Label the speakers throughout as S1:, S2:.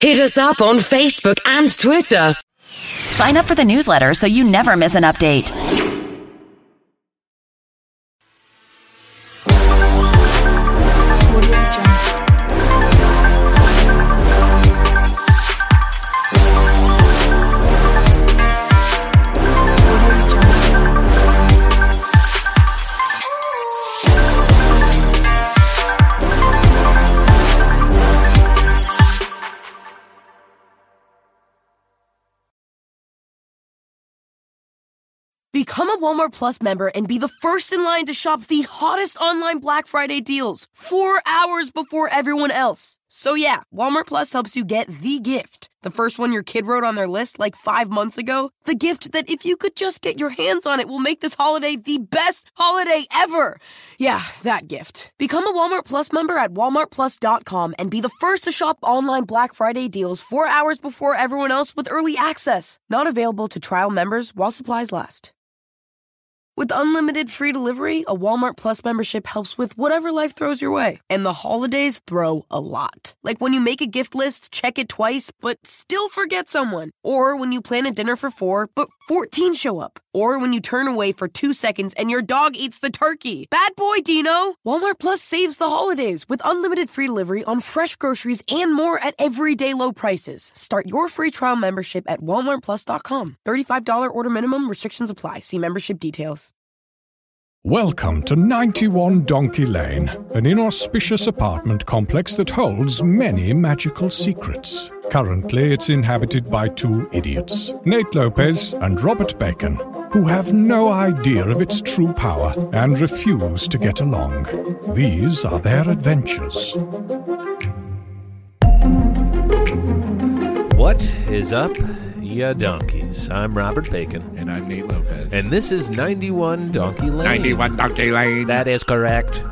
S1: Hit us up on Facebook and Twitter.
S2: Sign up for the newsletter so you never miss an update.
S3: Walmart Plus member and be the first in line to shop the hottest online Black Friday deals four hours before everyone else. So, yeah, Walmart Plus helps you get the gift. The first one your kid wrote on their list like five months ago. The gift that, if you could just get your hands on it, will make this holiday the best holiday ever. Yeah, that gift. Become a Walmart Plus member at walmartplus.com and be the first to shop online Black Friday deals four hours before everyone else with early access. Not available to trial members while supplies last. With unlimited free delivery, a Walmart Plus membership helps with whatever life throws your way. And the holidays throw a lot. Like when you make a gift list, check it twice, but still forget someone. Or when you plan a dinner for four, but 14 show up. Or when you turn away for two seconds and your dog eats the turkey. Bad boy, Dino! Walmart Plus saves the holidays with unlimited free delivery on fresh groceries and more at everyday low prices. Start your free trial membership at walmartplus.com. $35 order minimum, restrictions apply. See membership details.
S4: Welcome to 91 Donkey Lane, an inauspicious apartment complex that holds many magical secrets. Currently, it's inhabited by two idiots, Nate Lopez and Robert Bacon, who have no idea of its true power and refuse to get along. These are their adventures.
S5: What is up, ya donkeys? I'm Robert Bacon.
S6: And I'm Nate Lopez.
S5: And this is 91 Donkey Lane.
S6: 91 Donkey Lane.
S5: That is correct.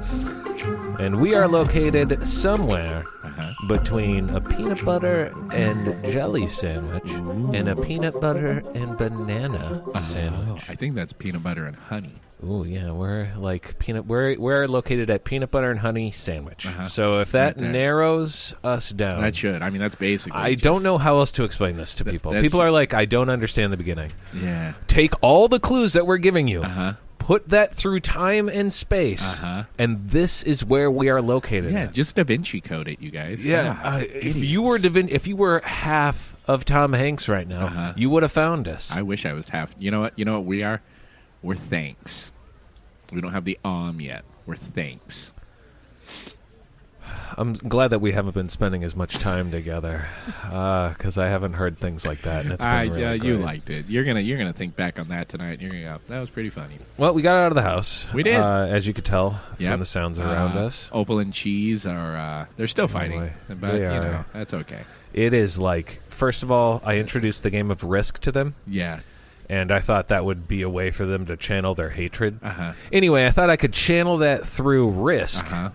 S5: And we are located somewhere
S6: Uh-huh.
S5: between a peanut butter and jelly sandwich and a peanut butter and banana
S6: Oh,
S5: sandwich.
S6: I think that's peanut butter and honey.
S5: Oh yeah, we're like peanut. We're we're located at peanut butter and honey sandwich.
S6: Uh-huh.
S5: So if that
S6: Right
S5: narrows us down,
S6: That should. I mean, that's basically.
S5: I
S6: just-
S5: don't know how else to explain this to people. People are like, I don't understand the beginning.
S6: Yeah.
S5: Take all the clues that we're giving you,
S6: Uh huh.
S5: put that through time and space,
S6: Uh-huh.
S5: and this is where we are located.
S6: Yeah.
S5: at.
S6: Just Da Vinci Code it, you guys.
S5: yeah.
S6: Ah,
S5: uh, if you were Divin- if you were half of Tom Hanks right now,
S6: Uh-huh.
S5: you would have found us.
S6: I wish I was half. You know what? You know what we are? We're thanks. We don't have the om yet. We're thanks.
S5: I'm glad that we haven't been spending as much time together because I haven't heard things like that. And it's been
S6: I,
S5: really
S6: uh, you liked it. You're gonna you're gonna think back on that tonight. You're gonna go, that was pretty funny.
S5: Well, we got out of the house.
S6: We did.
S5: uh, as you could tell
S6: Yep.
S5: from the sounds around
S6: Uh,
S5: us.
S6: Opal and Cheese are uh, they're still fighting,
S5: boy.
S6: but you know that's okay.
S5: It is like, first of all, I introduced the game of Risk to them,
S6: Yeah.
S5: And I thought that would be a way for them to channel their hatred.
S6: Uh huh.
S5: Anyway, I thought I could channel that through Risk,
S6: Uh huh.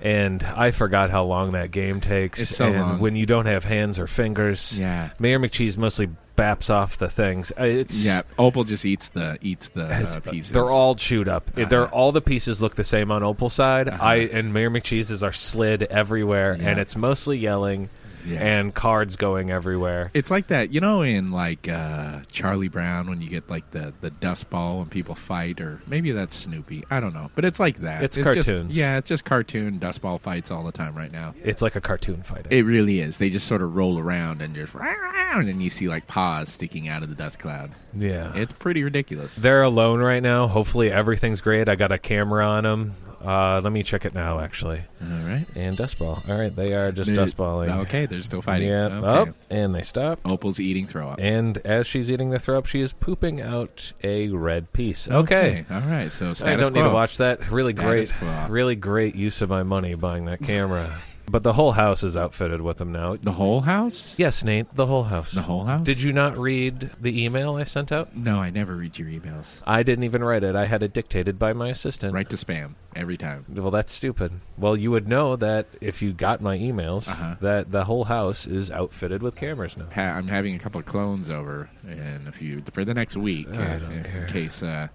S5: and I forgot how long that game takes.
S6: It's so
S5: and
S6: long.
S5: when you don't have hands or fingers,
S6: Yeah.
S5: Mayor McCheese mostly baps off the things. Uh, It's
S6: Yeah, Opal just eats the eats the uh, pieces.
S5: They're all chewed up.
S6: Uh-huh.
S5: They're all the pieces look the same on Opal side.
S6: Uh-huh.
S5: I and Mayor McCheese's are slid everywhere,
S6: Yeah.
S5: and it's mostly yelling
S6: Yeah.
S5: and cards going everywhere.
S6: It's like that, you know, in like uh, Charlie Brown when you get like the the dust ball when people fight, or maybe that's Snoopy. I don't know, but it's like that.
S5: It's
S6: just-
S5: cartoons.
S6: yeah, it's just cartoon dust ball fights all the time right now.
S5: It's like a cartoon fighting.
S6: It really is. They just sort of roll around and just and then you see like paws sticking out of the dust cloud.
S5: yeah,
S6: It's pretty ridiculous.
S5: they're alone right now. Hopefully everything's great. I got a camera on them. Uh, let me check it now, actually.
S6: all right.
S5: And dustball. All right, they are just
S6: They-
S5: dustballing.
S6: Okay, they're still fighting.
S5: Yeah.
S6: Okay.
S5: Oh, and they stop.
S6: Opal's eating throw up.
S5: And as she's eating the throw up, she is pooping out a red piece. Okay.
S6: All right. So
S5: I don't need to watch that. Really
S6: Status
S5: great,
S6: quo.
S5: really great use of my money buying that camera. but the whole house is outfitted with them now.
S6: The whole house?
S5: Yes, Nate, the whole house.
S6: The whole house?
S5: Did you not read the email I sent out?
S6: No, I never read your emails.
S5: I didn't even write it. I had it dictated by my assistant.
S6: Right to spam every time.
S5: Well, that's stupid. Well, you would know that if you got my emails,
S6: Uh-huh.
S5: that the whole house is outfitted with cameras now.
S6: Ha- I'm having a couple of clones over in a few for the next week. Uh, in
S5: care.
S6: case uh,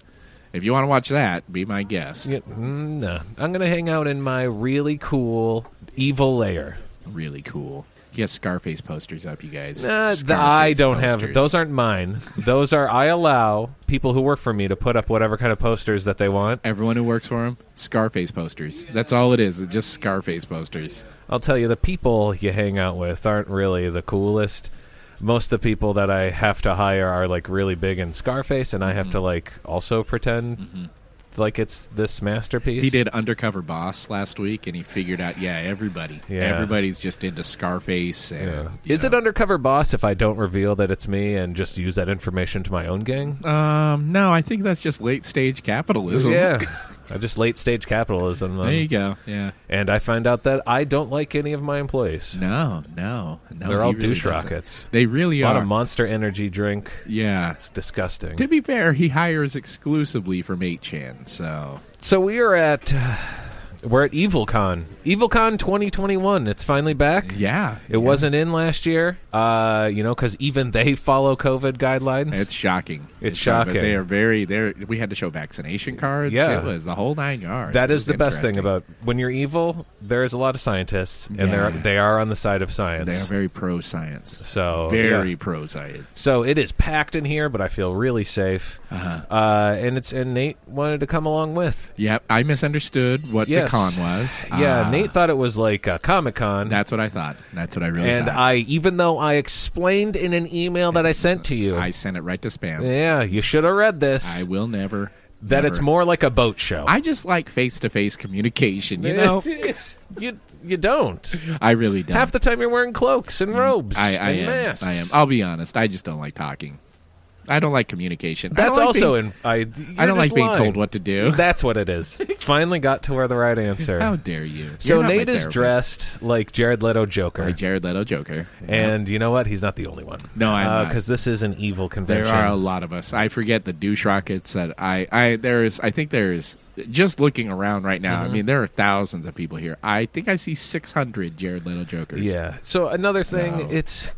S6: if you want to watch that, be my guest.
S5: Yeah, mm, no, I'm gonna hang out in my really cool evil lair.
S6: Really cool. He has Scarface posters up, you guys.
S5: Uh, the, I don't have those. Aren't mine. Those are I allow people who work for me to put up whatever kind of posters that they want.
S6: Everyone who works for him, Scarface posters. That's all it is. It's just Scarface posters.
S5: I'll tell you, the people you hang out with aren't really the coolest. Most of the people that I have to hire are like really big in Scarface, and I have
S6: Mm-hmm.
S5: to like also pretend like it's this masterpiece.
S6: He did Undercover Boss last week, and he figured out, yeah, everybody,
S5: Yeah.
S6: everybody's just into Scarface. And,
S5: Yeah.
S6: you
S5: Is it
S6: know.
S5: undercover boss if I don't reveal that it's me and just use that information to my own gang?
S6: Um, no, I think that's just late stage capitalism.
S5: Yeah, I just late stage capitalism, um,
S6: there you go. Yeah.
S5: and I find out that I don't like any of my employees.
S6: No, no, no.
S5: They're all
S6: really
S5: douche
S6: doesn't.
S5: rockets.
S6: They really
S5: A lot
S6: are.
S5: of Monster Energy drink.
S6: yeah.
S5: It's disgusting.
S6: To be fair, he hires exclusively from 8chan, so
S5: So we are at uh, we're at EvilCon. EvilCon 2021. It's finally back.
S6: yeah,
S5: It wasn't in last year, uh, you know, because even they follow COVID guidelines.
S6: It's shocking.
S5: It's
S6: uh, but
S5: shocking.
S6: They are very. They we had to show vaccination cards.
S5: Yeah.
S6: it was the whole nine yards.
S5: that
S6: It
S5: is the best thing about when you're evil. There's a lot of scientists, and they're they are on the side of science.
S6: They are very pro science.
S5: so
S6: Very
S5: yeah.
S6: pro science.
S5: So it is packed in here, but I feel really safe.
S6: Uh-huh.
S5: Uh, and it's and Nate wanted to come along with.
S6: Yep, I misunderstood what
S5: Yes.
S6: the con was.
S5: Yeah,
S6: Uh,
S5: Nate thought it was like a Comic Con.
S6: That's what I thought. That's what I really
S5: and
S6: thought.
S5: I, even though I explained in an email that I sent to you,
S6: I sent it right to spam.
S5: yeah, you should have read this.
S6: I will never.
S5: that
S6: never.
S5: it's more like a boat show.
S6: I just like face to face communication. You know,
S5: you you don't.
S6: I really don't.
S5: Half the time you're wearing cloaks and mm, robes
S6: I, I
S5: and
S6: am.
S5: masks.
S6: I am. I'll be honest. I just don't like talking. I don't like communication.
S5: That's
S6: like
S5: also
S6: being-
S5: in. I.
S6: I don't like being
S5: lying.
S6: told what to do.
S5: That's what it is. Finally got to where the right answer.
S6: How dare you?
S5: so
S6: You're
S5: Nate is dressed like Jared Leto Joker.
S6: like Jared Leto Joker,
S5: And you know what? He's not the only one.
S6: No, I'm uh, not.
S5: Because this is an evil
S6: there
S5: convention.
S6: are a lot of us. I forget the douche rockets that I. I there's. I think there's. Just looking around right now,
S5: Mm-hmm.
S6: I mean, there are thousands of people here. I think I see 600 Jared Leto Jokers.
S5: Yeah. So another thing, it's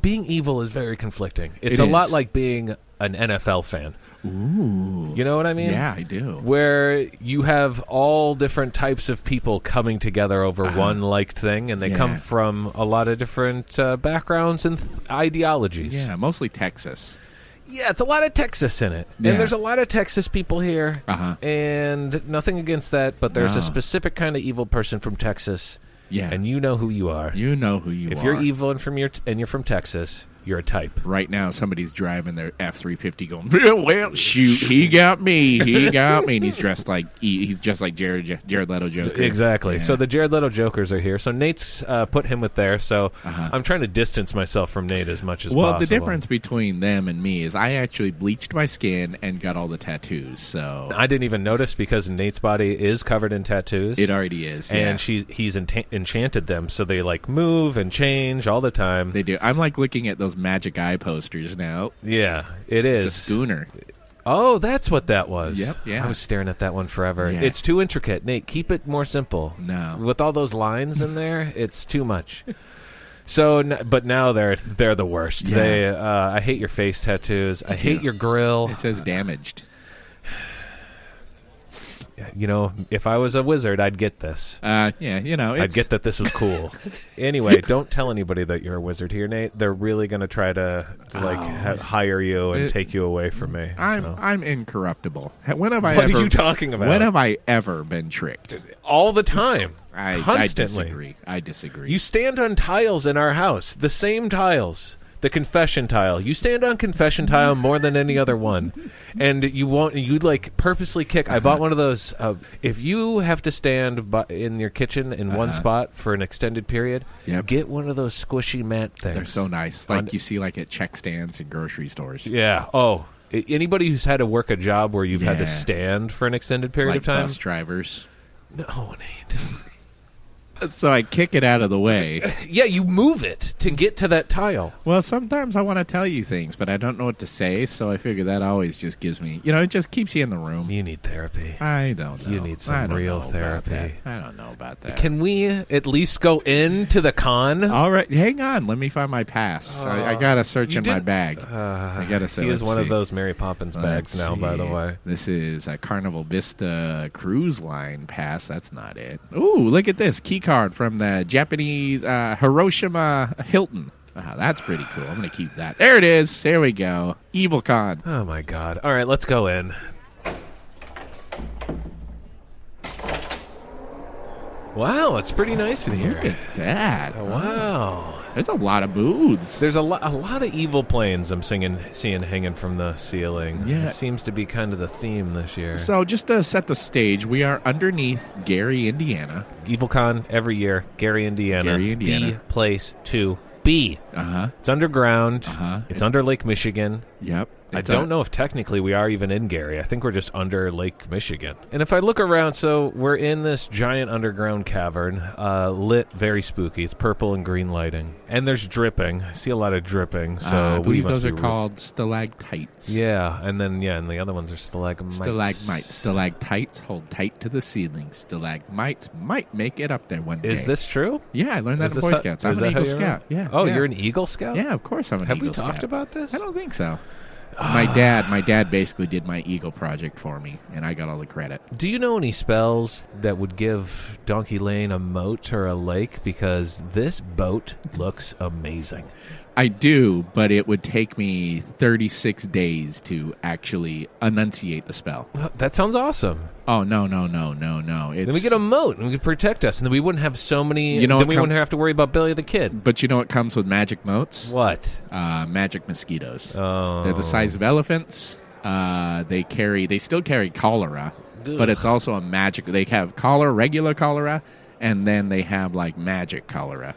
S5: being evil is very conflicting. It's
S6: It
S5: a lot like being an NFL fan. Ooh. You know what I mean?
S6: Yeah, I do.
S5: Where you have all different types of people coming together over one liked thing, and they.
S6: Yeah.
S5: come from a lot of different uh, backgrounds and th- ideologies.
S6: Yeah, mostly Texas.
S5: Yeah, it's a lot of Texas in it.
S6: Yeah.
S5: And there's a lot of Texas people here.
S6: Uh-huh.
S5: And nothing against that, but there's
S6: No.
S5: a specific kind of evil person from Texas.
S6: Yeah,
S5: And you know who you are.
S6: you know who you are.
S5: if you're evil and from your and you're from Texas, you're a type.
S6: right now somebody's driving their F three fifty, going, "Well, shoot, he got me, he got me," and he's dressed like he- he's just like Jared Jared Leto Joker.
S5: Exactly.
S6: Yeah.
S5: So the Jared Leto Jokers are here. So Nate's uh, put him with there. So
S6: Uh-huh.
S5: I'm trying to distance myself from Nate as much as possible.
S6: well,
S5: possible.
S6: the difference between them and me is I actually bleached my skin and got all the tattoos, so
S5: I didn't even notice because Nate's body is covered in tattoos.
S6: it already is. yeah.
S5: and she he's enta- enchanted them, so they like move and change all the time.
S6: they do. I'm like looking at those magic eye posters now.
S5: yeah, it
S6: It's a schooner.
S5: Oh, that's what that was.
S6: Yep, yeah.
S5: I was staring at that one forever.
S6: Yeah.
S5: It's too intricate. Nate, keep it more simple.
S6: No.
S5: With all those lines in there, it's too much. So, but now they're they're the worst.
S6: Yeah.
S5: They, uh, I hate your face tattoos. I hate your grill.
S6: It says damaged.
S5: You know, if I was a wizard, I'd get this.
S6: Uh, yeah, you know, it's,
S5: I'd get that this was cool. anyway, don't tell anybody that you're a wizard here, Nate. They're really going to try to like ha- hire you and
S6: Oh. It-
S5: take you away from me.
S6: I'm
S5: so.
S6: I'm incorruptible. When have I
S5: What
S6: ever?
S5: are you talking about?
S6: When have I ever been tricked?
S5: all the time,
S6: I, I disagree. I disagree.
S5: You stand on tiles in our house, the same tiles. The confession tile. You stand on confession tile more than any other one, and you won't. You like purposely kick. I bought one of those. Uh, if you have to stand bu- in your kitchen in one spot for an extended period,
S6: Yep.
S5: get one of those squishy mat things.
S6: They're so nice, like
S5: On-
S6: you see, like at check stands and grocery stores.
S5: Yeah. Oh, I- anybody who's had to work a job where you've had to
S6: Yeah.
S5: stand for an extended period
S6: like
S5: of time.
S6: bus drivers.
S5: No, Nate.
S6: So I kick it out of the way.
S5: yeah, you move it to get to that tile.
S6: Well, sometimes I want to tell you things, but I don't know what to say, so I figure that always just gives me, you know, it just keeps you in the room.
S5: You need therapy.
S6: I don't know.
S5: You need some
S6: don't
S5: real
S6: know about
S5: therapy.
S6: that. I don't know about that.
S5: Can we at least go into the con?
S6: All right, hang on. Let me find my pass. I, I uh, gotta search
S5: you
S6: in my
S5: didn't-
S6: bag. Uh, I gotta say,
S5: he is
S6: let's
S5: one of
S6: see.
S5: those Mary Poppins bags
S6: Let's
S5: now, by the
S6: see.
S5: way.
S6: This is a Carnival Vista cruise line pass. That's not it. Ooh, look at this key card card from the Japanese uh, Hiroshima Hilton. Ah, that's pretty cool. I'm going to keep that. There it is. There we go. Evil Con.
S5: Oh my god! All right, let's go in. Wow, it's pretty nice in
S6: Look
S5: here.
S6: at that.
S5: Wow.
S6: There's a lot of booths.
S5: There's a, lo- a lot of evil planes I'm singing, seeing hanging from the ceiling.
S6: Yeah.
S5: It seems to be kind of the theme this year.
S6: So, just to set the stage, we are underneath Gary, Indiana.
S5: EvilCon every year, Gary, Indiana.
S6: Gary, Indiana.
S5: The place to be.
S6: Uh huh.
S5: It's underground.
S6: Uh-huh.
S5: It's under Lake Michigan.
S6: Yep.
S5: I don't
S6: a-
S5: know if technically we are even in Gary. I think we're just under Lake Michigan. And if I look around, so we're in this giant underground cavern, uh, lit very spooky. It's purple and green lighting, and there's dripping. I see a lot of dripping. So
S6: Uh, I
S5: we
S6: believe those are
S5: re-
S6: called stalactites.
S5: Yeah, and then yeah, and the other ones are stalagmites.
S6: Stalagmites. Stalactites hold tight to the ceiling. Stalagmites might make it up there one day.
S5: Is this true?
S6: Yeah, I learned that
S5: Is
S6: in Boy Scouts. I'm an Eagle Scout. Yeah.
S5: Oh,
S6: yeah.
S5: you're an Eagle Scout.
S6: Yeah, of course I'm an
S5: Have
S6: Eagle Scout.
S5: Have we talked
S6: Scout.
S5: about this?
S6: I don't think so. My dad, my dad basically did my Eagle project for me, and I got all the credit.
S5: Do you know any spells that would give Donkey Lane a moat or a lake? Because this boat looks amazing.
S6: I do, but it would take me 36 days to actually enunciate the spell.
S5: Well, that sounds awesome.
S6: Oh no, no, no, no, no! It's,
S5: Then we get a moat and we could protect us, and then we wouldn't have so many.
S6: You know
S5: then we
S6: com-
S5: wouldn't have to worry about Billy the Kid.
S6: But you know what comes with magic moats?
S5: What?
S6: Uh, magic mosquitoes.
S5: Oh,
S6: They're the size of elephants. Uh, they carry. They still carry cholera, but it's also a magic. They have cholera, regular cholera, and then they have like magic cholera.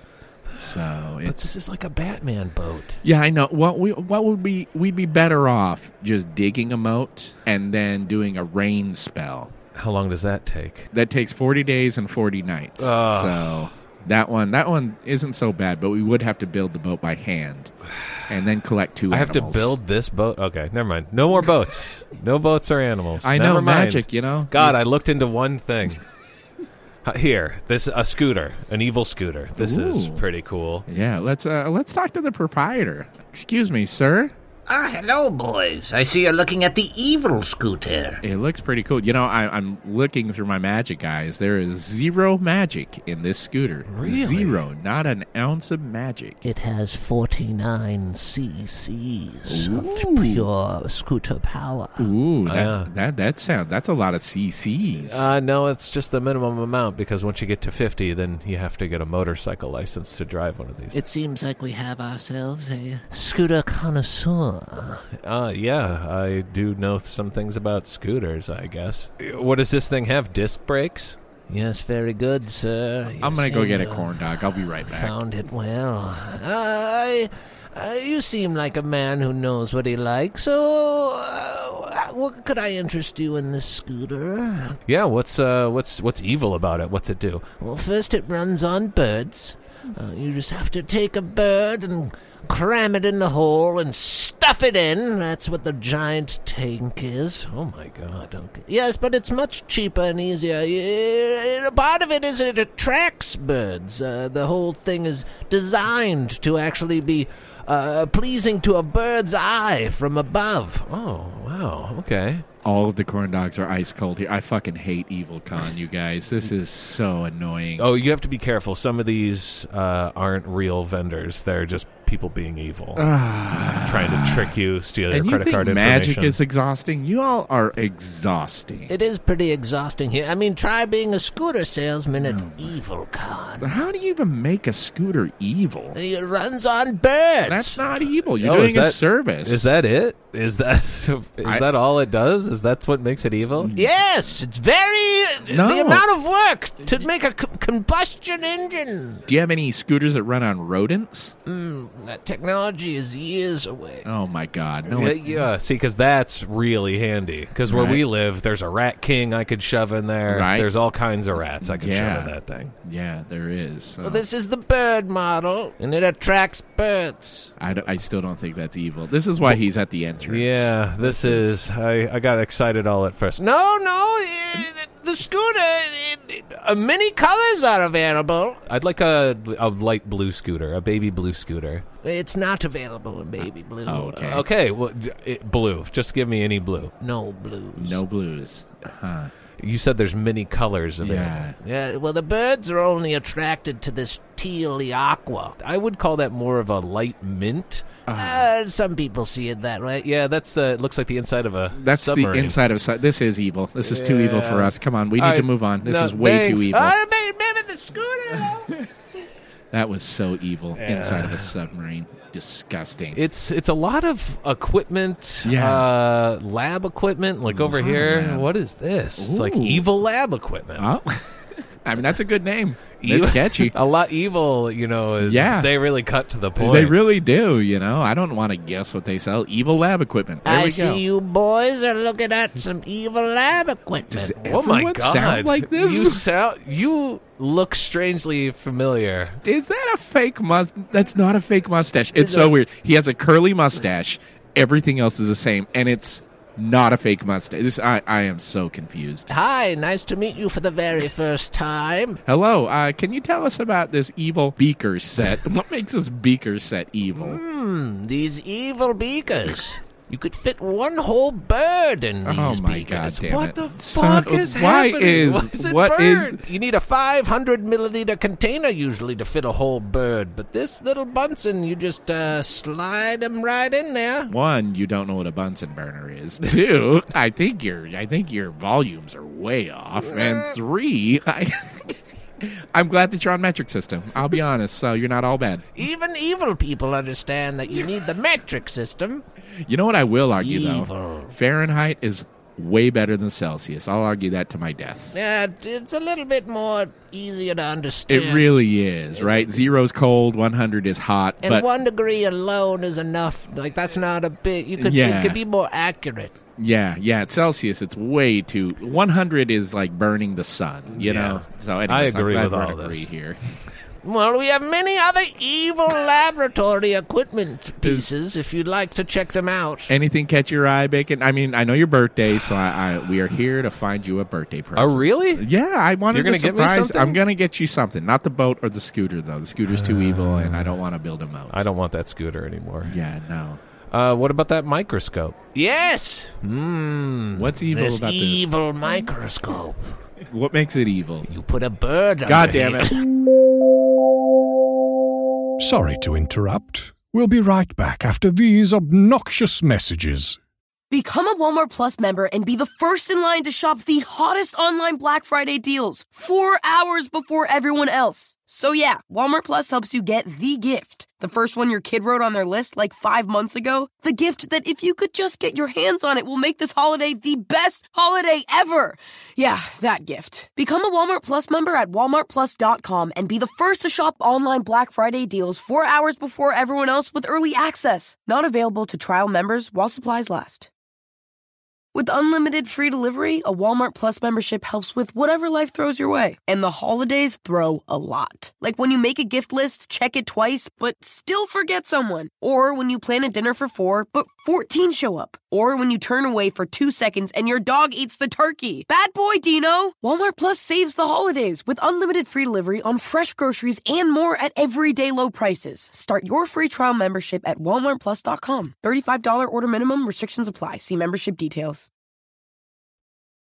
S6: So
S5: But this is like a Batman boat.
S6: yeah, I know. What we what would be we'd be better off just digging a moat and then doing a rain spell.
S5: How long does that take?
S6: That takes forty days and forty nights.
S5: Ugh.
S6: So that one that one isn't so bad, but we would have to build the boat by hand and then collect two.
S5: I have to build this boat. Okay, never mind. No more boats. no boats or animals.
S6: I
S5: Never
S6: know
S5: mind.
S6: magic. You know.
S5: God, I looked into one thing. Uh, Here, this a scooter, an evil scooter. This is pretty cool.
S6: Yeah, let's uh, let's talk to the proprietor. Excuse me, sir.
S7: Ah, hello, boys. I see you're looking at the evil scooter.
S6: It looks pretty cool. You know, I, I'm looking through my magic eyes. There is zero magic in this scooter.
S5: Really?
S6: Zero. Not an ounce of magic.
S8: It has 49 cc's
S6: Ooh.
S8: of pure scooter power.
S6: Ooh, that,
S5: Yeah.
S6: that that sound that's a lot of CCs.
S5: Uh, no, it's just the minimum amount because once you get to 50, then you have to get a motorcycle license to drive one of these.
S8: It seems like we have ourselves a scooter connoisseur.
S5: Uh, yeah, I do know some things about scooters, I guess. What does this thing have? Disc brakes?
S8: Yes, very good, sir.
S6: I'm gonna go get a corn dog. I'll be right back.
S8: Found it well. I, uh, you seem like a man who knows what he likes. So, uh, what could I interest you in this scooter?
S5: Yeah, what's uh what's what's evil about it? What's it do?
S8: Well, first it runs on birds. Uh, you just have to take a bird and cram it in the hole and stuff it in. That's what the giant tank is.
S5: Oh my god.
S8: Okay. Yes, but it's much cheaper and easier. Y- Part of it is it attracts birds. Uh, the whole thing is designed to actually be uh, pleasing to a bird's eye from above.
S5: Oh, wow. Okay.
S6: All of the corn dogs are ice cold here. I fucking hate Evil Con, you guys. This is so annoying.
S5: Oh, you have to be careful. Some of these uh, aren't real vendors. They're just people being evil, trying to trick you, steal your
S6: and you
S5: credit
S6: think
S5: card
S6: magic
S5: information.
S6: is exhausting? You all are exhausting.
S8: It is pretty exhausting here. I mean, try being a scooter salesman at Evil Con.
S6: How do you even make a scooter evil?
S8: It runs on birds.
S6: That's not evil. You're
S5: Oh,
S6: doing
S5: is
S6: a
S5: that-
S6: service.
S5: Is that it? Is that is
S6: I-
S5: that all it does? Is that what makes it evil? Mm.
S8: Yes, it's very
S6: No.
S8: the amount of work to make a c- combustion engine.
S6: Do you have any scooters that run on rodents?
S8: Mm, that technology is years away.
S6: Oh my god. No.
S5: Yeah, yeah, see, because that's really handy. Because where
S6: Right.
S5: we live, there's a rat king I could shove in there.
S6: Right.
S5: There's all kinds of rats I can
S6: Yeah.
S5: shove in that thing.
S6: Yeah, there is. So
S8: Well, this is the bird model, and it attracts birds.
S6: I, d- I still don't think that's evil. This is why he's at the entrance.
S5: Yeah, this is. I, I got excited all at first.
S8: No, no, eh, the scooter. It, it, uh, many colors are available.
S5: I'd like a, a light blue scooter, a baby blue scooter.
S8: It's not available in baby blue.
S6: Oh, okay.
S5: Okay, well, d- it, blue. Just give me any blue.
S8: No blues.
S6: No blues. Huh.
S5: You said there's many colors available.
S6: Yeah.
S8: Yeah, well, the birds are only attracted to this tealy aqua.
S5: I would call that more of a light mint.
S8: Uh, some people see it that way.
S5: Yeah, that's uh, it looks like the inside of a
S6: That's
S5: submarine.
S6: the inside of. si- This is evil. This is too evil for us. Come on, we
S5: All
S6: need to move on. This
S5: No,
S6: is way
S5: thanks.
S6: too evil.
S8: Oh, maybe, maybe the scooter.
S6: that was so evil. Inside of a submarine. Disgusting.
S5: It's it's a lot of equipment,
S6: Yeah.
S5: uh, lab equipment. Like over here, what is this? It's like evil lab equipment.
S6: oh. I mean, that's a good name. It's catchy.
S5: a lot evil, you know. Is
S6: Yeah.
S5: they really cut to the point.
S6: They really do, you know. I don't want to guess what they sell. Evil lab equipment. There
S8: I
S6: we
S8: see
S6: go.
S8: you boys are looking at some evil lab equipment.
S6: Does
S5: Oh my
S6: everyone
S5: god!
S6: sound like this?
S5: You sound. You look strangely familiar.
S6: Is that a fake mus? That's not a fake mustache. It's
S8: Is
S6: so
S8: it-
S6: weird. He has a curly mustache. Everything else is the same, and it's not a fake mustache. This I, I am so confused.
S8: Hi, nice to meet you for the very first time.
S6: Hello, uh, can you tell us about this evil beaker set? what makes this beaker set evil?
S8: Hmm, these evil beakers. You could fit one whole bird in these
S6: Oh my
S8: beakers.
S6: God damn
S5: what
S6: it.
S5: the
S6: Son
S5: fuck
S6: of-
S5: is
S6: why
S5: happening?
S6: is-
S5: Why is it
S6: what is-?
S8: You need a 500 milliliter container usually to fit a whole bird, but this little Bunsen, you just uh, slide them right in there.
S6: One, you don't know what a Bunsen burner is. Two, I think your I think your volumes are way off. And three, I, I'm glad that you're on metric system. I'll be honest, so you're not all bad.
S8: Even evil people understand that you need the metric system.
S6: You know what I will argue though? Fahrenheit is way better than Celsius. I'll argue that to my death.
S8: Yeah, it's a little bit more easier to understand.
S6: It really is, right? Zero's cold, 100 is hot,
S8: And
S6: but
S8: one degree alone is enough. Like that's not a bit. You could
S6: Yeah.
S8: it could be more accurate.
S6: Yeah, yeah, at Celsius it's way too 100 is like burning the sun, you
S5: Yeah.
S6: know. So anyways,
S5: I agree with all
S6: in
S5: this.
S6: agree here.
S8: Well, we have many other evil laboratory equipment pieces. If you'd like to check them out.
S6: Anything catch your eye, Bacon? I mean, I know your birthday, so I, I we are here to find you a birthday oh, present.
S5: Oh, really?
S6: Yeah, I wanted
S5: You're gonna
S6: to
S5: get me
S6: surprise.
S5: something?
S6: I'm gonna get you something. Not the boat or the scooter though. The scooter's too uh, evil, and I don't want to build a moat.
S5: I don't want that scooter anymore.
S6: Yeah, no.
S5: Uh, what about that microscope?
S8: Yes. Hmm.
S6: What's evil about
S8: This
S6: about
S8: evil microscope.
S6: What makes it evil?
S8: You put a bird.
S6: God
S8: under
S6: damn it!
S4: Sorry to interrupt. We'll be right back after these obnoxious messages.
S3: Become a Walmart Plus member and be the first in line to shop the hottest online Black Friday deals four hours before everyone else. So, yeah, Walmart Plus helps you get the gift. The first one your kid wrote on their list like five months ago. The gift that, if you could just get your hands on it, will make this holiday the best holiday ever. Yeah, that gift. Become a Walmart Plus member at walmartplus.com and be the first to shop online Black Friday deals four hours before everyone else with early access. Not available to trial members while supplies last. With unlimited free delivery, a Walmart Plus membership helps with whatever life throws your way. And the holidays throw a lot. Like when you make a gift list, check it twice, but still forget someone. Or when you plan a dinner for four, but 14 show up. Or when you turn away for two seconds and your dog eats the turkey. Bad boy, Dino! Walmart Plus saves the holidays with unlimited free delivery on fresh groceries and more at everyday low prices. Start your free trial membership at walmartplus.com. $35 order minimum, restrictions apply. See membership details.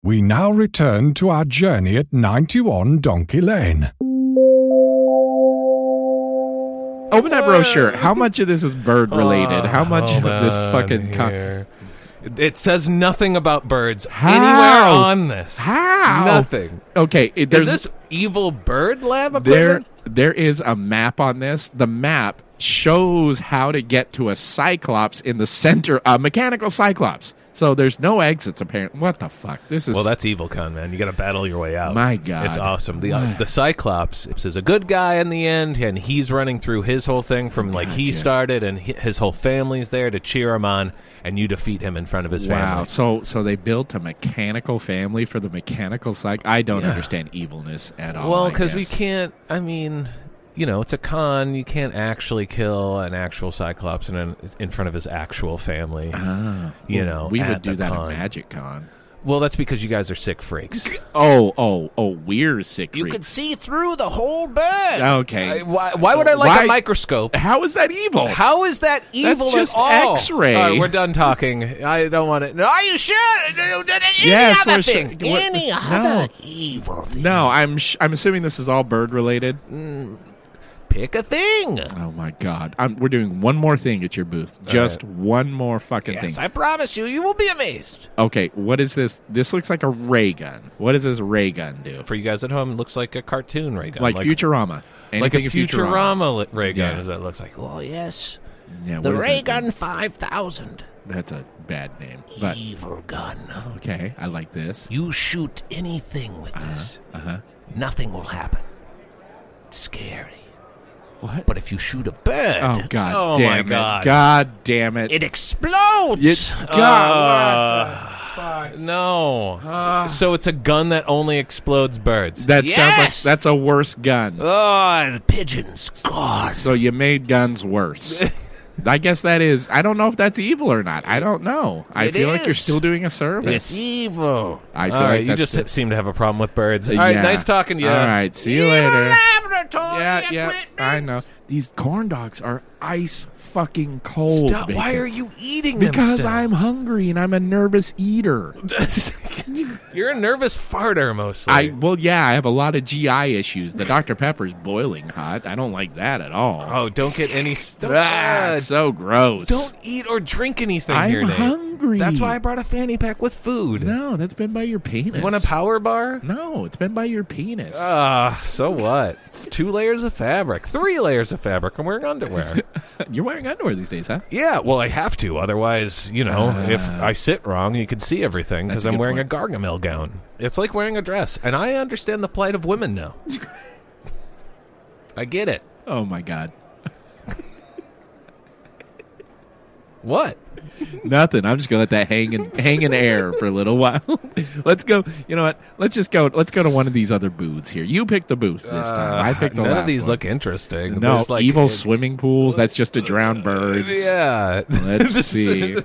S4: We now return to our journey at 91 Donkey Lane.
S6: Open that brochure. How much of this is bird related? How much of this fucking con-
S5: It says nothing about birds
S6: How?
S5: anywhere on this.
S6: How?
S5: Nothing.
S6: Okay, it,
S5: Is
S6: there's
S5: this evil bird lab
S6: there there is a map on this. The map shows how to get to a cyclops in the center, a mechanical cyclops. So there's no exits apparently. What the fuck? This is
S5: Well, that's evil con, man. You got to battle your way out.
S6: My God.
S5: it's awesome. The uh, the Cyclops is a good guy in the end, and he's running through his whole thing from like he started, and his whole family's there to cheer him on, and you defeat him in front of his family. Wow.
S6: So so they built a mechanical family for the mechanical cycle. I don't
S5: Yeah.
S6: understand evilness at all.
S5: Well, because we can't. I mean, you know, it's a con. You can't actually kill an actual Cyclops in an, in front of his actual family.
S6: Ah,
S5: you
S6: well,
S5: know,
S6: we would do that
S5: con.
S6: at Magic Con.
S5: Well, that's because you guys are sick freaks.
S6: Oh, oh, oh, we're sick.
S8: You
S6: freaks.
S8: could see through the whole bird.
S6: Okay.
S5: I- why, why would I like
S6: Why-
S5: a microscope?
S6: How is that evil?
S5: How is that evil that's
S6: just
S5: at all?
S6: X-ray.
S5: All right, we're done talking. I don't want it. No, are you sure? No, no, no, Any
S6: Yes,
S5: other
S6: we're sure-
S5: thing?
S6: What-
S8: Any
S6: No.
S8: other evil thing.
S6: No, I'm sh- I'm assuming this is all bird related.
S8: Pick a thing.
S6: Oh my god, I'm, we're doing one more thing at your booth. Just one more fucking thing.
S8: Yes,
S6: thing.
S8: I promise you, you will be amazed.
S6: Okay, what is this? This looks like a ray gun. What does this ray gun do?
S5: For you guys at home, it looks like a cartoon ray gun,
S6: Like, Futurama.
S5: like a
S6: Anything in
S5: Futurama, ray gun.
S6: Yeah.
S5: As that looks like.
S8: Oh, yes.
S6: Yeah,
S8: The Ray Gun 5000.
S6: That's a bad name. But
S8: Evil gun.
S6: okay, I like this.
S8: You shoot anything with this,
S6: Uh huh.
S8: nothing will happen. It's scary.
S6: What?
S8: But if you shoot a bird,
S6: Oh god
S5: Oh,
S6: damn
S5: my
S6: it!
S5: God.
S6: God damn it!
S8: it explodes.
S6: It's God.
S5: Uh, no. so it's a gun that only explodes birds.
S6: that sounds like
S8: Yes!
S6: that's a worse gun.
S8: oh, pigeons. God.
S6: So you made guns worse. I guess that is. I don't know if that's evil or not. I don't know. I
S8: It
S6: feel like you're still doing a service.
S8: It's evil.
S6: I feel
S5: right,
S6: like
S5: you just
S6: the-
S5: seem to have a problem with birds. All right,
S6: Yeah.
S5: nice talking to you.
S6: All right, see you
S8: Evil
S6: later. Yeah, yeah,
S8: equipment.
S6: I know. These corn dogs are ice fucking cold.
S5: Stop. Why are you eating them
S6: Because
S5: still?
S6: I'm hungry and I'm a nervous eater.
S5: You're a nervous farter mostly.
S6: I well, yeah, I have a lot of GI issues. The Dr Pepper's boiling hot. I don't like that at all.
S5: oh, don't get any stuff.
S6: ah, it's so gross.
S5: don't eat or drink anything here.
S6: I'm
S5: here, Nate.
S6: hungry.
S5: That's why I brought a fanny pack with food.
S6: No, that's been by your penis.
S5: You want a power bar?
S6: No, it's been by your penis.
S5: Ah, so what? It's two layers of fabric, three layers of fabric. I'm wearing underwear.
S6: You're wearing underwear these days, huh?
S5: yeah, well, I have to. Otherwise, you know, ah. if I sit wrong, you can see everything because I'm wearing
S6: point.
S5: a Gargamel gown. It's like wearing a dress, and I understand the plight of women now. I get it.
S6: Oh my god.
S5: What?
S6: Nothing. I'm just gonna let that hang in hang in air for a little while. let's go. You know what? Let's just go. Let's go to one of these other booths here. You pick the booth this time. I picked the
S5: Uh, None
S6: last
S5: of these
S6: one.
S5: look interesting.
S6: No,
S5: There's like
S6: evil
S5: it-
S6: swimming pools. That's just to drown birds.
S5: Yeah.
S6: Let's see.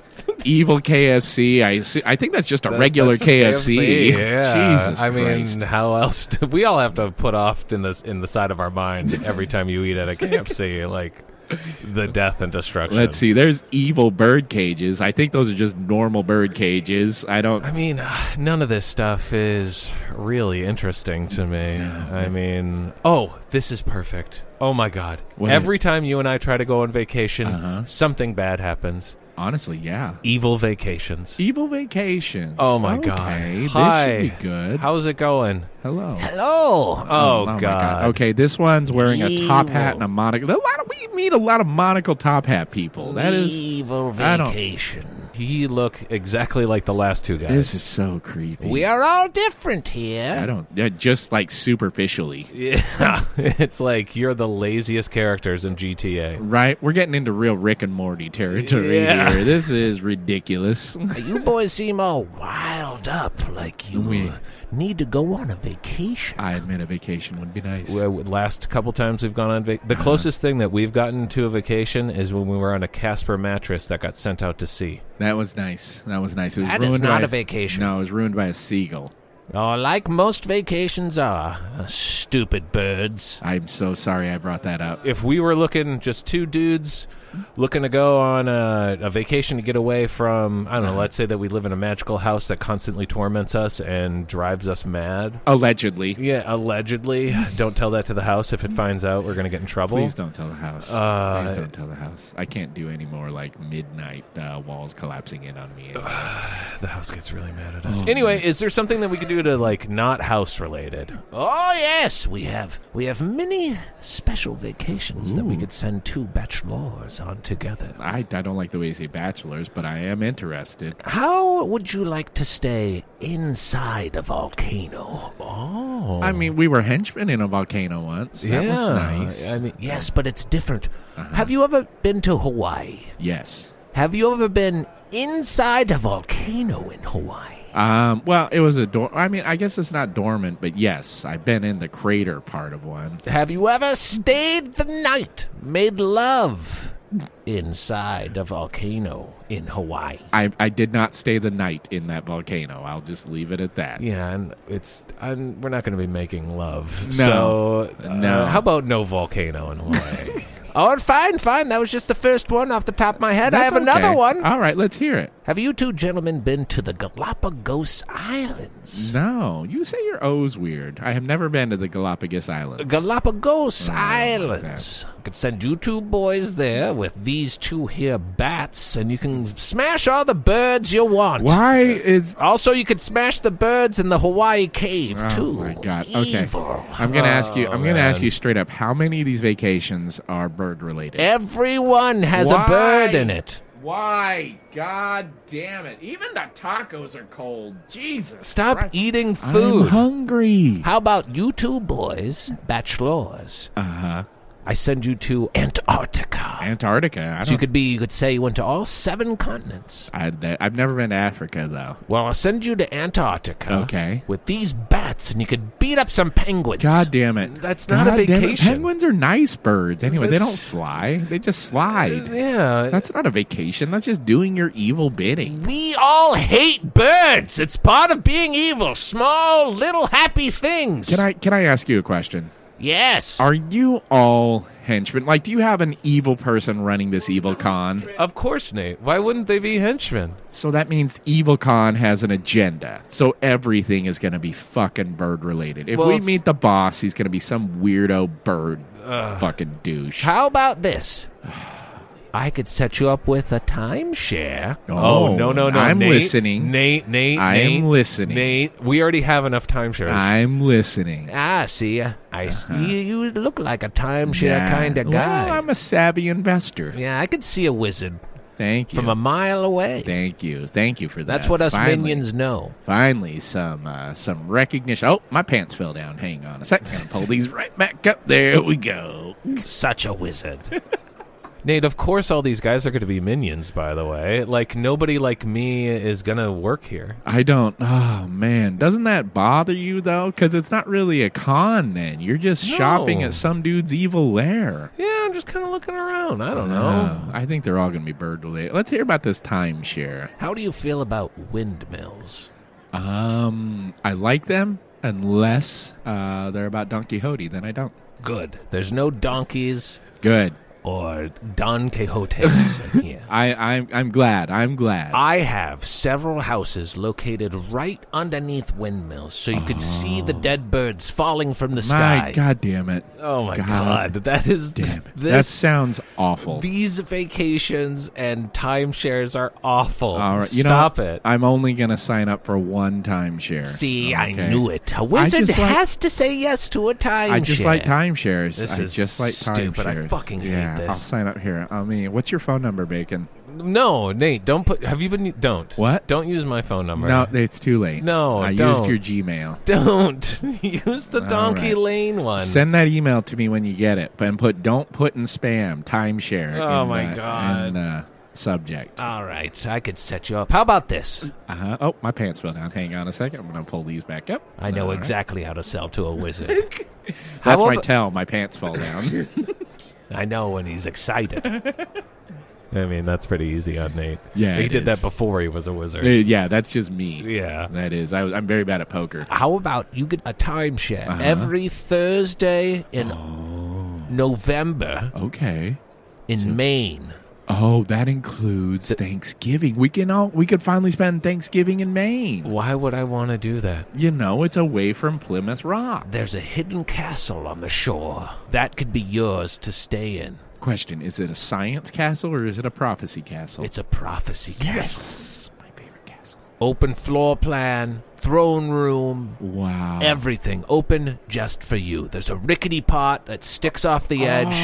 S6: Evil KFC. I see, I think that's just a regular
S5: That's just
S6: KFC.
S5: Yeah.
S6: Jesus
S5: I
S6: Christ.
S5: mean, how else? Do, we all have to put off in this in the side of our mind every time you eat at a KFC, like the death and destruction.
S6: Let's see. There's evil bird cages. I think those are just normal bird cages. I don't.
S5: I mean, none of this stuff is really interesting to me. I mean, oh, this is perfect. Oh my god!
S6: What
S5: Every time you and I try to go on vacation,
S6: Uh-huh.
S5: something bad happens.
S6: Honestly, yeah.
S5: Evil vacations.
S6: Evil vacations.
S5: Oh my
S6: okay.
S5: god!
S6: This
S5: Hi.
S6: should be good.
S5: How's it going?
S6: Hello.
S8: Hello.
S5: Oh, oh, oh
S6: my
S5: god.
S6: Okay, this one's wearing a top hat and a monocle. A lot of we meet a lot of monocle top hat people. That is.
S8: evil
S6: I don't-
S8: vacation.
S5: He look exactly like the last two guys.
S6: This is so creepy.
S8: We are all different here.
S6: I don't. Yeah, just like superficially.
S5: Yeah, it's like you're the laziest characters in GTA.
S6: Right, we're getting into real Rick and Morty territory
S5: Yeah.
S6: here. This is ridiculous.
S8: You boys seem all wild up, like you
S6: We-
S8: need to go on a vacation.
S6: I admit a vacation would be nice.
S5: Well, Last couple times we've gone on vac- the closest thing that we've gotten to a vacation is when we were on a Casper mattress that got sent out to sea.
S6: that was nice. That was nice. It was
S8: That is
S6: ruined
S8: not
S6: by
S8: a vacation.
S6: No, it was ruined by a seagull.
S8: Oh, like most vacations are, uh, stupid birds.
S6: I'm so sorry I brought that up.
S5: If we were looking just two dudes looking to go on a, a vacation to get away from, I don't know, let's say that we live in a magical house that constantly torments us and drives us mad.
S6: Allegedly.
S5: Yeah, allegedly. Don't tell that to the house. If it finds out, we're going to get in trouble.
S6: Please don't tell the house.
S5: Uh,
S6: Please don't tell the house. I can't do any more like midnight uh, walls collapsing in on me.
S5: The house gets really mad at us.
S6: Oh,
S5: anyway, is there something that we could do to like not house related?
S8: Oh yes, we have we have many special vacations that we could send two bachelors on together.
S6: I, I don't like the way you say bachelors, but I am interested.
S8: How would you like to stay inside a volcano?
S5: Oh,
S6: I mean, we were henchmen in a volcano once. That
S5: yeah.
S6: was nice.
S5: I mean,
S8: Yes, but it's different.
S6: Uh-huh.
S8: Have you ever been to Hawaii?
S6: yes.
S8: Have you ever been inside a volcano in Hawaii?
S6: Um, well, it was a dor- I mean, I guess it's not dormant, but yes, I've been in the crater part of one.
S8: Have you ever stayed the night, made love inside a volcano in Hawaii.
S6: I, I did not stay the night in that volcano. I'll just leave it at that.
S5: Yeah, and it's and we're not going to be making love.
S6: No.
S5: so, uh,
S6: No.
S5: How about no volcano in Hawaii?
S8: Oh, fine, fine. That was just the first one off the top of my head. I
S6: That's
S8: have another one.
S6: All right, let's hear it.
S8: Have you two gentlemen been to the Galapagos Islands?
S6: No, you say your O's weird. I have never been to the Galapagos Islands.
S8: Galapagos
S6: Oh,
S8: Islands. I could send you two boys there with these two here bats, and you can smash all the birds you want.
S6: Why is
S8: Also, you could smash the birds in the Hawaii cave
S6: Oh
S8: too.
S6: my god. Okay.
S8: Evil.
S6: I'm going to ask you
S5: Oh,
S6: I'm going to ask you straight up how many of these vacations are bird related?
S8: Everyone has
S6: Why?
S8: a bird in it.
S6: Why? God damn it. Even the tacos are cold. Jesus.
S5: Stop
S6: Christ.
S5: eating food.
S6: I'm hungry.
S8: How about you two boys, bachelors?
S6: Uh-huh.
S8: I send you to Antarctica.
S6: Antarctica. I
S8: So you could be, you could say you went to all seven continents.
S6: I, I've never been to Africa though.
S8: Well, I'll send you to Antarctica.
S6: Okay.
S8: With these bats, and you could beat up some penguins.
S6: God damn it.
S5: That's not a
S6: God it.
S5: vacation.
S6: Penguins are nice birds. Anyway, they don't fly. They just slide.
S5: Uh, yeah,
S6: That's not a vacation. That's just doing your evil bidding.
S8: We all hate birds. It's part of being evil. Small, little, happy things.
S6: Can I can I ask you a question?
S8: Yes.
S6: Are you all henchmen? Like, do you have an evil person running this evil con?
S5: of course, Nate. Why wouldn't they be henchmen?
S6: So that means evil con has an agenda. So everything is going to be fucking bird related. If
S5: Well,
S6: we
S5: it's-
S6: meet the boss, he's going to be some weirdo bird fucking douche.
S8: How about this? I could set you up with a timeshare.
S5: Oh, no, no, no!
S6: I'm
S5: Nate,
S6: listening.
S5: Nate. Nate.
S6: I am
S5: Nate,
S6: listening.
S5: Nate, we already have enough timeshares.
S6: I'm listening.
S8: Ah, see, I see. You You look like a timeshare
S6: Uh-huh. Yeah.
S8: kind of guy.
S6: Well, I'm a savvy investor.
S8: yeah, I could see a wizard
S6: Thank you.
S8: from a mile away.
S6: Thank you. Thank you for that.
S8: That's what us
S6: Finally.
S8: minions know.
S6: Finally, some uh, some recognition. Oh, my pants fell down. Hang on a second. Gonna pull these right back up. There we go.
S8: Such a wizard.
S5: Nate, of course, all these guys are going to be minions. By the way, like nobody like me is going to work here.
S6: I don't. Oh man, doesn't that bother you though? Because it's not really a con. Then you're just
S5: No.
S6: shopping at some dude's evil lair.
S5: Yeah, I'm just kind of looking around. I don't know.
S6: Oh, I think they're all going to be bird related. Let's hear about this timeshare.
S8: How do you feel about windmills?
S6: Um, I like them unless uh, they're about Don Quixote. Then I don't.
S8: Good. There's no donkeys
S6: Good.
S8: Or Don Quixotes in here.
S6: I I'm I'm glad. I'm glad.
S8: I have several houses located right underneath windmills, so you could see the oh. dead birds falling from the sky.
S6: My God damn it.
S5: Oh my
S6: God.
S5: god, that is
S6: Damn it.
S5: This,
S6: that sounds awful.
S5: These vacations and timeshares are awful.
S6: All right, you
S5: Stop it.
S6: I'm only going to sign up for one timeshare.
S8: See, I knew it. A wizard
S6: just like-
S8: has to say yes to a time.
S6: I just like timeshares.
S5: This
S6: I
S5: is
S6: just like
S5: stupid. I fucking hate
S6: yeah,
S5: this.
S6: I'll sign up here. I mean, what's your phone number, Bacon?
S5: no, Nate, don't put. Have you been? Don't.
S6: What?
S5: Don't use my phone number.
S6: No, it's too late.
S5: No,
S6: I
S5: don't.
S6: used your Gmail.
S5: Don't use the Donkey
S6: right.
S5: Lane one.
S6: Send that email to me when you get it, but and put don't put in spam timeshare.
S5: Oh,
S6: in,
S5: my
S6: uh,
S5: God.
S6: in, uh, subject.
S8: All right, I could set you up. How about this?
S6: Uh-huh. Oh, my pants fell down. Hang on a second. I'm going to pull these back up.
S8: I know
S6: All right.
S8: exactly how to sell to a wizard.
S6: That's
S5: How
S6: my
S5: about-
S6: tell. My pants fall down.
S8: I know when he's excited.
S5: I mean, that's pretty easy on Nate.
S6: Yeah,
S5: he
S6: it
S5: did that before he was a wizard.
S6: Uh, yeah, that's just me.
S5: yeah.
S6: That is. I, I'm very bad at poker.
S8: How about you get a timeshare
S6: Uh-huh.
S8: every Thursday in November
S6: Okay.
S8: in Maine?
S6: Oh, that includes Thanksgiving. We can all we could finally spend Thanksgiving in Maine.
S5: Why would I want to do that?
S6: You know, it's away from Plymouth Rock.
S8: There's a hidden castle on the shore that could be yours to stay in.
S6: Question: Is it a science castle or is it a prophecy castle?
S8: It's a prophecy castle.
S6: yes, my favorite castle.
S8: Open floor plan, throne room,
S6: Wow.
S8: everything open just for you. There's a rickety pot that sticks off the edge.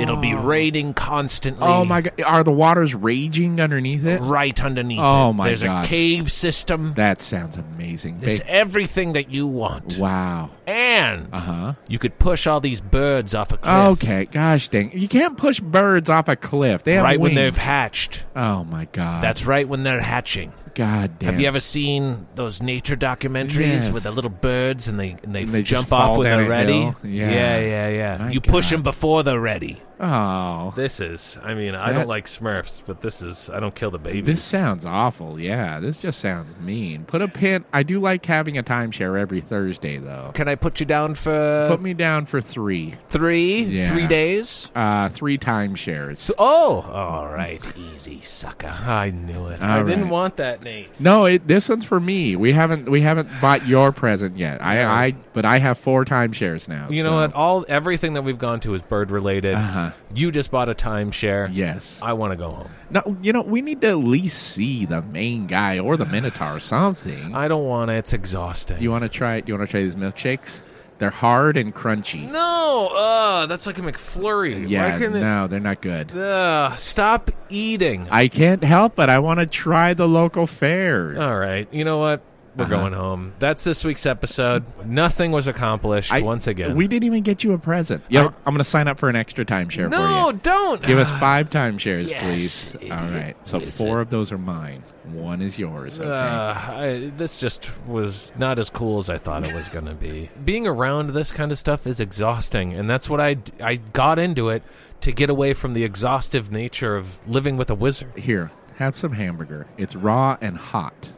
S8: It'll be raining constantly.
S6: Oh my god! Are the waters raging underneath it?
S8: Right underneath
S6: Oh,
S8: it.
S6: my
S8: There's
S6: God.
S8: There's a cave system.
S6: That sounds amazing.
S8: It's everything that you want.
S6: wow.
S8: And
S6: Uh huh.
S8: you could push all these birds off a cliff.
S6: Okay. Gosh dang! You can't push birds off a cliff. They have
S8: Right when they've hatched.
S6: Oh my god.
S8: That's right when they're hatching.
S6: god damn.
S8: Have you ever seen those nature documentaries
S6: Yes.
S8: with the little birds and they and they,
S6: And they
S8: jump off when they're ready?
S6: Yeah.
S8: yeah, yeah. yeah.
S6: My
S8: you push them before they're ready.
S6: Oh,
S5: This is. I mean, I don't like Smurfs, but this is. I don't kill the babies.
S6: this sounds awful. Yeah, this just sounds mean. Put a pin. I do like having a timeshare every Thursday, though.
S8: Can I put you down for
S6: Put me down for three.
S8: three?
S6: Yeah.
S8: Three days?
S6: Uh, three timeshares.
S8: Oh, all right. Easy, sucker.
S5: I knew it.
S6: All
S5: I didn't want that, Nate.
S6: No, it, this one's for me. We haven't we haven't bought your present yet. I, I but I have four timeshares now.
S5: You
S6: so-
S5: know what? All everything that we've gone to is bird related.
S6: Uh-huh.
S5: You just bought a timeshare.
S6: Yes.
S5: I want to go home.
S6: No, you know we need to at least see the main guy or the Minotaur or something.
S5: I don't want to. It's exhausting.
S6: do you want to try? Do you want to try these milkshakes? They're hard and crunchy.
S5: no, uh, that's like a McFlurry.
S6: Yeah,
S5: Why couldn't it-
S6: no, they're not good.
S5: Ugh, stop eating.
S6: I can't help it. I want to try the local fare.
S5: All right. You know what? We're
S6: Uh-huh.
S5: going home. That's this week's episode. Nothing was accomplished
S6: I-
S5: once again.
S6: we didn't even get you a present. Yeah, I'm going to sign up for an extra timeshare for
S5: no,
S6: you.
S5: don't
S6: Give us five timeshares,
S5: Yes,
S6: please. All right. So
S5: What
S6: four of those are mine. One is yours. Okay.
S5: Uh, I, this just was not as cool as I thought it was going to be. Being around this kind of stuff is exhausting, and that's what I I got into it to get away from the exhaustive nature of living with a wizard.
S6: Here, have some hamburger. It's raw and hot.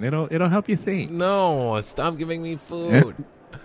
S6: It'll it'll help you think.
S5: No, stop giving me food.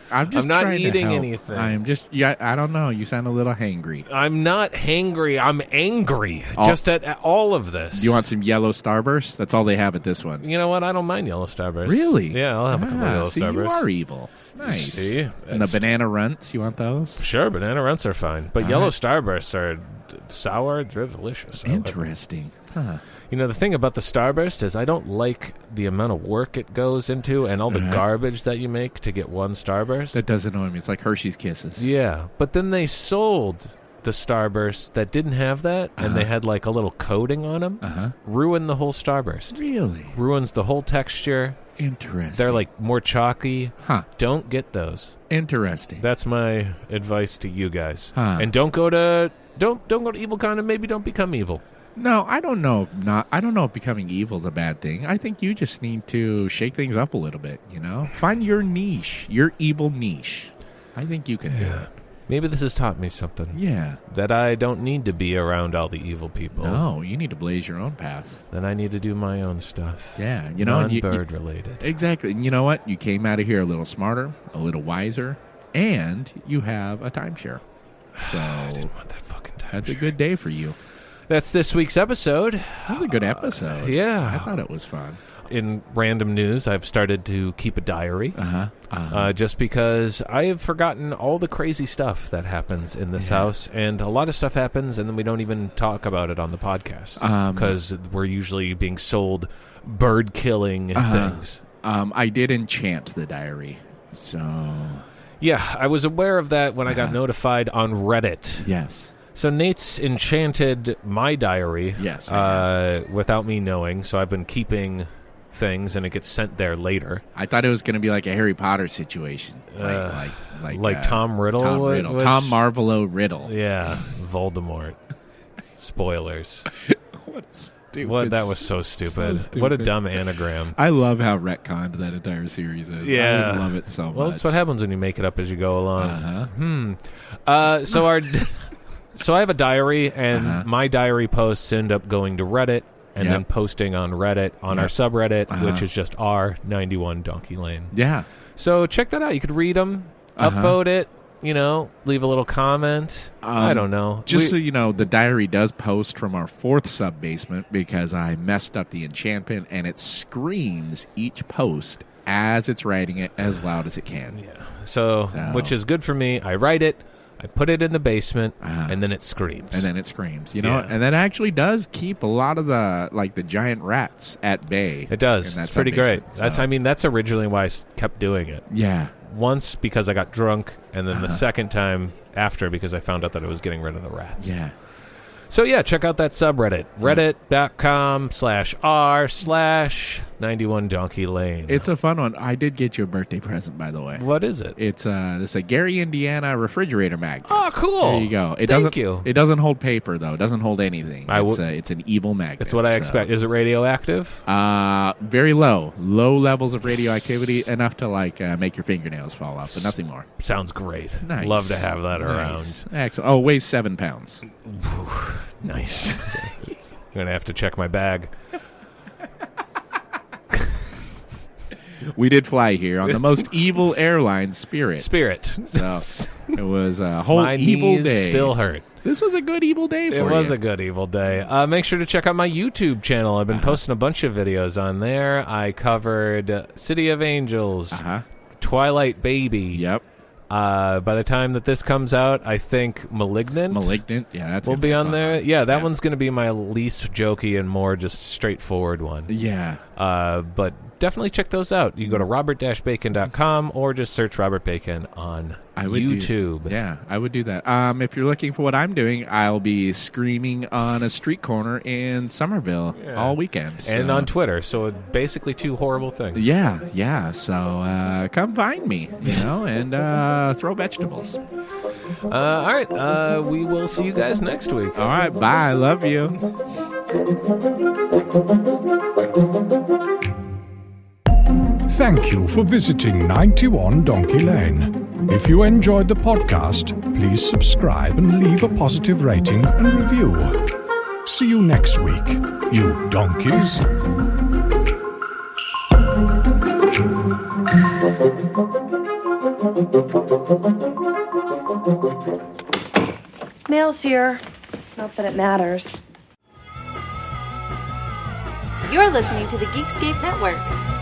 S6: I'm just
S5: I'm not eating anything.
S6: I'm just yeah. I don't know. You sound a little hangry.
S5: I'm not hangry. I'm angry
S6: Oh.
S5: just at, at all of this.
S6: Do you want some yellow starburst? That's all they have at this one.
S5: You know what? I don't mind yellow starburst.
S6: Really?
S5: Yeah, I'll have a couple
S6: Ah,
S5: of yellow
S6: see,
S5: starburst.
S6: You are evil. Nice.
S5: See?
S6: and the
S5: That's-
S6: banana runts. You want those?
S5: Sure, banana runts are fine, but
S6: All
S5: yellow starbursts are d- sour. They're delicious. I.
S6: Interesting. Huh.
S5: You know, the thing about the starburst is I don't like the amount of work it goes into and all the
S6: Uh-huh.
S5: garbage that you make to get one starburst.
S6: That does annoy me. It's like Hershey's Kisses.
S5: yeah, but then they sold the Starburst that didn't have that, and they had like a little coating on them.
S6: Uh huh.
S5: Ruin the whole starburst.
S6: Really
S5: Ruins the whole texture.
S6: interesting.
S5: They're like more chalky.
S6: huh.
S5: Don't get those.
S6: Interesting.
S5: That's my advice to you guys.
S6: Huh.
S5: And don't go to don't don't go to EvilCon and maybe don't become evil.
S6: No, I don't know. if Not. I don't know if becoming evil is a bad thing. I think you just need to shake things up a little bit. You know, find your niche, your evil niche. I think you can do it.
S5: Maybe this has taught me something.
S6: Yeah.
S5: That I don't need to be around all the evil people.
S6: No, you need to blaze your own path.
S5: Then I need to do my own stuff.
S6: Yeah, you know, you-
S5: non-bird related.
S6: Exactly. You know what? You came out of here a little smarter, a little wiser, and you have a timeshare. So
S5: I didn't want that fucking time.
S6: that's a good day for you.
S5: That's this week's episode.
S6: That was a good episode.
S5: yeah.
S6: I thought it was fun.
S5: In random news, I've started to keep a diary.
S6: Uh-huh. Uh-huh.
S5: Uh, just because I have forgotten all the crazy stuff that happens in this
S6: Yeah.
S5: house, and a lot of stuff happens, and then we don't even talk about it on the podcast
S6: Um,
S5: because we're usually being sold bird killing
S6: Uh-huh.
S5: things.
S6: um, I did enchant the diary. So
S5: Yeah, I was aware of that when I got
S6: Uh-huh.
S5: notified on Reddit.
S6: yes.
S5: So Nate's enchanted my diary.
S6: Yes,
S5: uh, without me knowing. So I've been keeping things, and it gets sent there later.
S6: I thought it was going to be like a Harry Potter situation, like
S5: Uh,
S6: like like,
S5: like
S6: uh,
S5: Tom Riddle,
S6: Tom
S5: wa-
S6: Riddle, Tom Marvolo Riddle.
S5: Yeah, Voldemort. Spoilers.
S6: What stupid.
S5: What that was so stupid.
S6: stupid.
S5: What a dumb anagram.
S6: I love how retconned that entire series is.
S5: Yeah.
S6: I love it so much.
S5: Well, that's what happens when you make it up as you go along.
S6: Uh-huh.
S5: Hmm. Uh, so our, so I have a diary, and
S6: Uh-huh.
S5: my diary posts end up going to Reddit, and
S6: Yep.
S5: then posting on Reddit on our
S6: Yep.
S5: subreddit,
S6: Uh-huh.
S5: which is just r ninety one Donkey Lane.
S6: Yeah.
S5: So check that out. You could read them,
S6: Uh-huh.
S5: upvote it. You know, leave a little comment. I
S6: Um,
S5: don't know.
S6: Just
S5: We-
S6: so you know, the diary does post from our fourth sub basement because I messed up the enchantment and it screams each post as it's writing it as loud as it can.
S5: yeah. So,
S6: So-
S5: which is good for me. I write it. I put it in the basement,
S6: Uh-huh.
S5: and then it screams.
S6: And then it screams, you know,
S5: Yeah.
S6: and that actually does keep a lot of the like the giant rats at bay.
S5: It does.
S6: in that
S5: It's pretty great.
S6: sub-basement,
S5: That's. I mean, that's originally why I kept doing it.
S6: yeah,
S5: Once because I got drunk, and then the
S6: Uh-huh.
S5: second time after because I found out that it was getting rid of the rats.
S6: yeah.
S5: So yeah, check out that subreddit. Reddit.com slash r slash 91 Donkey Lane.
S6: It's a fun one. I did get you a birthday present, by the way.
S5: what is it?
S6: It's uh, this a Gary, Indiana refrigerator magnet.
S5: Oh, cool.
S6: There you go. It
S5: Thank
S6: doesn't.
S5: you.
S6: It doesn't hold paper though. It doesn't hold anything.
S5: I
S6: it's,
S5: would-
S6: a, it's an evil magnet.
S5: That's what I
S6: so-
S5: expect. Is it radioactive?
S6: Uh, very low, low levels of radioactivity, enough to like uh, make your fingernails fall off, but nothing more.
S5: Sounds great.
S6: Nice.
S5: Love to have that
S6: Nice. Excellent. Oh, weighs seven pounds.
S5: Nice. I'm gonna have to check my bag.
S6: We did fly here on the most evil airline, Spirit.
S5: Spirit.
S6: So it was a whole
S5: my
S6: evil
S5: knees
S6: day.
S5: still hurt.
S6: This was a good evil day
S5: It was
S6: you.
S5: a good evil day. Uh, make sure to check out my YouTube channel. I've been posting a bunch of videos on there. I covered City of Angels,
S6: uh-huh.
S5: Twilight Baby.
S6: Yep.
S5: Uh, by the time that this comes out, I think Malignant.
S6: Malignant. Yeah, that's
S5: will
S6: gonna
S5: be
S6: a
S5: on
S6: fun
S5: there.
S6: one.
S5: Yeah, that one's going to be my least jokey and more just straightforward one.
S6: Yeah.
S5: Uh, but definitely check those out. You go to robert-bacon.com or just search Robert Bacon on
S6: I would do-
S5: YouTube.
S6: yeah, I would do that. Um, if you're looking for what I'm doing, I'll be screaming on a street corner in Somerville
S5: Yeah.
S6: all weekend.
S5: And on Twitter. So basically two horrible things.
S6: Yeah, yeah. So uh, come find me, you know, and uh, throw vegetables.
S5: Uh, all right. Uh, we will see you guys next week.
S6: All right, bye. Love you.
S4: Thank you for visiting 91 Donkey Lane. If you enjoyed the podcast, please subscribe and leave a positive rating and review. See you next week, you donkeys.
S9: Mail's here. Not that it matters.
S10: You're listening to the Geekscape Network.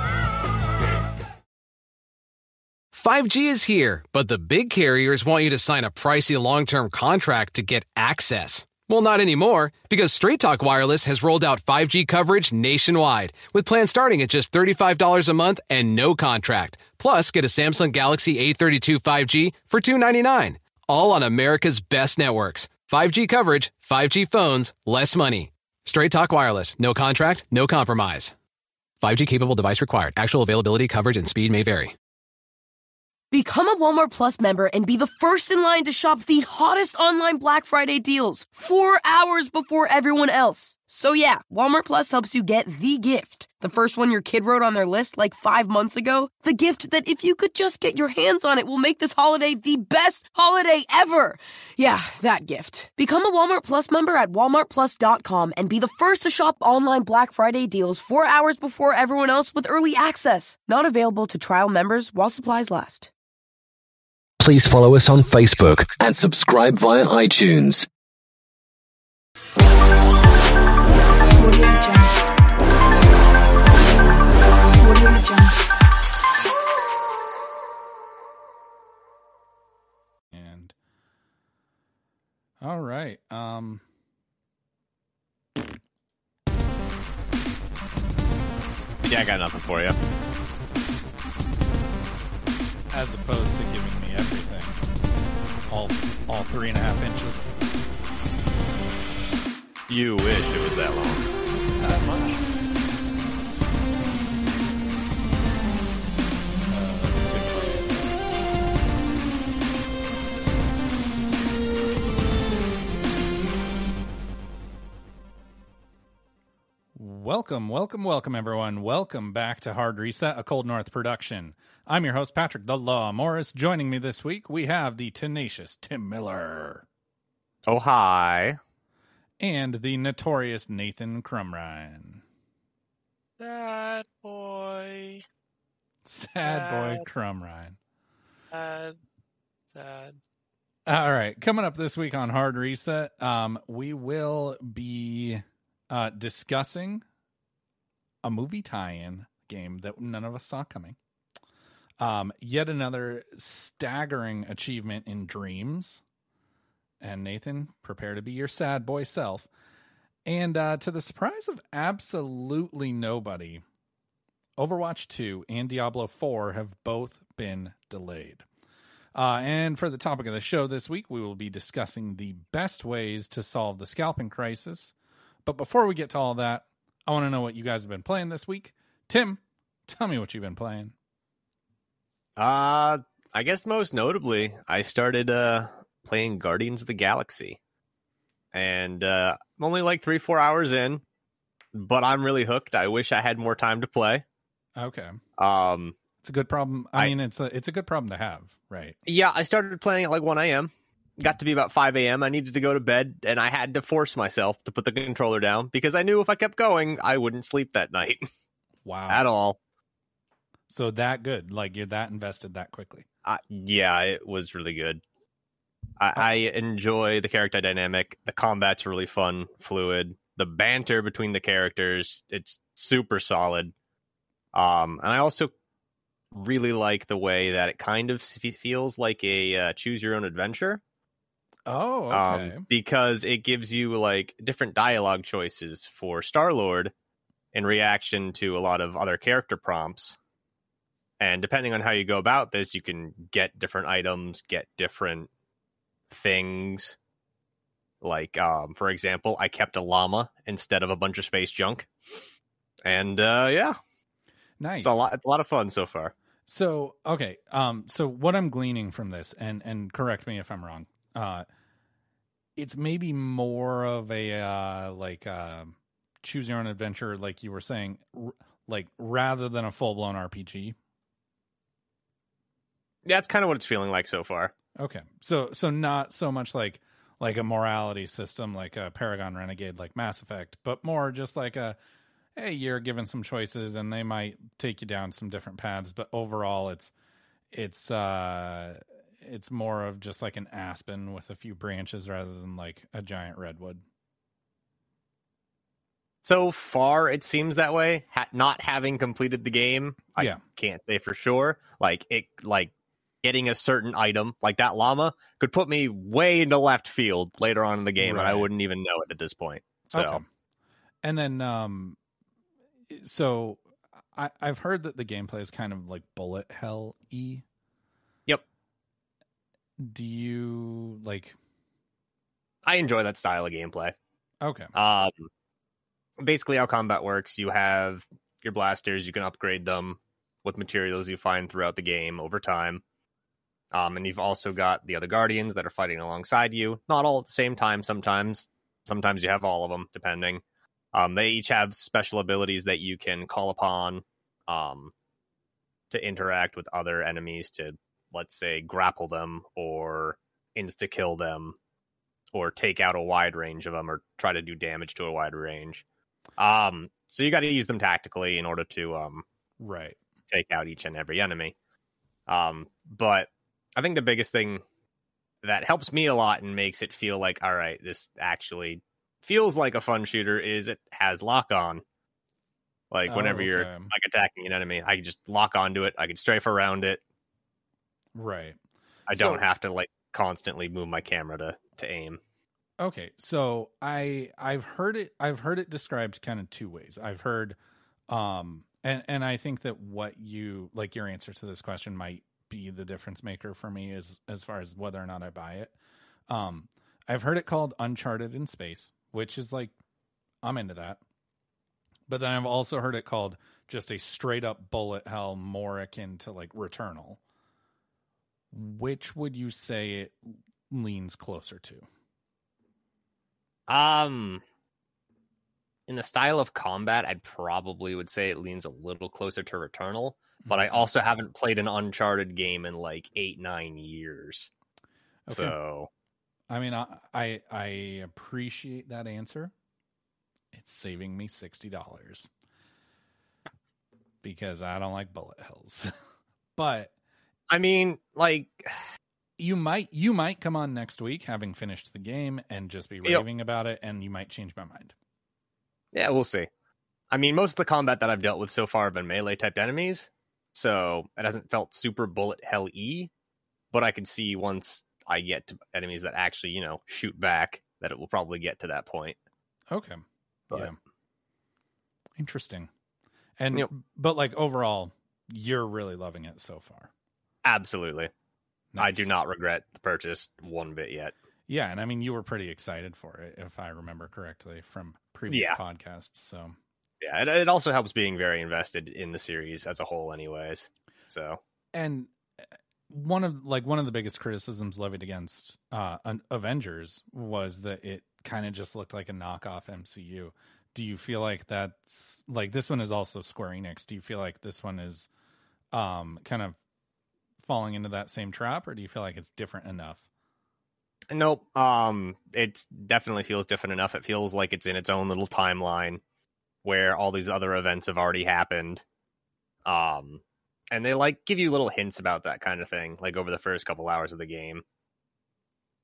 S11: 5G is here, but the big carriers want you to sign a pricey long term contract to get access. Well, not anymore, because Straight Talk Wireless has rolled out 5G coverage nationwide, with plans starting at just $35 a month and no contract. Plus, get a Samsung Galaxy A32 5G for 299. All on America's best networks. 5G coverage, 5G phones, less money. Straight Talk Wireless, no contract, no compromise. 5G capable device required. Actual availability, coverage, and speed may vary.
S3: Become a Walmart Plus member and be the first in line to shop the hottest online Black Friday deals four hours before everyone else. So, yeah, Walmart Plus helps you get the gift. The first one your kid wrote on their list like five months ago. The gift that, if you could just get your hands on it, will make this holiday the best holiday ever. Yeah, that gift. Become a Walmart Plus member at walmartplus.com and be the first to shop online Black Friday deals four hours before everyone else with early access. Not available to trial members while supplies last.
S12: Please follow us on Facebook and subscribe via iTunes.
S13: And all right. Um
S14: Yeah, I got nothing for you.
S13: As opposed to giving me everything. All all three and a half inches.
S14: You wish it was that long.
S13: That much. Welcome, welcome, welcome, everyone. Welcome back to Hard Reset, a Cold North production. I'm your host, Patrick the Law Morris. Joining me this week, we have the tenacious Tim Miller
S14: Oh, hi.
S13: and the notorious Nathan Crumrine.
S15: Sad boy.
S13: Sad boy Crumrine.
S15: Sad. Sad.
S13: All right, coming up this week on Hard Reset, um, we will be uh, discussing a movie tie-in game that none of us saw coming. Um, yet another staggering achievement in Dreams. And Nathan, prepare to be your sad boy self. And uh, to the surprise of absolutely nobody, Overwatch 2 and Diablo 4 have both been delayed. Uh, and for the topic of the show this week, we will be discussing the best ways to solve the scalping crisis. But before we get to all that, I want to know what you guys have been playing this week. Tim, tell me what you've been playing.
S14: Uh, I guess most notably, I started uh playing Guardians of the Galaxy, and uh, I'm only like three, four hours in, but I'm really hooked. I wish I had more time to play.
S13: Okay,
S14: Um,
S13: it's a good problem. I,
S14: I-
S13: mean, it's a it's a good problem to have, right?
S14: yeah, I started playing at like 1 a.m. Got to be about 5 a.m. I needed to go to bed, and I had to force myself to put the controller down because I knew if I kept going, I wouldn't sleep that night
S13: Wow,
S14: at all.
S13: so that good, like you're that invested that quickly.
S14: Uh, yeah, it was really good. I, I enjoy the character dynamic. The combat's really fun, fluid. The banter between the characters, it's super solid. Um, and I also really like the way that it kind of feels like a uh, choose your own adventure.
S13: Oh,
S14: um,
S13: okay.
S14: because it gives you like different dialogue choices for Star Lord in reaction to a lot of other character prompts. And depending on how you go about this, you can get different items, get different things. Like, um, for example, I kept a llama instead of a bunch of space junk, and uh, yeah,
S13: nice.
S14: it's a lot. It's a lot of fun so far.
S13: So okay, um, so what I'm gleaning from this, and and correct me if I'm wrong, uh, it's maybe more of a uh, like uh, choose your own adventure, like you were saying, r- like rather than a full blown RPG.
S14: That's kind of what it's feeling like so far.
S13: Okay, so so not so much like like a morality system like a Paragon Renegade, like Mass Effect, but more just like a hey, you're given some choices and they might take you down some different paths, but overall, it's it's uh it's more of just like an aspen with a few branches rather than like a giant redwood.
S14: So far, it seems that way. Ha- not having completed the game, I
S13: Yeah.
S14: can't say for sure. Like it, like getting a certain item, like that llama, could put me way into left field later on in the game, and I wouldn't even know it at this point. So
S13: Okay. And then um so I I've heard that the gameplay is kind of like bullet hell e. Do you like
S14: I enjoy that style of gameplay.
S13: okay.
S14: Um, basically, how combat works: you have your blasters, you can upgrade them with materials you find throughout the game over time. Um, and you've also got the other guardians that are fighting alongside you. Not all at the same time. Sometimes, sometimes you have all of them, depending. Um, they each have special abilities that you can call upon um, to interact with other enemies to, let's say, grapple them or insta kill them or take out a wide range of them or try to do damage to a wide range. Um, so you got to use them tactically in order to um,
S13: Right.
S14: take out each and every enemy. Um, but I think the biggest thing that helps me a lot and makes it feel like, all right, this actually feels like a fun shooter is it has lock on. Like
S13: Oh,
S14: whenever you're
S13: okay.
S14: like attacking an enemy, I can just lock onto it. I can strafe around it.
S13: Right.
S14: I
S13: So-
S14: don't have to like constantly move my camera to to aim.
S13: Okay, so I I've heard it I've heard it described kind of two ways. I've heard um and and I think that what you like your answer to this question might be the difference maker for me as as far as whether or not I buy it. Um I've heard it called Uncharted in Space, which is like I'm into that. But then I've also heard it called just a straight up bullet hell more akin to like Returnal. Which would you say it leans closer to?
S14: Um, in the style of combat, I probably would say it leans a little closer to Returnal, but I also haven't played an Uncharted game in like eight nine years.
S13: Okay.
S14: So
S13: I mean, I, I I appreciate that answer. It's saving me sixty dollars because I don't like bullet hells. but
S14: I mean, like
S13: you might you might come on next week having finished the game and just be
S14: Yep.
S13: raving about it, and you might change my mind.
S14: yeah, we'll see. I mean, most of the combat that I've dealt with so far have been melee type enemies, so it hasn't felt super bullet hell e. But I can see once I get to enemies that actually, you know, shoot back, that it will probably get to that point.
S13: Okay,
S14: But-
S13: yeah, interesting. And
S14: Yep.
S13: but like overall, you're really loving it so far.
S14: Absolutely. I do not regret the purchase one bit yet.
S13: Yeah, and I mean you were pretty excited for it, if I remember correctly from previous
S14: Yeah.
S13: podcasts. So
S14: Yeah, it, it also helps being very invested in the series as a whole, anyways. So
S13: and uh, one of like one of the biggest criticisms levied against uh Avengers was that it kind of just looked like a knockoff MCU. Do you feel like that's like this one is also Square Enix? Do you feel like this one is um kind of falling into that same trap or do you feel like it's different enough?
S14: Nope. Um, it definitely feels different enough. It feels like it's in its own little timeline where all these other events have already happened. Um, and they like give you little hints about that kind of thing, like over the first couple hours of the game.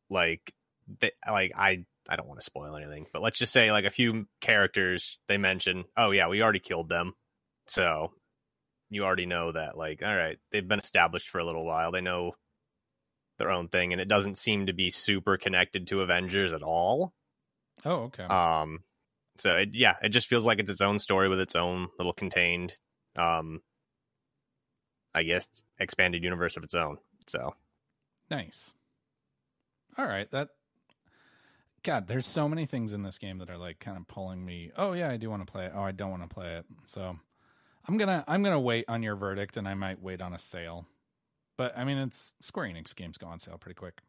S14: Like, they, like I I don't want to spoil anything, but let's just say like a few characters they mention. Oh yeah, we already killed them, so you already know that. Like, all right, they've been established for a little while. They know their own thing, and it doesn't seem to be super connected to Avengers at all.
S13: Oh, okay.
S14: Um, so it, yeah, it just feels like it's its own story with its own little contained, um, I guess, expanded universe of its own. So
S13: Nice. All right, that God, there's so many things in this game that are like kind of pulling me. Oh yeah, I do want to play it. Oh, I don't want to play it. So I'm gonna I'm gonna wait on your verdict, and I might wait on a sale. But I mean, it's Square Enix games go on sale pretty quick.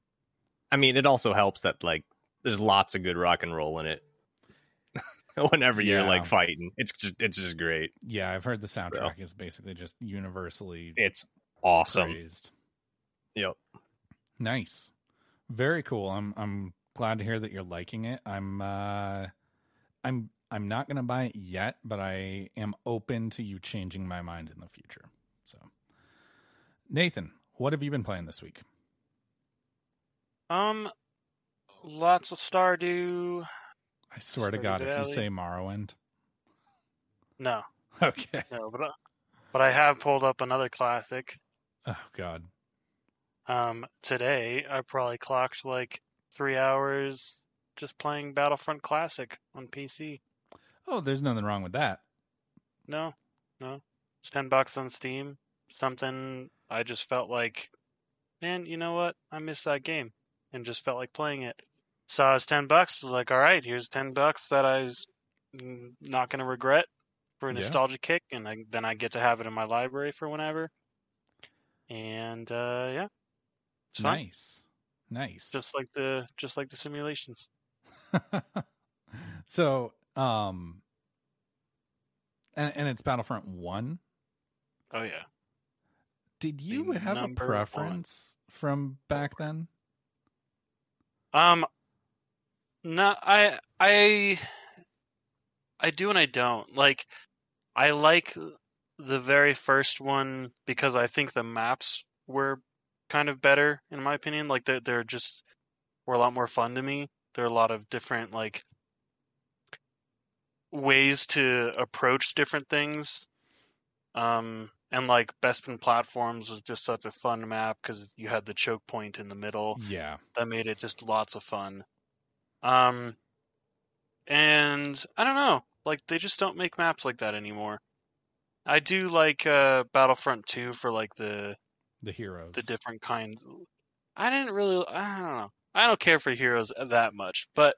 S14: I mean, it also helps that like there's lots of good rock and roll in it. Whenever you're like fighting, it's just it's just great.
S13: Yeah, I've heard the soundtrack is basically just universally
S14: It's awesome.
S13: praised.
S14: Yep.
S13: Nice. Very cool. I'm I'm glad to hear that you're liking it. I'm uh I'm I'm not going to buy it yet, but I am open to you changing my mind in the future. So Nathan, what have you been playing this week?
S15: Um, lots of Stardew.
S13: I swear to
S15: Stardew
S13: God, if you
S15: Valley.
S13: say Morrowind.
S15: No,
S13: Okay.
S15: no, but I- but I have pulled up another classic.
S13: Oh God.
S15: Um, today I probably clocked like three hours just playing Battlefront Classic on PC.
S13: Oh, there's nothing wrong with that.
S15: No, no, it's ten bucks on Steam. Something I just felt like, man, you know what? I missed that game, and just felt like playing it. Saw it's ten bucks. I was like, all right, here's ten bucks that I was not gonna regret for a
S13: Yeah.
S15: nostalgia kick, and I, then I get to have it in my library for whenever. And uh, yeah.
S13: Nice. Nice.
S15: Just like the just like the simulations.
S13: so, um and, and it's Battlefront 1.
S15: Oh yeah.
S13: Did you
S15: The
S13: have a
S15: number one.
S13: preference from back then?
S15: Um, no, I, I, I do and I don't. Like, I like the very first one because I think the maps were kind of better in my opinion. Like, they're they're just were a lot more fun to me. There are a lot of different like ways to approach different things. Um, and like Bespin platforms was just such a fun map because you had the choke point in the middle
S13: Yeah.
S15: that made it just lots of fun. Um, and I don't know, like they just don't make maps like that anymore. I do like uh, Battlefront 2 for like the
S13: The heroes.
S15: the different kinds. I didn't really, I don't know, I don't care for heroes that much, but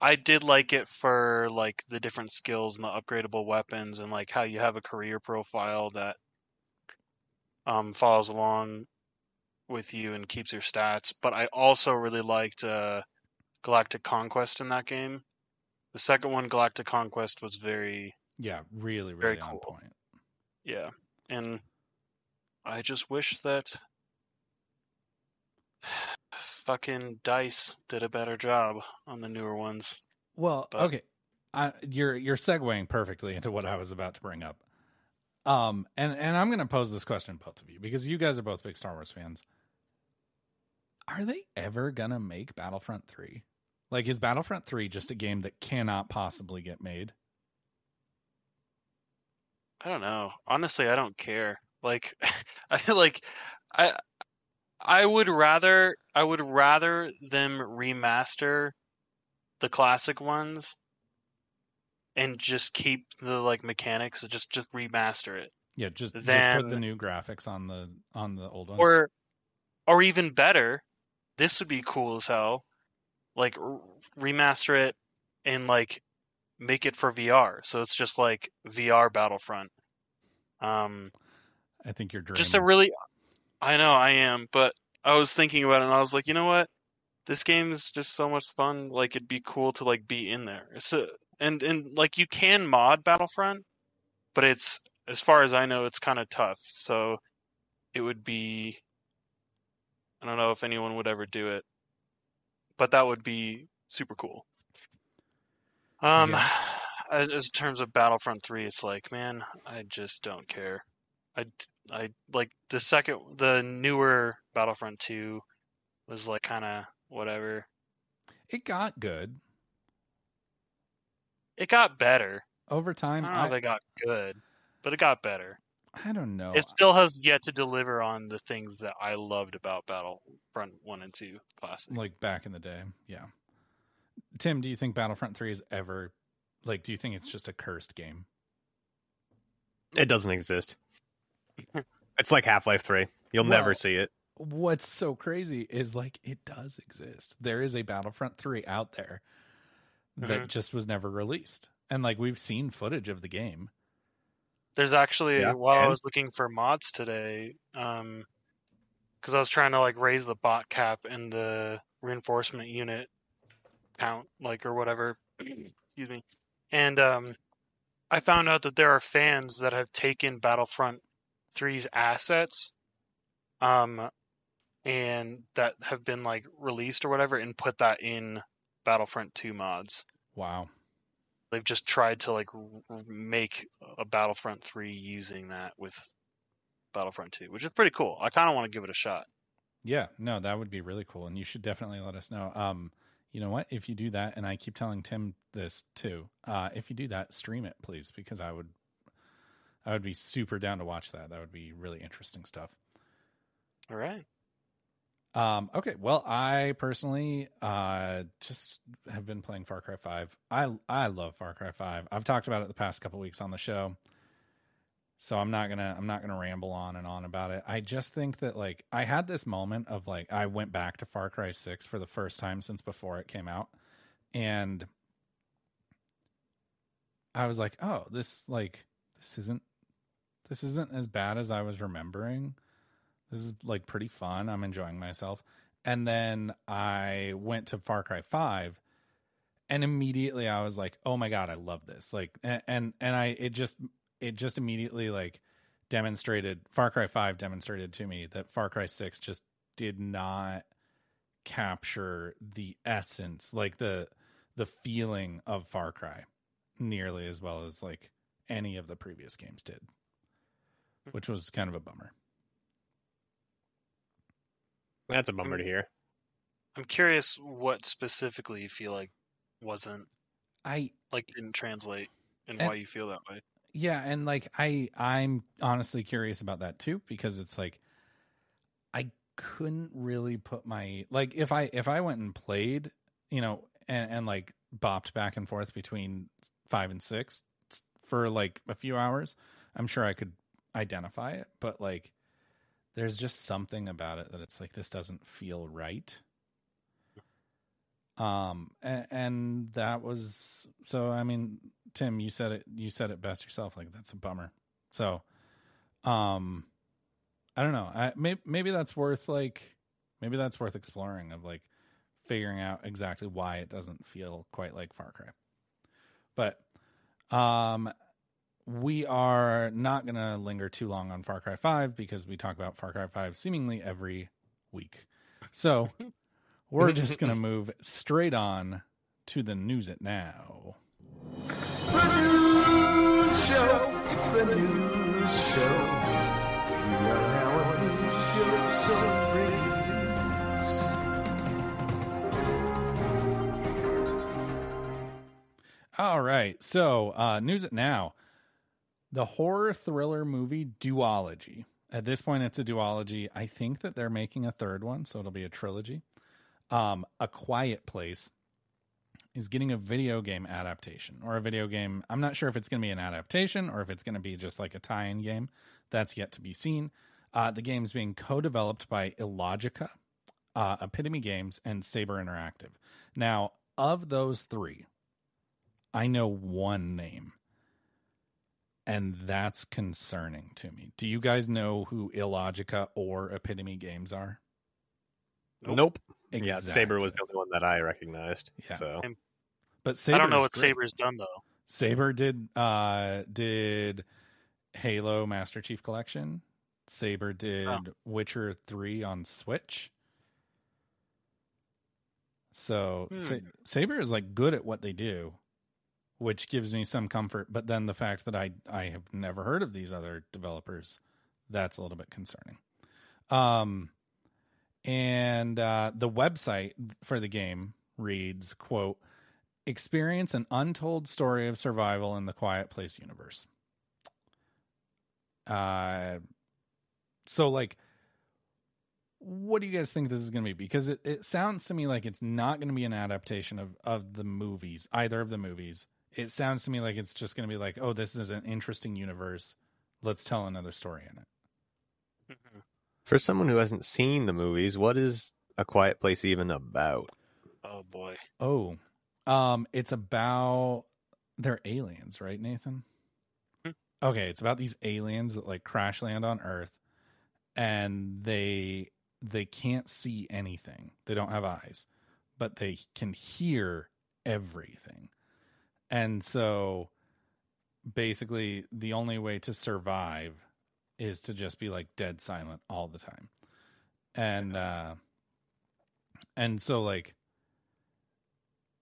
S15: I did like it for like the different skills and the upgradable weapons and like how you have a career profile that um follows along with you and keeps your stats. But I also really liked uh Galactic Conquest in that game. The second one, Galactic Conquest, was very
S13: Yeah, really,
S15: Very
S13: really on
S15: cool.
S13: point.
S15: yeah. And I just wish that fucking Dice did a better job on the newer ones.
S13: Well,
S15: But-
S13: okay. I, you're you're segueing perfectly into what I was about to bring up. Um, and and I'm going to pose this question to both of you because you guys are both big Star Wars fans. Are they ever going to make Battlefront 3? Like is Battlefront 3 just a game that cannot possibly get made?
S15: I don't know. Honestly, I don't care. Like I like I I would rather I would rather them remaster the classic ones and just keep the like mechanics just just remaster it.
S13: Yeah, just just put the new graphics on the on the old ones.
S15: Or or even better, this would be cool as hell. Like r- remaster it and like make it for VR. So it's just like VR Battlefront. Um,
S13: I think you're dreaming.
S15: just a really, I know I am, but I was thinking about it and I was like, you know what? This game is just so much fun. Like it'd be cool to like be in there. It's a, and and like you can mod Battlefront, but it's as far as I know, it's kind of tough. So it would be. I don't know if anyone would ever do it, but that would be super cool. Um, as, as terms of Battlefront Three, it's like, man, I just don't care. I, I like the second, the newer Battlefront Two was like kind of whatever.
S13: It got good
S15: It got better.
S13: over
S15: I
S13: time.
S15: don't know if it got good, but it got better.
S13: I don't know.
S15: It still has yet to deliver on the things that I loved about Battlefront One and Two Classic.
S13: like back in the day. Yeah. Tim, do you think Battlefront 3 is ever like do you think it's just a cursed game?
S14: It doesn't exist. it's like Half Life Three. You'll never see it.
S13: What's so crazy is like it does exist. There is a Battlefront 3 out there that
S15: Mhm.
S13: just was never released. And like we've seen footage of the game.
S15: There's actually
S14: Yeah,
S15: while I was looking for mods today, um, because I was trying to like raise the bot cap and the reinforcement unit count, like or whatever. excuse me, and um, I found out that there are fans that have taken Battlefront 3's assets, um, and that have been like released or whatever, and put that in Battlefront 2 mods.
S13: Wow.
S15: They've just tried to like r- r- make a Battlefront 3 using that with Battlefront 2, which is pretty cool. I kind of want to give it a shot.
S13: Yeah, no, that would be really cool and you should definitely let us know. Um you know what? If you do that and I keep telling Tim this too. Uh if you do that, stream it please because I would I would be super down to watch that. That would be really interesting stuff.
S15: All right.
S13: Um, okay, well, I personally uh, just have been playing Far Cry Five. I I love Far Cry Five. I've talked about it the past couple weeks on the show, so I'm not gonna I'm not gonna ramble on and on about it. I just think that like I had this moment of like I went back to Far Cry Six for the first time since before it came out, and I was like, oh, this like this isn't this isn't as bad as I was remembering this is like pretty fun. I'm enjoying myself. And then I went to Far Cry 5 and immediately I was like, "Oh my god, I love this." Like and and, and I it just it just immediately like demonstrated Far Cry 5 demonstrated to me that Far Cry 6 just did not capture the essence, like the the feeling of Far Cry nearly as well as like any of the previous games did. Which was kind of a bummer.
S14: That's a bummer to hear.
S15: I'm curious what specifically you feel like wasn't
S13: I
S15: like didn't translate and,
S13: And-
S15: why you feel that way.
S13: Yeah, and like I I'm honestly curious about that too because it's like I couldn't really put my like if I if I went and played, you know, and, and like bopped back and forth between 5 and 6 for like a few hours, I'm sure I could identify it, but like there's just something about it that it's like this doesn't feel right. Um and, and that was so I mean Tim you said it you said it best yourself like that's a bummer. So um I don't know. I maybe maybe that's worth like maybe that's worth exploring of like figuring out exactly why it doesn't feel quite like Far Cry. But um we are not going to linger too long on Far Cry 5 because we talk about Far Cry 5 seemingly every week. So we're just going to move straight on to the news it now.
S16: show. It's the news show. We are now a news show, so bring
S13: All right. So, uh, news it now. The horror thriller movie Duology. At this point, it's a duology. I think that they're making a third one, so it'll be a trilogy. Um, a Quiet Place is getting a video game adaptation or a video game. I'm not sure if it's going to be an adaptation or if it's going to be just like a tie in game. That's yet to be seen. Uh, the game is being co-developed by Illogika, uh, Epitome Games, and Saber Interactive. Now, of those three, I know one name, and that's concerning to me. Do you guys know who Illogika or Epitome Games are?
S14: Nope. Yeah, Saber was the only one that I recognized.
S13: Yeah.
S14: So
S13: But Saber
S15: I don't know what
S13: great.
S15: Saber's done though.
S13: Saber did uh did Halo Master Chief Collection. Saber did
S15: Oh.
S13: Witcher 3 on Switch. So Sa-
S15: Hmm.
S13: Saber is like good at what they do, which gives me some comfort, but then the fact that I I have never heard of these other developers, that's a little bit concerning. Um and uh the website for the game reads quote experience an untold story of survival in the quiet place universe. Uh so like what do you guys think this is going to be? Because it, it sounds to me like it's not going to be an adaptation of of the movies either of the movies it sounds to me like it's just going to be like oh this is an interesting universe. Let's tell another story in it.
S14: For someone who hasn't seen the movies, what is A Quiet Place even about?
S15: Oh boy.
S13: oh um it's about they're aliens right nathan? Okay it's about these aliens that like crash land on earth and they they can't see anything. They don't have eyes but they can hear everything and so basically the only way to survive is to just be like dead silent all the time. And uh and so like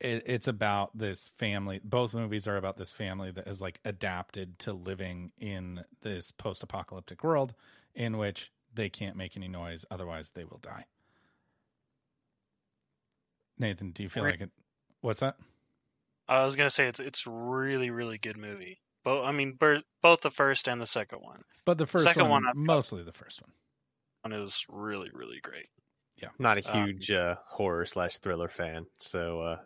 S13: it, it's about this family both movies are about this family that is like adapted to living in this post-apocalyptic world in which they can't make any noise otherwise they will die. Nathan do you feel
S15: Right.
S13: like it what's that
S15: I was gonna say it's it's really really good movie. Both I mean ber- both the first and the second one.
S13: but the first
S15: second
S13: one,
S15: one,
S13: mostly the first one
S15: One is really really great.
S13: yeah
S14: Not a
S15: Um,
S14: huge uh, horror slash thriller fan, so uh,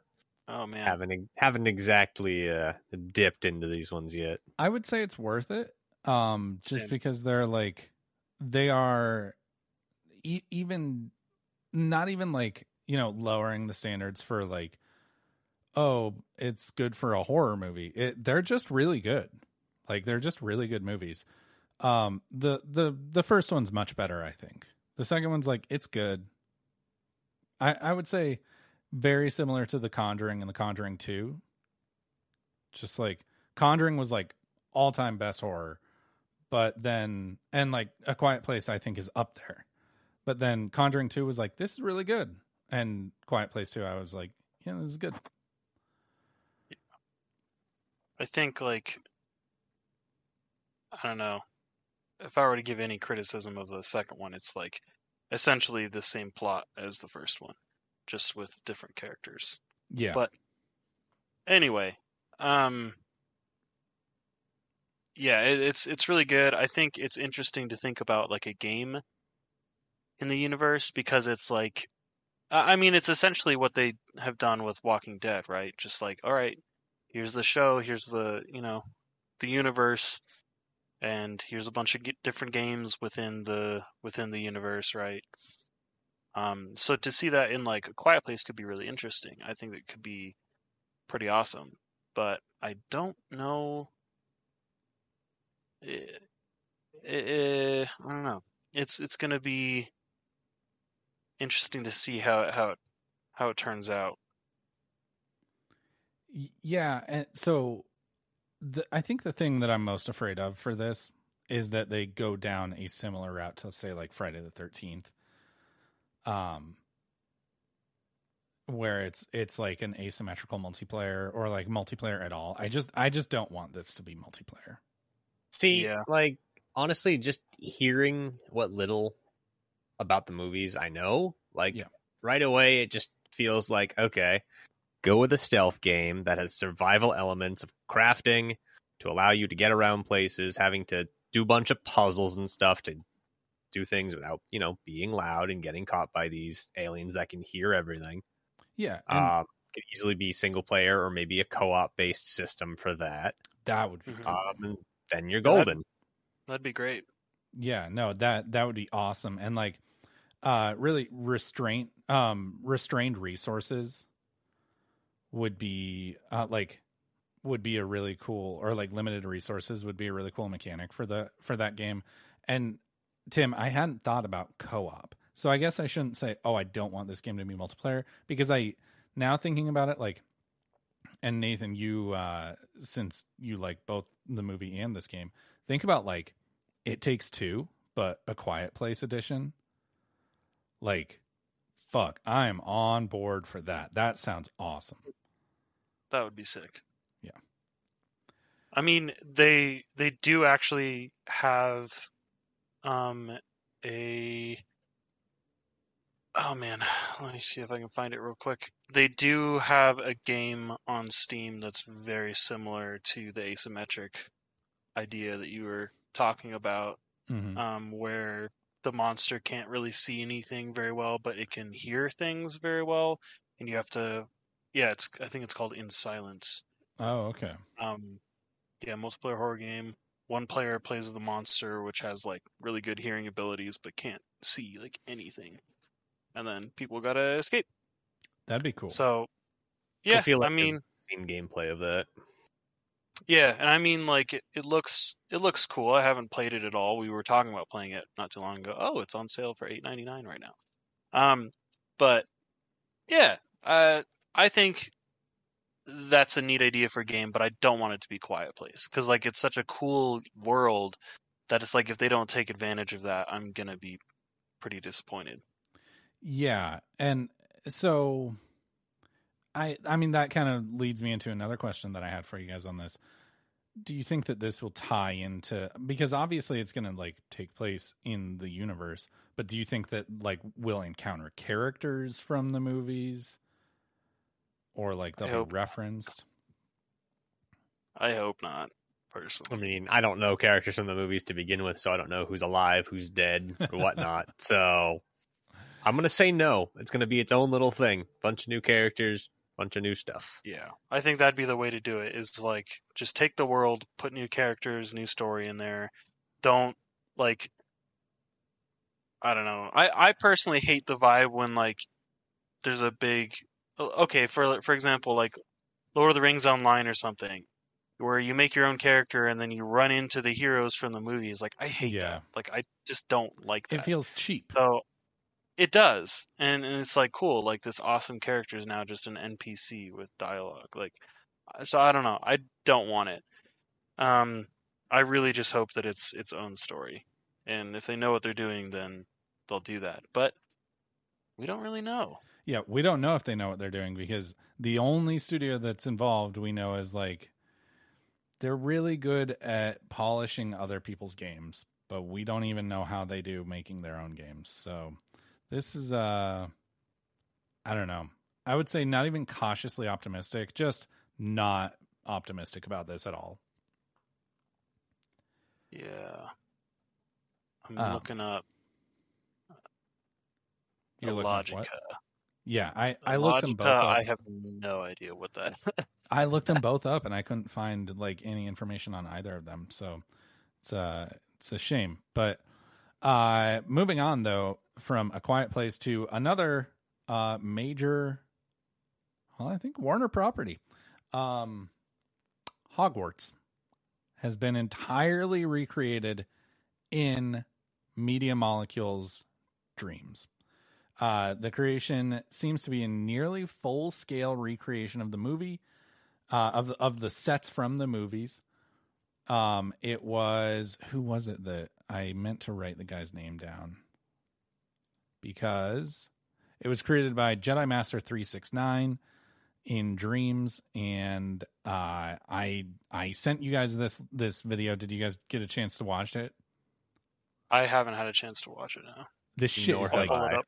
S15: Oh man.
S14: haven't haven't exactly uh, dipped into these ones yet.
S13: I would say it's worth it. Um, just
S15: Same.
S13: because they're like, they are e- even not even like, you know, lowering the standards for like, oh, it's good for a horror movie. It, they're just really good. Like they're just really good movies. Um, the, the, the first one's much better, I think. The second one's like, it's good. I, I would say very similar to The Conjuring and The Conjuring 2 just like conjuring was like all-time best horror but then and like a quiet place i think is up there but then conjuring 2 was like this is really good and quiet place 2 i was like yeah this is good
S15: I think like I don't know. If I were to give any criticism of the second one, it's like essentially the same plot as the first one, just with different characters.
S13: yeah
S15: But anyway, um yeah, it, it's it's really good. I think it's interesting to think about like a game in the universe because it's like I I mean it's essentially what they have done with Walking Dead, right? Just like, all right, here's the show, here's the, you know, the universe and here's a bunch of different games within the within the universe, right? Um, so to see that in like a quiet place could be really interesting. I think it could be pretty awesome, but I don't know. Eh, eh, I don't know. It's it's gonna be interesting to see how it, how it, how it turns out.
S13: Y- yeah and so the, i think the thing that i'm most afraid of for this is that they go down a similar route to say like friday the 13th um where it's it's like an asymmetrical multiplayer or like multiplayer at all i just i just don't want this to be multiplayer
S14: See,
S15: Yeah.
S14: like honestly, just hearing what little about the movies I know, like
S13: Yeah.
S14: right away, it just feels like okay, go with a stealth game that has survival elements of crafting to allow you to get around places, having to do a bunch of puzzles and stuff to do things without you know being loud and getting caught by these aliens that can hear everything.
S13: yeah and
S14: Um, could easily be single player or maybe a co-op based system for that.
S13: that would be
S15: Mhm.
S14: Um, and then you're
S15: That'd-
S14: golden.
S15: That'd be great.
S13: Yeah, no, that that would be awesome. And like uh really restraint um restrained resources would be uh like would be a really cool or like limited resources would be a really cool mechanic for the for that game. And Tim, I hadn't thought about co-op. So I guess I shouldn't say, "Oh, I don't want this game to be multiplayer" because I now thinking about it like and Nathan, you uh since you like both the movie and this game, think about like it takes two, but a quiet place edition. Like fuck, I'm on board for that. That sounds awesome.
S15: That would be sick.
S13: Yeah.
S15: I mean, they they do actually have um a Oh man, let me see if I can find it real quick. They do have a game on Steam that's very similar to the asymmetric idea that you were talking about,
S13: Mhm.
S15: um, where the monster can't really see anything very well, but it can hear things very well, and you have to. Yeah, it's. I think it's called In Silence.
S13: Oh, okay.
S15: Um, yeah, multiplayer horror game. One player plays the monster, which has like really good hearing abilities, but can't see like anything. And then people gotta escape.
S13: That'd be cool.
S15: So, yeah,
S14: I feel like
S15: I mean,
S14: seen gameplay of that.
S15: yeah, and I mean, like it, it looks it looks cool. I haven't played it at all. We were talking about playing it not too long ago. Oh, it's on sale for eight ninety nine right now. Um, but yeah, uh, I think that's a neat idea for a game, but I don't want it to be Quiet Place because like it's such a cool world that it's like if they don't take advantage of that, I'm gonna be pretty disappointed.
S13: Yeah, and so I I mean that kind of leads me into another question that I had for you guys on this. Do you think that this will tie into because obviously it's going to like take place in the universe, but do you think that like we'll encounter characters from the movies or like
S15: I
S13: they'll
S15: hope
S13: be referenced?
S15: I hope not, personally.
S14: I mean, I don't know characters from the movies to begin with, so I don't know who's alive, who's dead, or whatnot. so I'm gonna say no. It's gonna be its own little thing. Bunch of new characters, bunch of new stuff.
S15: Yeah, I think that'd be the way to do it. Is like just take the world, put new characters, new story in there. Don't like. I don't know. I I personally hate the vibe when like there's a big. Okay, for for example, like Lord of the Rings Online or something, where you make your own character and then you run into the heroes from the movies. Like I hate
S13: Yeah.
S15: that. Like I just don't like that.
S13: It feels cheap.
S15: So it does, and, and it's like cool. Like this awesome character is now just an NPC with dialogue. Like, so I don't know. I don't want it. Um, I really just hope that it's its own story, and if they know what they're doing, then they'll do that. But we don't really know.
S13: Yeah, we don't know if they know what they're doing because the only studio that's involved we know is like they're really good at polishing other people's games, but we don't even know how they do making their own games. So this is uh I don't know. I would say not even cautiously optimistic, just not optimistic about this at all.
S15: Yeah, I'm
S13: Um,
S15: looking up.
S13: You're looking
S15: Illogika.
S13: what? Yeah, I I looked them both up.
S15: I have no idea what that.
S13: I looked them both up and I couldn't find like any information on either of them. So it's a it's a shame. But uh moving on though from a quiet place to another uh major well, I think Warner property. Um Hogwarts has been entirely recreated in Media Molecule's Dreams. Uh, the creation seems to be a nearly full scale recreation of the movie, uh, of of the sets from the movies. Um, it was who was it that I meant to write the guy's name down because it was created by Jedi Master three six nine in Dreams, and uh, I I sent you guys this this video. Did you guys get a chance to watch it?
S15: I haven't had a chance to watch it now.
S13: This shit
S15: Nor
S13: is like
S15: pulled it up.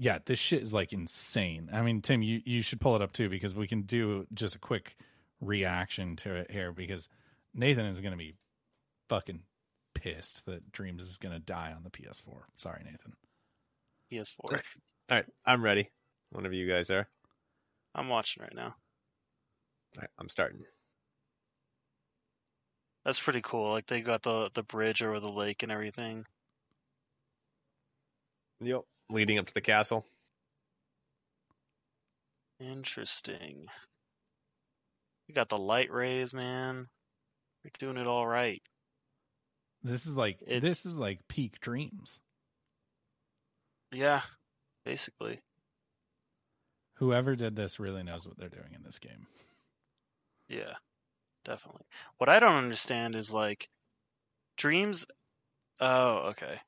S13: Yeah, this shit is like insane. I mean, Tim, you you should pull it up too because we can do just a quick reaction to it here because Nathan is going to be fucking pissed that Dreams is going to die on the PS4. Sorry, Nathan.
S15: PS4.
S14: All right, I'm ready. Whenever you guys are.
S15: I'm watching right now.
S14: All right, I'm starting.
S15: That's pretty cool. Like they got the the bridge over the lake and everything.
S14: Yep. Leading up to the castle.
S15: Interesting. You got the light rays, man. You're doing it all right.
S13: This is like this is like peak dreams.
S15: Yeah, basically.
S13: Whoever did this really knows what they're doing in this game.
S15: Yeah, definitely. What I don't understand is like Dreams. Oh, okay.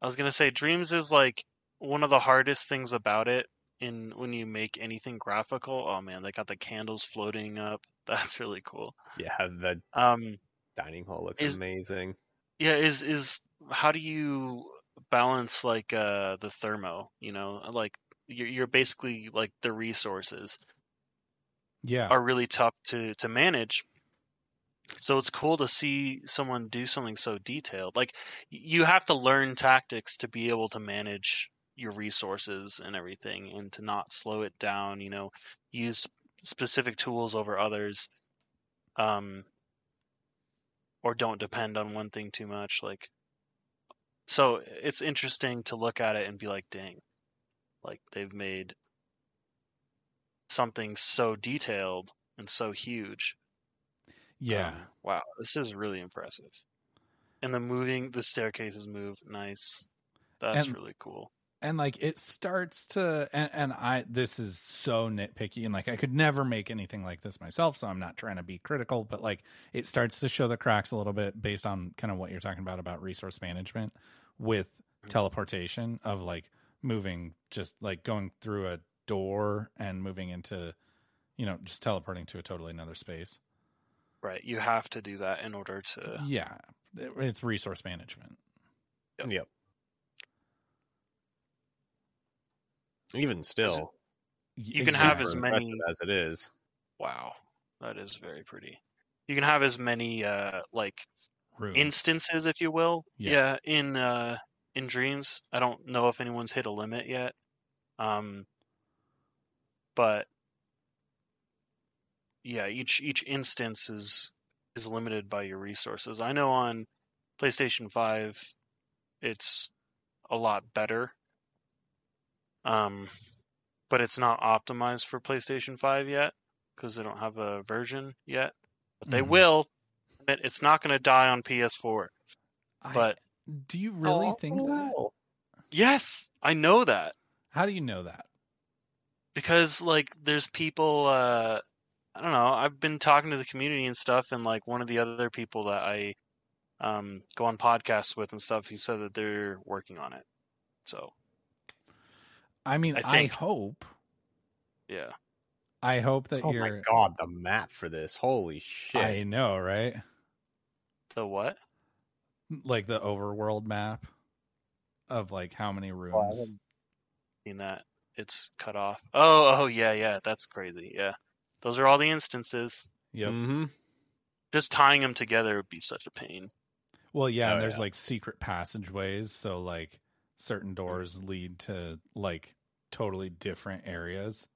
S15: Uh, I was gonna say Dreams is like one of the hardest things about it in when you make anything graphical. Oh man, they got the candles floating up. That's really cool.
S14: Yeah, the
S15: Um,
S14: dining hall looks
S15: is-
S14: amazing.
S15: yeah, is is how do you balance like uh the thermo? You know, like you're you're basically like the resources.
S13: Yeah.
S15: are really tough to to manage. So it's cool to see someone do something so detailed. Like you have to learn tactics to be able to manage your resources and everything and to not slow it down, you know, use specific tools over others. Um or don't depend on one thing too much like so it's interesting to look at it and be like, dang, like they've made something so detailed and so huge.
S13: Yeah.
S15: Um, wow, this is really impressive. And the moving, the staircases move nice. That's
S13: And-
S15: really cool.
S13: and like it starts to and, and i this is so nitpicky and like i could never make anything like this myself so i'm not trying to be critical but like it starts to show the cracks a little bit based on kind of what you're talking about about resource management with teleportation of like moving just like going through a door and moving into you know just teleporting to a totally another space
S15: Right, you have to do that in order to.
S13: yeah it's resource management
S14: Yep. Even still,
S15: You can have as many
S14: as it is.
S15: Wow, that is very pretty. You can have as many uh like
S13: Rooms.
S15: instances, if you will.
S13: Yeah.
S15: in uh in dreams. I don't know if anyone's hit a limit yet. Um, but yeah, each each instance is is limited by your resources. I know on PlayStation Five, it's a lot better. Um, but it's not optimized for PlayStation Five yet because they don't have a version yet. But they
S13: Mhm.
S15: will. But it's not going to die on PS4.
S13: I-
S15: But
S13: do you really think that
S15: yes, I know that
S13: how do you know that
S15: because like there's people. uh I don't know. I've been talking to the community and stuff, and like one of the other people that I um go on podcasts with and stuff, he said that they're working on it. So
S13: i mean
S15: I
S13: i, hope
S15: yeah,
S13: i hope that
S14: Oh
S13: you're
S14: my god, the map for this! Holy shit!
S13: I know, right?
S15: the what?
S13: Like the overworld map of like how many
S15: Oh,
S13: rooms.
S15: haven't seen that. It's cut off. Oh, oh yeah, yeah. That's crazy. Yeah, those are all the instances.
S13: Yep.
S14: Mm-hmm.
S15: Just tying them together would be such a pain.
S13: Well, yeah,
S14: Oh,
S13: and there's
S14: yeah.
S13: like secret passageways, so like certain doors lead to like totally different areas.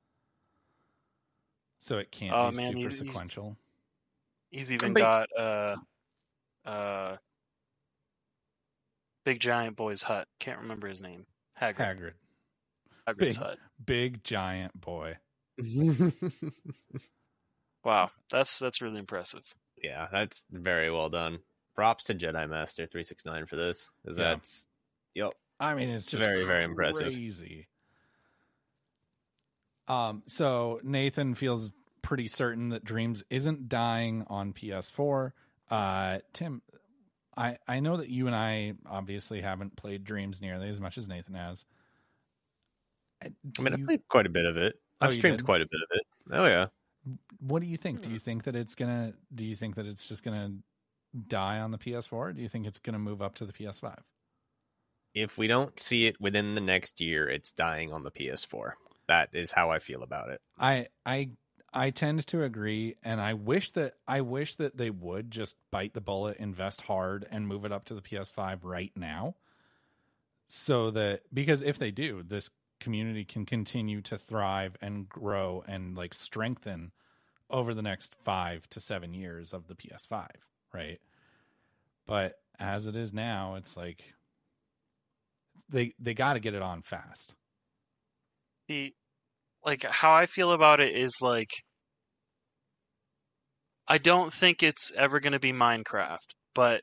S13: So it can't
S15: Oh,
S13: be
S15: man,
S13: super
S15: you- you-
S13: sequential.
S15: He's even
S14: But-
S15: got uh, uh, Big Giant Boy's hut. Can't remember his name. Hagrid.
S13: Hagrid.
S15: Hagrid's
S13: Big
S15: hut.
S13: big giant boy.
S15: Wow, that's that's really impressive.
S14: yeah, that's very well done. Props to Jedi Master three six nine for this. 'cause
S13: Yeah.
S14: That's yep.
S13: I mean, it's just
S14: Very, very impressive.
S13: Crazy. Um, so Nathan feels pretty certain that Dreams isn't dying on PS4. Uh, Tim, I I know that you and I obviously haven't played Dreams nearly as much as Nathan has. Uh,
S14: I
S13: do
S14: mean, I played quite a bit of it.
S13: Oh,
S14: I've
S13: you
S14: streamed
S13: did?
S14: quite a bit of it. Oh yeah.
S13: what do you think? Do hmm. you think that it's gonna? Do you think that it's just gonna die on the PS4? Or do you think it's gonna move up to the PS5?
S14: If we don't see it within the next year, it's dying on the PS4. That is how I feel about it.
S13: I I I tend to agree, and I wish that I wish that they would just bite the bullet, invest hard, and move it up to the PS5 right now. So that because if they do, this community can continue to thrive and grow and like strengthen over the next five to seven years of the PS5, right? But as it is now, it's like they they got to get it on fast.
S15: the like how I feel about it is like I don't think it's ever going to be Minecraft, but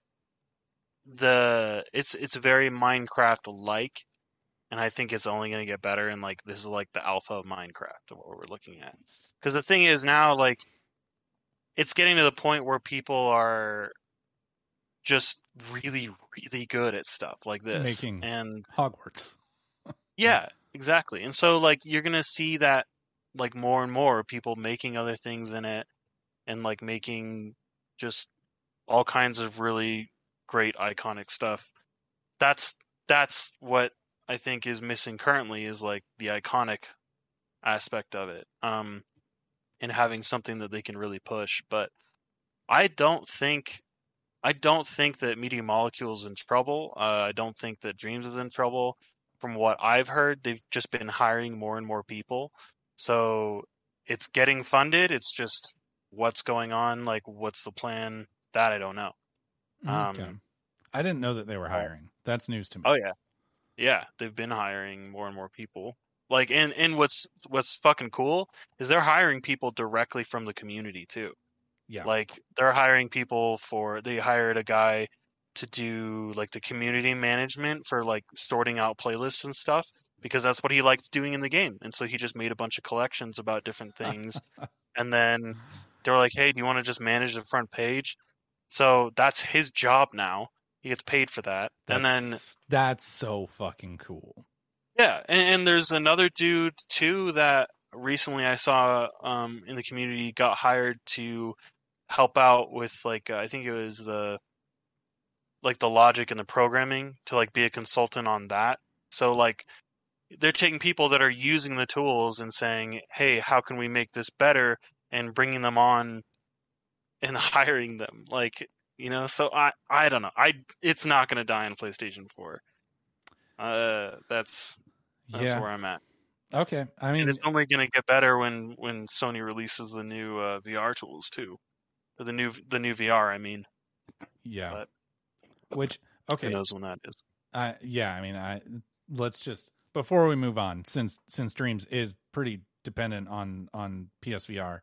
S15: the it's it's very Minecraft like and I think it's only going to get better and like this is like the alpha of Minecraft of what we're looking at. Cuz the thing is now like it's getting to the point where people are just really really good at stuff like this
S13: Making
S15: and
S13: Hogwarts.
S15: yeah, exactly. And so like you're gonna see that like more and more people making other things in it and like making just all kinds of really great iconic stuff. That's that's what I think is missing currently is like the iconic aspect of it. Um and having something that they can really push. But I don't think I don't think that Media Molecule's in trouble. Uh, I don't think that Dreams is in trouble. From what I've heard, they've just been hiring more and more people. So it's getting funded. It's just what's going on, like what's the plan? That I don't know.
S13: Okay.
S15: Um,
S13: I didn't know that they were hiring. That's news to me.
S15: Oh yeah, yeah. They've been hiring more and more people. Like, and and what's what's fucking cool is they're hiring people directly from the community too.
S13: Yeah.
S15: Like they're hiring people for they hired a guy to do like the community management for like sorting out playlists and stuff because that's what he liked doing in the game. And so he just made a bunch of collections about different things. and then they were like, "Hey, do you want to just manage the front page?" So that's his job now. He gets paid for that. and then
S13: That's- that's so fucking cool.
S15: yeah, and, and there's another dude too that recently I saw um, in the community got hired to help out with like uh, I think it was the like the logic and the programming to like be a consultant on that. So like they're taking people that are using the tools and saying, "Hey, how can we make this better?" and bringing them on and hiring them. Like, you know, so I I don't know. I it's not going to die on PlayStation 4. Uh that's that's
S13: Yeah.
S15: where I'm at.
S13: Okay. I mean,
S15: And it's only going to get better when when Sony releases the new uh, VR tools too. Or the new the new VR, I mean.
S13: yeah.
S15: But
S13: Which okay.
S15: who knows when that is.
S13: I yeah, I mean, I let's just before we move on, since since Dreams is pretty dependent on on PSVR,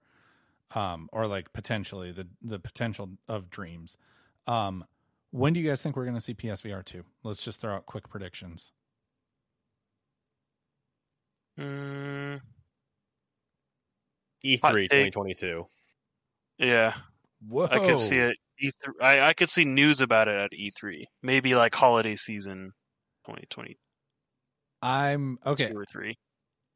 S13: um, or like potentially the the potential of Dreams. Um, when do you guys think we're going to see PSVR two? Let's just throw out quick predictions.
S15: Mm,
S14: E3 2022.
S15: yeah.
S13: Whoa!
S15: I could see it E3 I, I could see news about it at E3. Maybe like holiday season 2020
S13: I'm okay.
S15: two or 3.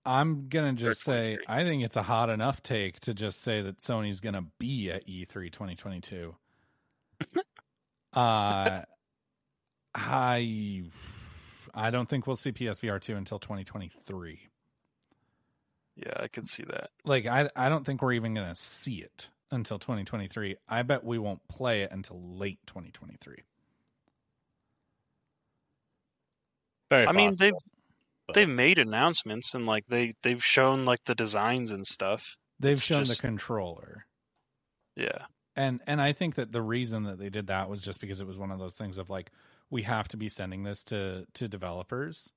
S13: I'm gonna just say I think it's a hot enough take to just say that Sony's gonna be at E E3 2022. uh, I I don't think we'll see PSVR two until 2023.
S15: Yeah, I can see that.
S13: Like I I don't think we're even gonna see it until 2023. I bet we won't play it until late 2023.
S14: Very
S15: I mean,
S14: possible,
S15: they've
S14: but-
S15: they've made announcements and like they they've shown like the designs and stuff.
S13: They've
S15: It's
S13: shown
S15: just-
S13: the controller.
S15: Yeah.
S13: and and I think that the reason that they did that was just because it was one of those things of like we have to be sending this to to developers,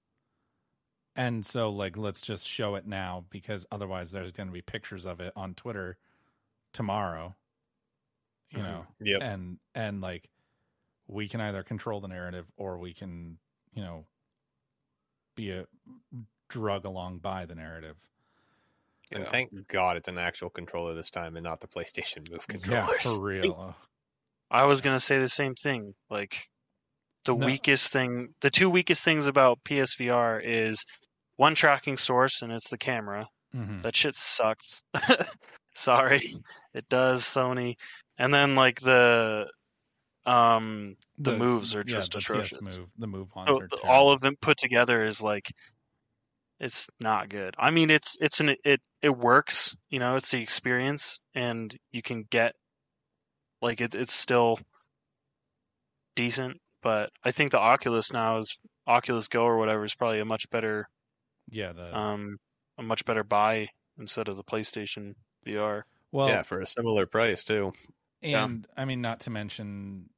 S13: and so like let's just show it now because otherwise there's going to be pictures of it on Twitter tomorrow, you
S14: Mhm.
S13: know,
S14: Yep.
S13: and and like we can either control the narrative or we can you know be a drug along by the narrative.
S14: And
S15: Yeah.
S14: thank God it's an actual controller this time and not the PlayStation Move
S13: Yeah, for real.
S15: I was gonna say the same thing. Like the
S13: No.
S15: weakest thing, the two weakest things about PSVR is one tracking source, and it's the camera.
S13: Mhm.
S15: That shit sucks. Sorry, it does, Sony. And then like the um the, moves are
S13: yeah,
S15: just
S13: the PS
S15: atrocious.
S13: move, the move ones
S15: So
S13: are terrible.
S15: all of them put together is like it's not good. I mean, it's it's an it it works. You know, it's the experience, and you can get like it, it's still decent. But I think the Oculus now is Oculus Go or whatever is probably a much better
S13: yeah the
S15: um a much better buy instead of the PlayStation VR.
S13: Well,
S14: yeah, for a similar price too.
S13: And I mean, not to mention,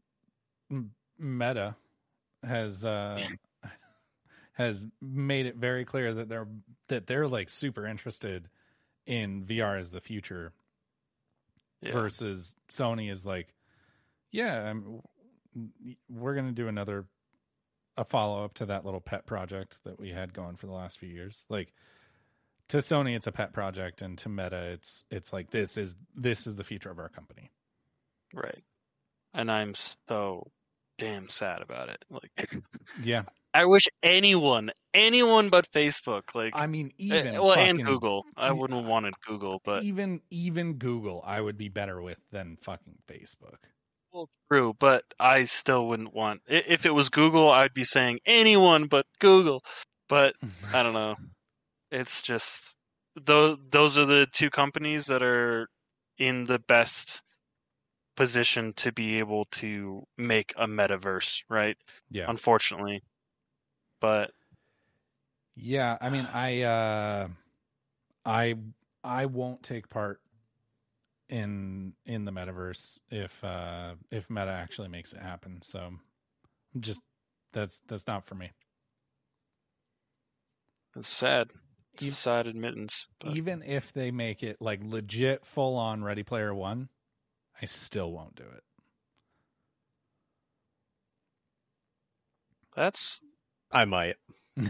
S13: Meta has uh, has made it very clear that they're that they're like super interested in VR as the future.
S15: Yeah.
S13: Versus Sony is like, yeah, I'm, we're gonna do another a follow up to that little pet project that we had going for the last few years. Like to Sony, it's a pet project, and to Meta, it's it's like this is this is the future of our company.
S15: Right. And I'm so damn sad about it. Like
S13: Yeah,
S15: I wish anyone, anyone but Facebook, like
S13: I mean,
S15: eh,
S13: even
S15: well, and Google. I wouldn't have wanted Google, but
S13: even even Google, I would be better with than fucking Facebook.
S15: well, true. But I still wouldn't want. If it was Google, I'd be saying anyone but Google. But I don't know. It's just those. Those are the two companies that are in the best position to be able to make a metaverse, right?
S13: Yeah.
S15: Unfortunately, but
S13: Yeah, I mean, I uh, I I won't take part in in the metaverse if uh if Meta actually makes it happen. So just that's that's not for me.
S15: it's sad. It's a sad admittance. But
S13: Even if they make it like legit full on Ready Player One, I still won't do it.
S15: that's
S14: I might.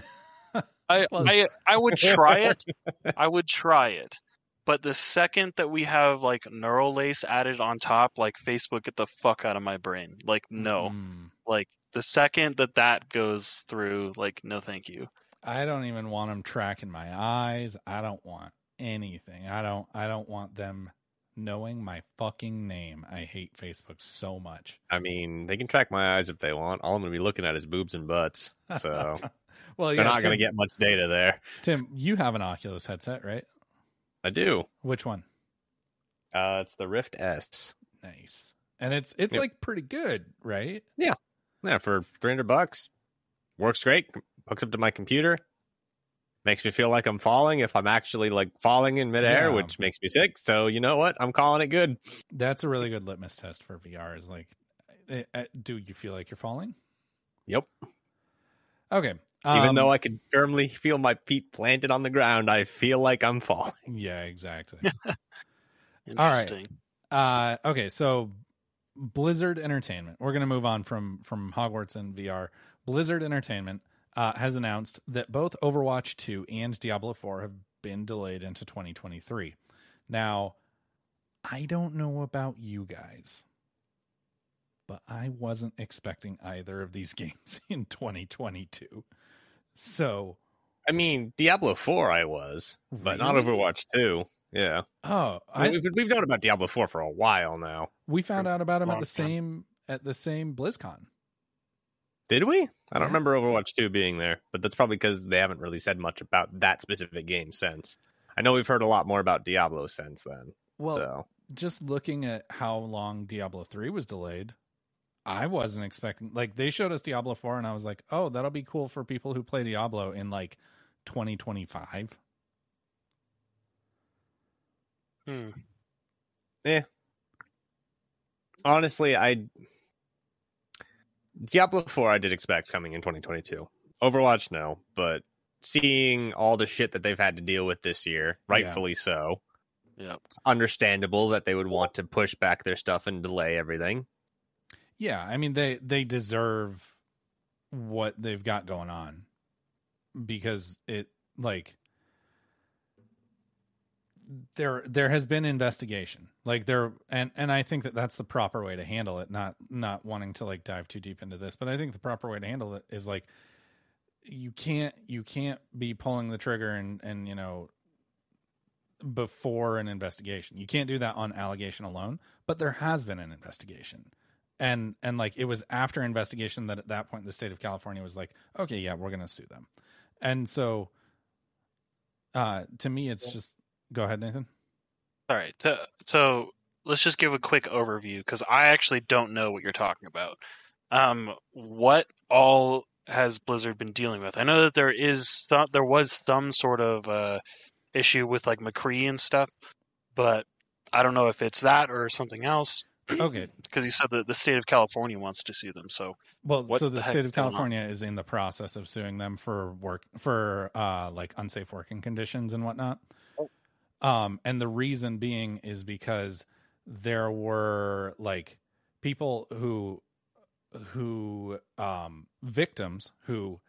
S15: I I I would try it. I would try it. But the second that we have like neural lace added on top, like Facebook, get the fuck out of my brain. Like no,
S13: Mm.
S15: like the second that that goes through, like no, thank you.
S13: I don't even want them tracking my eyes. I don't want anything. I don't I don't want them knowing my fucking name. I hate Facebook so much.
S14: I mean, they can track my eyes if they want. All I'm going to be looking at is boobs and butts. So
S13: Well,
S14: they're not going to get much data there.
S13: Tim, you have an Oculus headset, right?
S14: I do.
S13: Which one?
S14: Uh, it's the Rift S.
S13: Nice. And it's it's
S14: Yep.
S13: like pretty good, right?
S14: Yeah. Yeah, for 300 bucks. Works great. Hooks up to my computer. Makes me feel like I'm falling if I'm actually like falling in midair,
S13: Yeah.
S14: which makes me sick. So, you know what? I'm calling it good.
S13: That's a really good litmus test for VR. Is like, eh, eh, do you feel like you're falling?
S14: Yep.
S13: Okay.
S14: Even
S13: um,
S14: though I can firmly feel my feet planted on the ground, I feel like I'm falling.
S13: Yeah, exactly. All right. Uh, okay, so Blizzard Entertainment. We're gonna move on from from Hogwarts and VR. Blizzard Entertainment uh, has announced that both Overwatch 2 and Diablo 4 have been delayed into 2023. Now, I don't know about you guys, but I wasn't expecting either of these games in 2022. So,
S14: I mean, Diablo 4 I was, but not Overwatch 2. Yeah.
S13: oh,
S14: I we've, we've known about Diablo 4 for a while now.
S13: we found out about them at the
S14: time.
S13: same at the same BlizzCon.
S14: Did we? I don't
S13: Yeah.
S14: remember Overwatch 2 being there, but that's probably because they haven't really said much about that specific game since. I know we've heard a lot more about Diablo since then.
S13: Well,
S14: so
S13: just looking at how long Diablo 3 was delayed, I wasn't expecting like they showed us Diablo 4 and I was like, "Oh, that'll be cool for people who play Diablo in like 2025."
S15: Hmm.
S14: Eh. Honestly, I Diablo 4 I did expect coming in 2022. Overwatch no, but seeing all the shit that they've had to deal with this year, rightfully so.
S15: Yep.
S14: It's understandable that they would want to push back their stuff and delay everything.
S13: Yeah, I mean they they deserve what they've got going on because it like there there has been investigation. Like there and and I think that that's the proper way to handle it not not wanting to like dive too deep into this but I think the proper way to handle it is like you can't you can't be pulling the trigger and and you know before an investigation. You can't do that on allegation alone but there has been an investigation. And and like it was after investigation that at that point the state of california was like okay yeah we're gonna sue them. And so uh to me it's just go ahead nathan
S15: All right. So, so let's just give a quick overview because I actually don't know what you're talking about. Um, what all has Blizzard been dealing with? I know that there is some, there was some sort of uh, issue with like McCree and stuff, but I don't know if it's that or something else.
S13: Okay.
S15: Because you said that the state of California wants to sue them. So
S13: Well, so the,
S15: heck
S13: state of? California is in the process of suing them for work for uh like unsafe working conditions and whatnot. Um and the reason being is because there were like people who who um victims who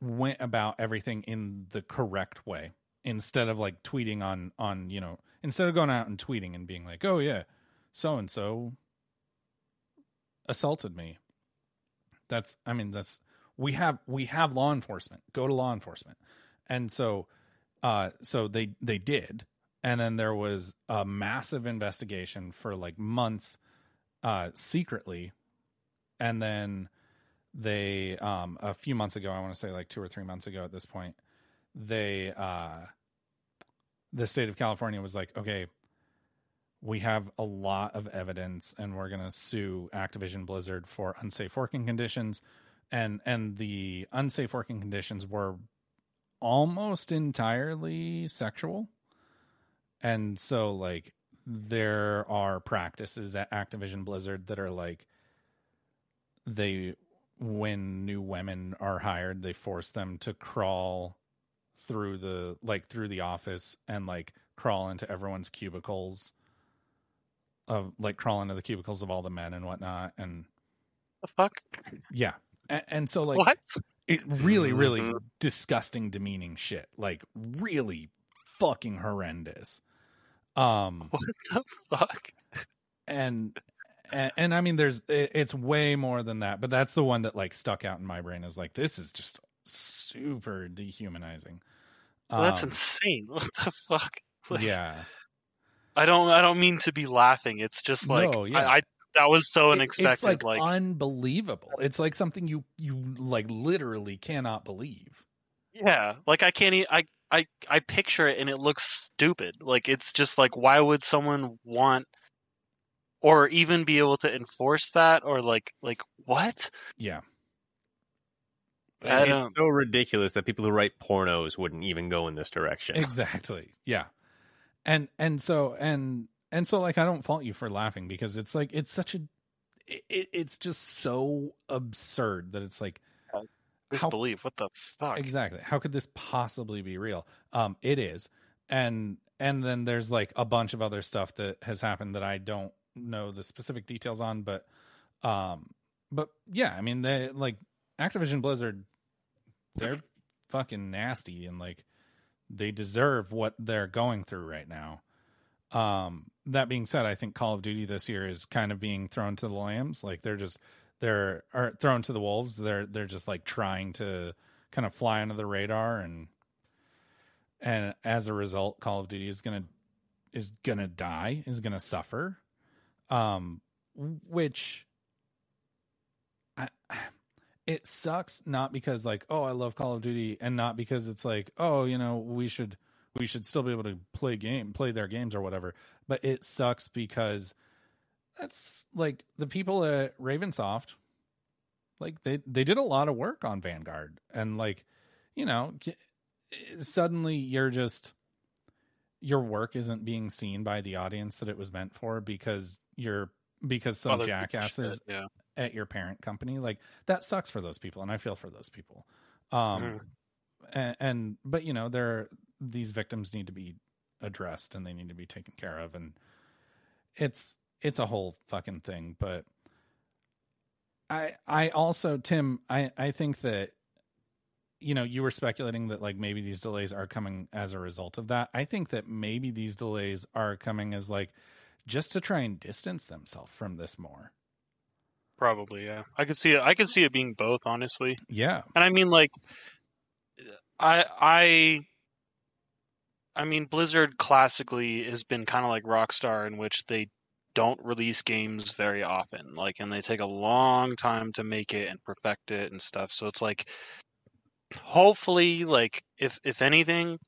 S13: went about everything in the correct way instead of like tweeting on on you know instead of going out and tweeting and being like oh yeah so and so assaulted me. That's i mean that's we have we have law enforcement go to law enforcement. And so uh so they they did. And then there was a massive investigation for like months uh secretly. And then they um a few months ago i want to say like two or three months ago at this point they uh the state of california was like okay we have a lot of evidence and we're going to sue activision blizzard for unsafe working conditions. And and the unsafe working conditions were almost entirely sexual. And so like there are practices at activision blizzard that are like they when new women are hired they force them to crawl through the like through the office and like crawl into everyone's cubicles of like crawl into the cubicles of all the men and whatnot and
S15: the fuck?
S13: Yeah. And, and so like
S15: What?
S13: It really really
S15: Mhm.
S13: disgusting demeaning shit. Like really fucking horrendous. Um
S15: what the fuck?
S13: and and, and I mean, there's it, it's way more than that, but that's the one that like stuck out in my brain Is like this is just super dehumanizing.
S15: Well, that's
S13: Um,
S15: insane. What the fuck? Like,
S13: yeah,
S15: I don't I don't mean to be laughing. It's just like
S13: No, yeah.
S15: I, I that was so
S13: It-
S15: unexpected
S13: It's like,
S15: like
S13: unbelievable. It's like something you you like literally cannot believe.
S15: Yeah, like I can't. E- I I I picture it and it looks stupid. Like it's just like why would someone want or even be able to enforce that or like like what?
S13: Yeah.
S15: I
S14: it's so ridiculous that people who write pornos wouldn't even go in this direction.
S13: Exactly. Yeah. And and so and and so like I don't fault you for laughing because it's like it's such a it, it's just so absurd that it's like
S15: Disbelief. What the fuck?
S13: Exactly. How could this possibly be real? Um, it is, and and then there's like a bunch of other stuff that has happened that I don't know the specific details on, but um, but yeah, I mean they like Activision Blizzard, they're fucking nasty and like they deserve what they're going through right now. Um, that being said, I think Call of Duty this year is kind of being thrown to the lambs. Like they're just they're are thrown to the wolves. They're they're just like trying to kind of fly under the radar and and as a result, Call of Duty is gonna is gonna die, is gonna suffer. Um which I it sucks not because like oh I love Call of Duty and not because it's like oh you know we should we should still be able to play game play their games or whatever but it sucks because that's like the people at Ravensoft like they they did a lot of work on Vanguard and like you know suddenly you're just your work isn't being seen by the audience that it was meant for because you're because some jackasses
S15: yeah.
S13: at your parent company like that sucks for those people and i feel for those people um
S15: Mhm.
S13: and, and but you know there these victims need to be addressed and they need to be taken care of and it's it's a whole fucking thing but i i also tim i i think that you know you were speculating that like maybe these delays are coming as a result of that i think that maybe these delays are coming as like just to try and distance themselves from this more
S15: Probably, yeah. I could see it. I could see it being both, honestly.
S13: yeah
S15: And I mean, like, I I I mean, Blizzard classically has been kind of like Rockstar, in which they don't release games very often, like, and they take a long time to make it and perfect it and stuff. So it's like, hopefully, like, if if anything,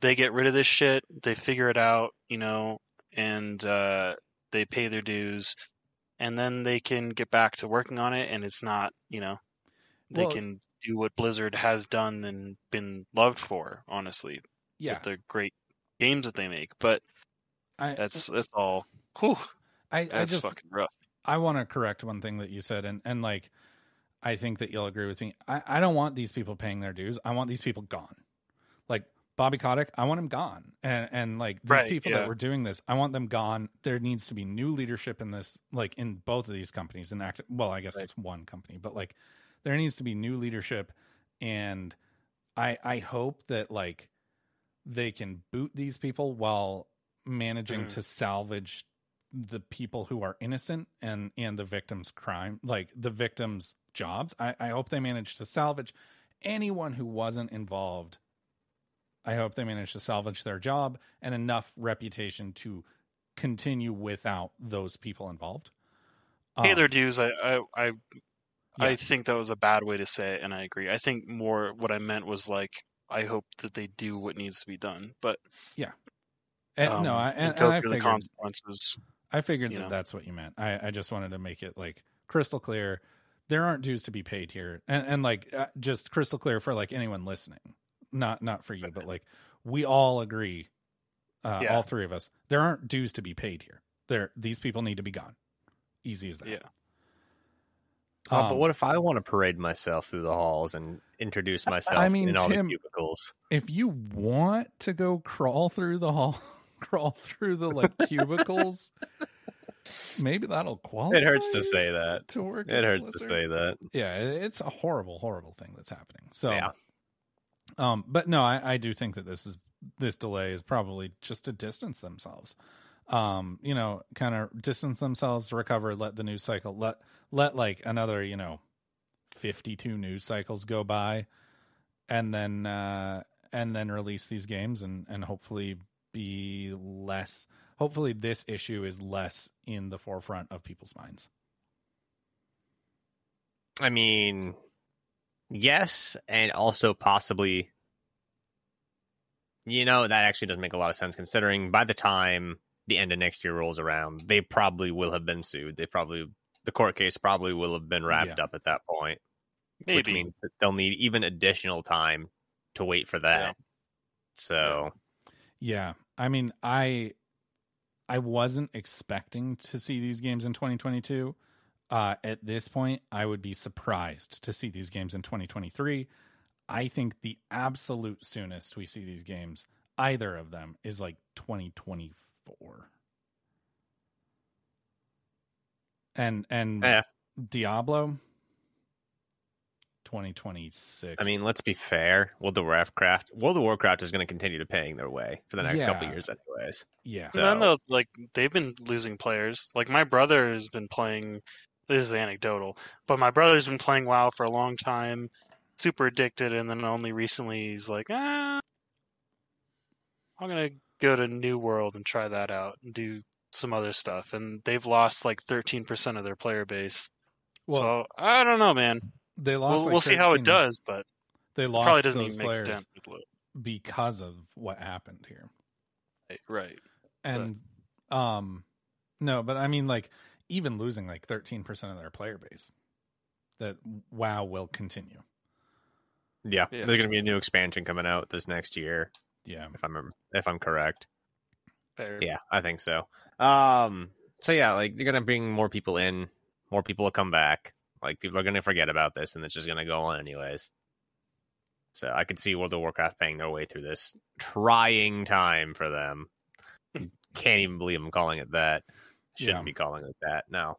S15: they get rid of this shit, they figure it out, you know, and uh, they pay their dues, and then they can get back to working on it, and it's not, you know, they
S13: Well-
S15: can do what Blizzard has done and been loved for, honestly.
S13: Yeah.
S15: With the great games that they make. But
S13: I,
S15: That's uh, that's all. Whew,
S13: I, I just
S15: fucking rough.
S13: I want to correct one thing that you said, and and like, I think that you'll agree with me. I, I don't want these people paying their dues. I want these people gone. Like Bobby Kotick, I want him gone, and and like these
S15: Right,
S13: people
S15: yeah.
S13: that were doing this, I want them gone. There needs to be new leadership in this, like in both of these companies. And act well, I guess it's one company, but like there needs to be new leadership, and I I hope that like they can boot these people while managing
S15: Mhm.
S13: to salvage the people who are innocent and and the victims crime like the victims jobs i i hope they manage to salvage anyone who wasn't involved i hope they manage to salvage their job and enough reputation to continue without those people involved
S15: Pay
S13: Um,
S15: their dues. I I I,
S13: yeah.
S15: I think that was a bad way to say it, and I agree. I think more what I meant was like I hope that they do what needs to be done, but
S13: yeah and,
S15: um,
S13: no i and,
S15: go
S13: and I
S15: through the
S13: figured,
S15: consequences.
S13: I figured that
S15: know.
S13: that's what you meant. I, I just wanted to make it like crystal clear. There aren't dues to be paid here, and and like uh, just crystal clear for like anyone listening, not not for you, but like we all agree, uh,
S15: Yeah.
S13: all three of us. There aren't dues to be paid here. There, these people need to be gone. Easy as that.
S15: Yeah.
S14: Oh, but
S13: Um,
S14: what if I want to parade myself through the halls and introduce myself
S13: I mean,
S14: in all
S13: Tim-
S14: the cubicles?
S13: If you want to go crawl through the hall, crawl through the like cubicles, maybe that'll qualify.
S14: It hurts to say that.
S13: to work.
S14: It hurts to say that.
S13: yeah it's a horrible horrible thing that's happening so
S14: Yeah.
S13: um but no i i do think that this is this delay is probably just to distance themselves um you know kind of distance themselves recover let the news cycle let let like another you know 52 news cycles go by and then uh and then release these games and and hopefully be less hopefully this issue is less in the forefront of people's minds.
S14: I mean, yes, and also possibly, you know, that actually doesn't make a lot of sense considering by the time the end of next year rolls around, they probably will have been sued. They probably, the court case probably will have been wrapped
S13: Yeah.
S14: up at that point. Which means that they'll need even additional time to wait for that. So,
S13: Yeah, I mean, I I wasn't expecting to see these games in 2022. Uh, at this point, I would be surprised to see these games in 2023. I think the absolute soonest we see these games, either of them, is like 2024. And and
S14: Yeah.
S13: Diablo 2026.
S14: I mean, let's be fair. World of Warcraft, World of Warcraft is going to continue to paying their way for the next couple
S13: Yeah.
S14: years, anyways.
S13: yeah.
S14: So,
S15: And then though, like they've been losing players. Like my brother has been playing. This is anecdotal, but my brother's been playing WoW for a long time, super addicted, and then only recently he's like, ah, I'm gonna go to New World and try that out and do some other stuff. And they've lost like 13% of their player base.
S13: Well,
S15: so I don't know, man.
S13: they lost.
S15: We'll,
S13: like
S15: we'll see how it does, but
S13: They lost
S15: probably doesn't
S13: those
S15: even make a
S13: players
S15: dent.
S13: because of what happened here.
S15: Right.
S13: And um no, but I mean like even losing like 13% of their player base that WoW will continue.
S14: yeah,
S15: Yeah.
S14: there's going to be a new expansion coming out this next year,
S13: Yeah.
S14: if I'm if I'm correct.
S15: Fair.
S14: Yeah, I think so. Um, so yeah, like they're gonna bring more people in, more people will come back. Like people are gonna forget about this, and it's just gonna go on anyways. So I could see World of Warcraft paying their way through this trying time for them. Can't even believe I'm calling it that. Shouldn't
S13: Yeah.
S14: be calling it that. No,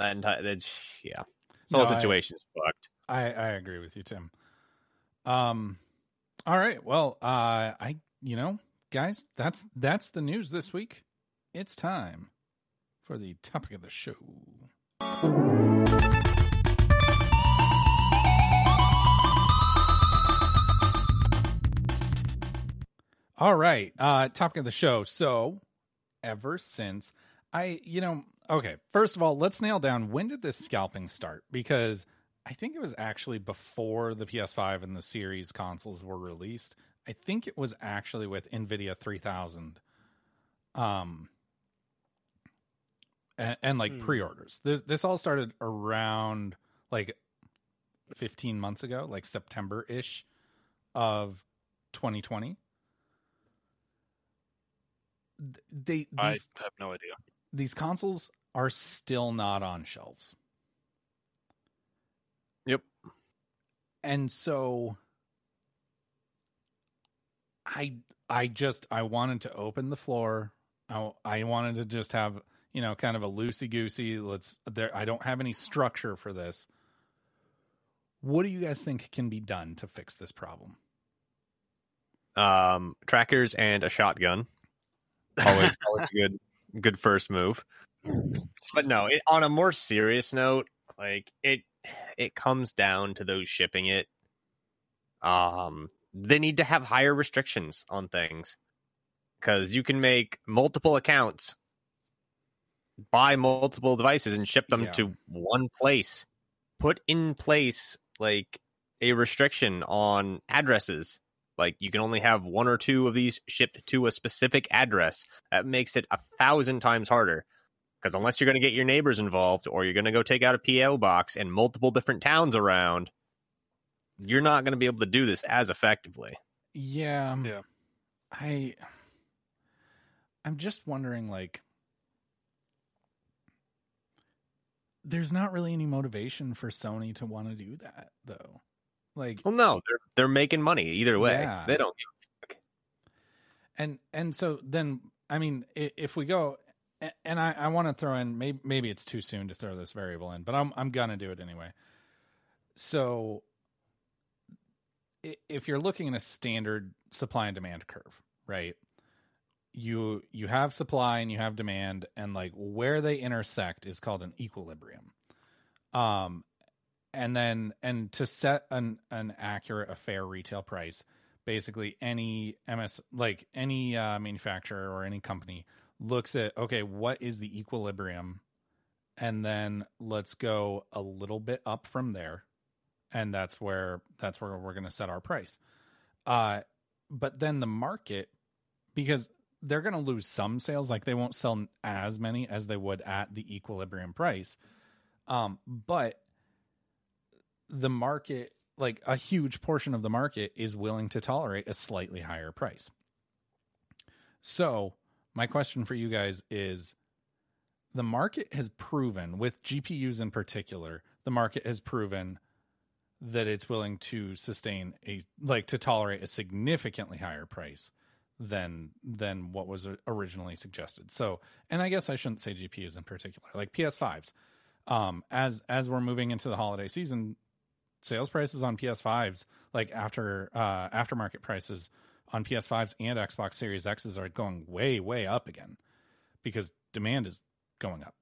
S14: that entire that's yeah. This
S13: No,
S14: whole
S13: I-
S14: situation's fucked.
S13: I I agree with you, Tim. Um all right. Well, uh I you know, guys, that's that's the news this week. It's time for the topic of the show. All right. Uh topic of the show. So, ever since I, you know, okay, first of all, let's nail down when did this scalping start because I think it was actually before the PS5 and the series consoles were released. I think it was actually with Nvidia 3000 um and, and like
S15: Hmm.
S13: pre-orders. This this all started around like 15 months ago, like September-ish of 2020. they
S15: I have no idea.
S13: these consoles are still not on shelves.
S14: Yep.
S13: And so I I just I wanted to open the floor. I, I wanted to just have, you know, kind of a loosey goosey. Let's there I don't have any structure for this. What do you guys think can be done to fix this problem?
S14: Um, trackers and a shotgun. Always, always a good, good first move. But no, it, on a more serious note, like it, it comes down to those shipping it. Um, they need to have higher restrictions on things because you can make multiple accounts, buy multiple devices, and ship them
S13: Yeah.
S14: to one place. Put in place like a restriction on addresses. Like you can only have one or two of these shipped to a specific address. That makes it a thousand times harder. Because unless you're going to get your neighbors involved, or you're going to go take out a PO box in multiple different towns around, you're not going to be able to do this as effectively.
S13: Yeah. um,
S15: Yeah.
S13: I I'm just wondering like there's not really any motivation for Sony to want to do that though. Like
S14: Well, no, they're they're making money either way.
S13: Yeah.
S14: They don't.
S13: and and so then I mean if we go and I I want to throw in maybe maybe it's too soon to throw this variable in, but I'm I'm gonna do it anyway. So i- if you're looking at a standard supply and demand curve, right? You you have supply and you have demand and like where they intersect is called an equilibrium. Um and then and to set an an accurate a fair retail price, basically any ms like any uh, manufacturer or any company looks at okay what is the equilibrium and then let's go a little bit up from there and that's where that's where we're going to set our price uh but then the market because they're going to lose some sales like they won't sell as many as they would at the equilibrium price um but the market like a huge portion of the market is willing to tolerate a slightly higher price. So, my question for you guys is the market has proven with GPUs in particular, the market has proven that it's willing to sustain a like to tolerate a significantly higher price than than what was originally suggested. So, and I guess I shouldn't say GPUs in particular, like PS5s. Um as as we're moving into the holiday season, sales prices on PS5s, like after uh, aftermarket prices on PS5s and Xbox Series X's, are going way way up again because demand is going up.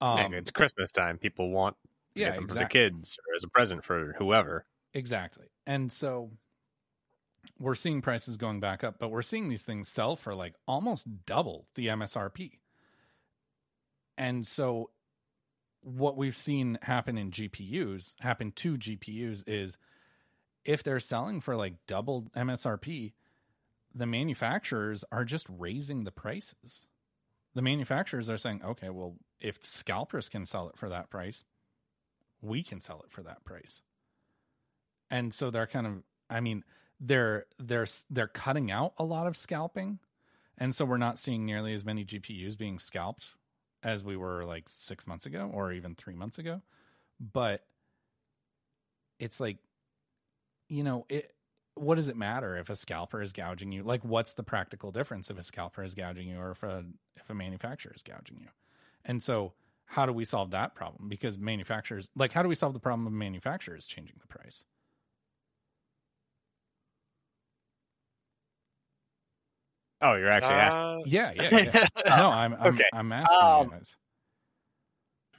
S13: Um,
S14: it's Christmas time. People want
S13: Yeah,
S14: get them
S13: exactly.
S14: for the kids or as a present for whoever.
S13: Exactly. And so we're seeing prices going back up, but we're seeing these things sell for like almost double the MSRP. And so what we've seen happen in GPUs, happen to GPUs is if they're selling for like double MSRP, the manufacturers are just raising the prices. The manufacturers are saying, okay, well, if scalpers can sell it for that price, we can sell it for that price. And so they're kind of i mean they're they're they're cutting out a lot of scalping. And so we're not seeing nearly as many gpus being scalped as we were like 6 months ago or even 3 months ago. But it's like you know it what does it matter if a scalper is gouging you? Like what's the practical difference if a scalper is gouging you or if a if a manufacturer is gouging you? And so how do we solve that problem because manufacturers like how do we solve the problem of manufacturers changing the price
S14: Oh, you're actually asking.
S15: Uh,
S13: yeah yeah, yeah. no i'm i'm,
S14: Okay.
S13: I'm asking
S14: Um,
S13: you guys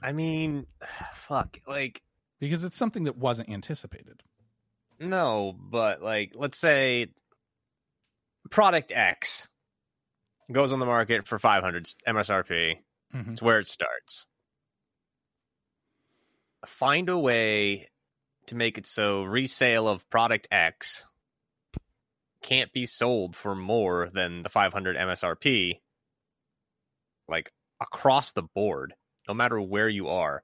S14: I mean, fuck. Like,
S13: because it's something that wasn't anticipated
S14: no, but like, let's say product X goes on the market for 500 MSRP.
S13: Mhm.
S14: It's where it starts. Find a way to make it so resale of product X can't be sold for more than the 500 MSRP, like across the board, no matter where you are.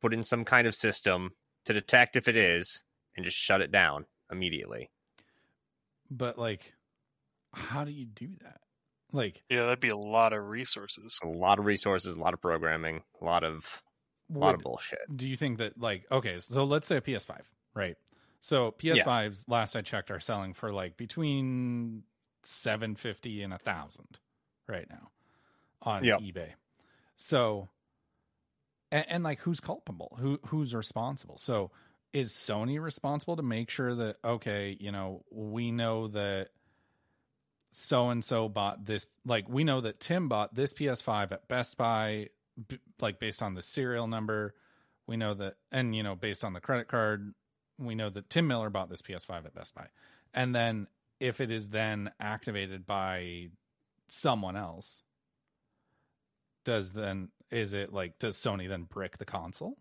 S14: Put in some kind of system to detect if it is and just shut it down immediately.
S13: but like how do you do that Like,
S15: Yeah, that'd be a lot of resources.
S14: A lot of resources, a lot of programming, a lot of a lot of bullshit.
S13: do you think that like okay, so let's say a PS5, right? So PS5s, last I checked, are selling for like between seven fifty and a thousand right now on
S14: Yep.
S13: eBay. So, and, and like, who's culpable? Who who's responsible? So, is Sony responsible to make sure that okay, you know, we know that so and so bought this like we know that Tim bought this PS5 at Best Buy b- like based on the serial number we know that and you know based on the credit card we know that Tim Miller bought this PS5 at Best Buy and then if it is then activated by someone else does then is it like does Sony then brick the console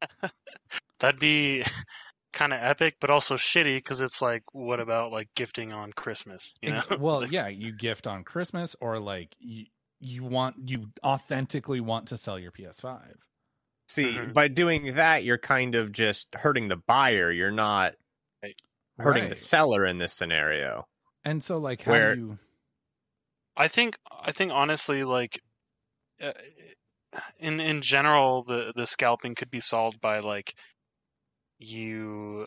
S15: That'd be kind of epic, but also shitty because it's like, what about like gifting on Christmas? You know?
S13: Well yeah you gift on Christmas or like you you want you authentically want to sell your PS5
S14: See, by doing that, you're kind of just hurting the buyer. You're not hurting the seller in this scenario.
S13: and so like how
S14: Where-
S13: do you
S15: I think I think honestly, like uh, in in general, the the scalping could be solved by like you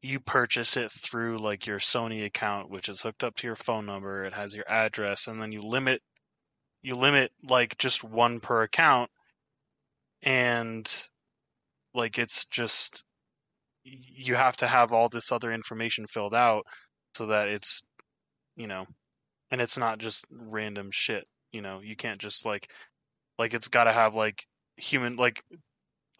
S15: you purchase it through like your Sony account, which is hooked up to your phone number. It has your address, and then you limit you limit like just one per account, and like it's just you have to have all this other information filled out so that it's you know and it's not just random shit you know you can't just like like it's got to have like human like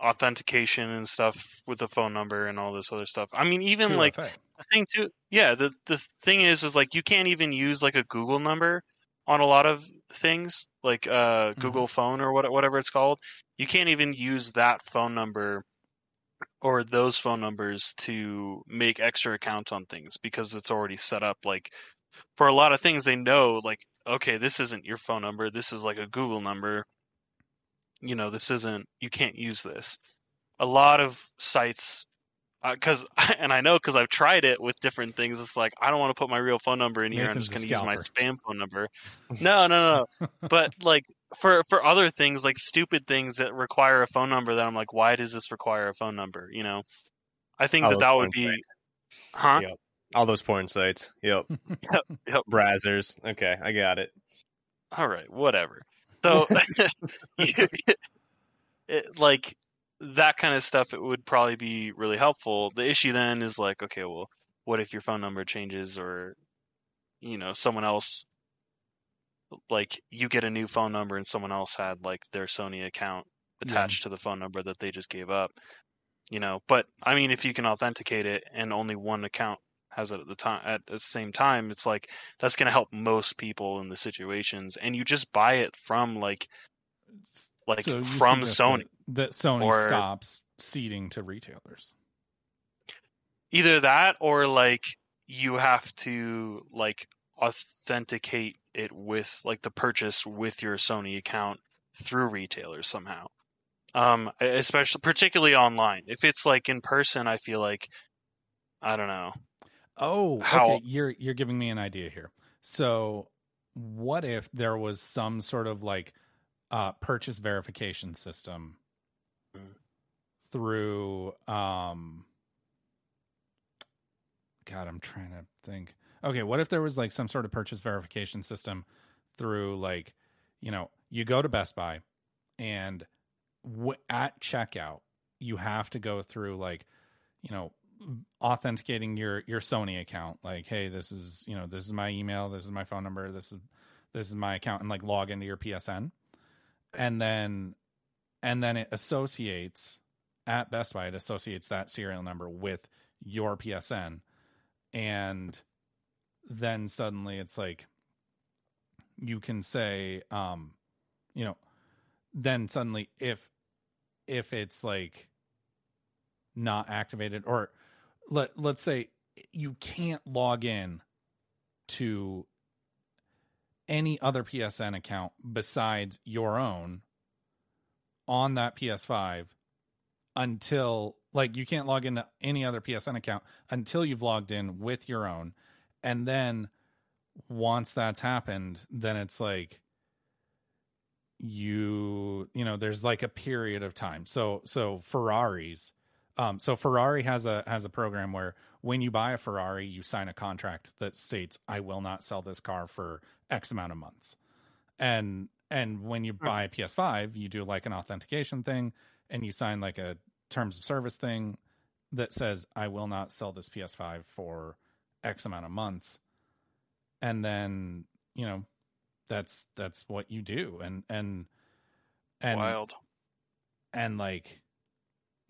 S15: authentication and stuff with the phone number and all this other stuff i mean even like
S13: 2FA.
S15: the thing too yeah the the thing is is like you can't even use like a google number on a lot of things like uh google phone or what, whatever it's called you can't even use that phone number or those phone numbers to make extra accounts on things because it's already set up like for a lot of things they know like okay this isn't your phone number this is like a google number. You know this isn't you can't use this. A lot of sites Uh, because and i know because i've tried it with different things it's like i don't want to put my real phone number in here i'm just going to use my spam phone number no no no but like for for other things like stupid things that require a phone number that i'm like why does this require a phone number you know i think
S14: All
S15: that that would be
S14: sites.
S15: huh
S14: Yep. All those porn sites. Yep.
S15: yep yep
S14: Brazzers. Okay, I got it.
S15: all right whatever so it, like that kind of stuff it would probably be really helpful. The issue then is like okay well what if your phone number changes or you know someone else like you get a new phone number and someone else had like their sony account attached to the phone number that they just gave up you know? But i mean if you can authenticate it and only one account has it at the time at the same time it's like that's going to help most people in the situations. And you just buy it from like like
S13: So
S15: from sony
S13: that, that Sony stops seeding to retailers.
S15: either that or like you have to like authenticate it with like the purchase with your Sony account through retailers somehow. Um especially particularly online. If it's like in person, I feel like I don't know.
S13: Oh,
S15: How-
S13: okay. You're you're giving me an idea here. So, what if there was some sort of like uh, purchase verification system through? Um, God, I'm trying to think. Okay, what if there was like some sort of purchase verification system through like, you know, you go to Best Buy and w- at checkout you have to go through like, you know, authenticating your your Sony account like hey this is you know this is my email this is my phone number this is this is my account and like log into your PSN and then and then it associates at Best Buy it associates that serial number with your PSN and then suddenly it's like you can say um you know then suddenly if if it's like not activated or let let's say you can't log in to any other PSN account besides your own on that PS5 until like you can't log into any other PSN account until you've logged in with your own and then once that's happened, then it's like you you know there's like a period of time. So so Ferraris um so Ferrari has a has a program where when you buy a Ferrari, you sign a contract that states I will not sell this car for X amount of months. And and when you hmm. buy a PS5, you do like an authentication thing and you sign like a terms of service thing that says I will not sell this PS5 for X amount of months. And then, you know, that's that's what you do. And and and
S15: Wild.
S13: and like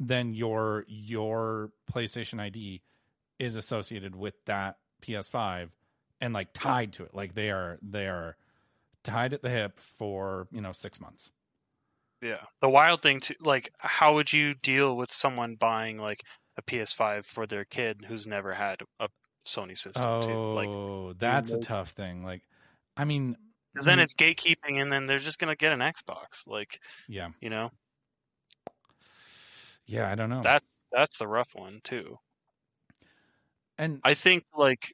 S13: then your your PlayStation ID is associated with that PS5 and like tied to it. Like they are they are tied at the hip for, you know, 6 months.
S15: Yeah. The wild thing too, like, how would you deal with someone buying like a PS5 for their kid who's never had a Sony system? too? Like,
S13: Oh, that's a
S15: know-
S13: tough thing. Like I mean
S15: because then it's gatekeeping, and then they're just gonna get an Xbox. Like,
S13: yeah.
S15: you know,
S13: Yeah, I don't know.
S15: that's that's the rough one too.
S13: And
S15: I think like,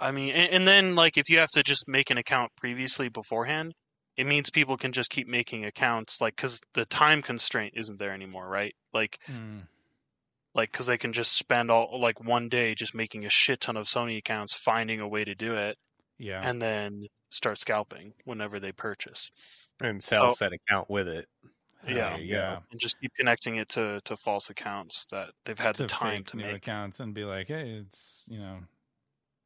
S15: I mean, and, and then like if you have to just make an account previously beforehand, it means people can just keep making accounts, like because the time constraint isn't there anymore, right? Like,
S13: Mm.
S15: like because they can just spend all like one day just making a shit ton of Sony accounts, finding a way to do it,
S13: Yeah.
S15: and then start scalping whenever they purchase.
S14: And sell
S15: So-
S14: said account with it.
S15: Yeah,
S13: There you go.
S15: and just keep connecting it to to false accounts that they've had
S13: to
S15: the time
S13: fake
S15: to
S13: new
S15: make.
S13: accounts and be like, hey, it's you know,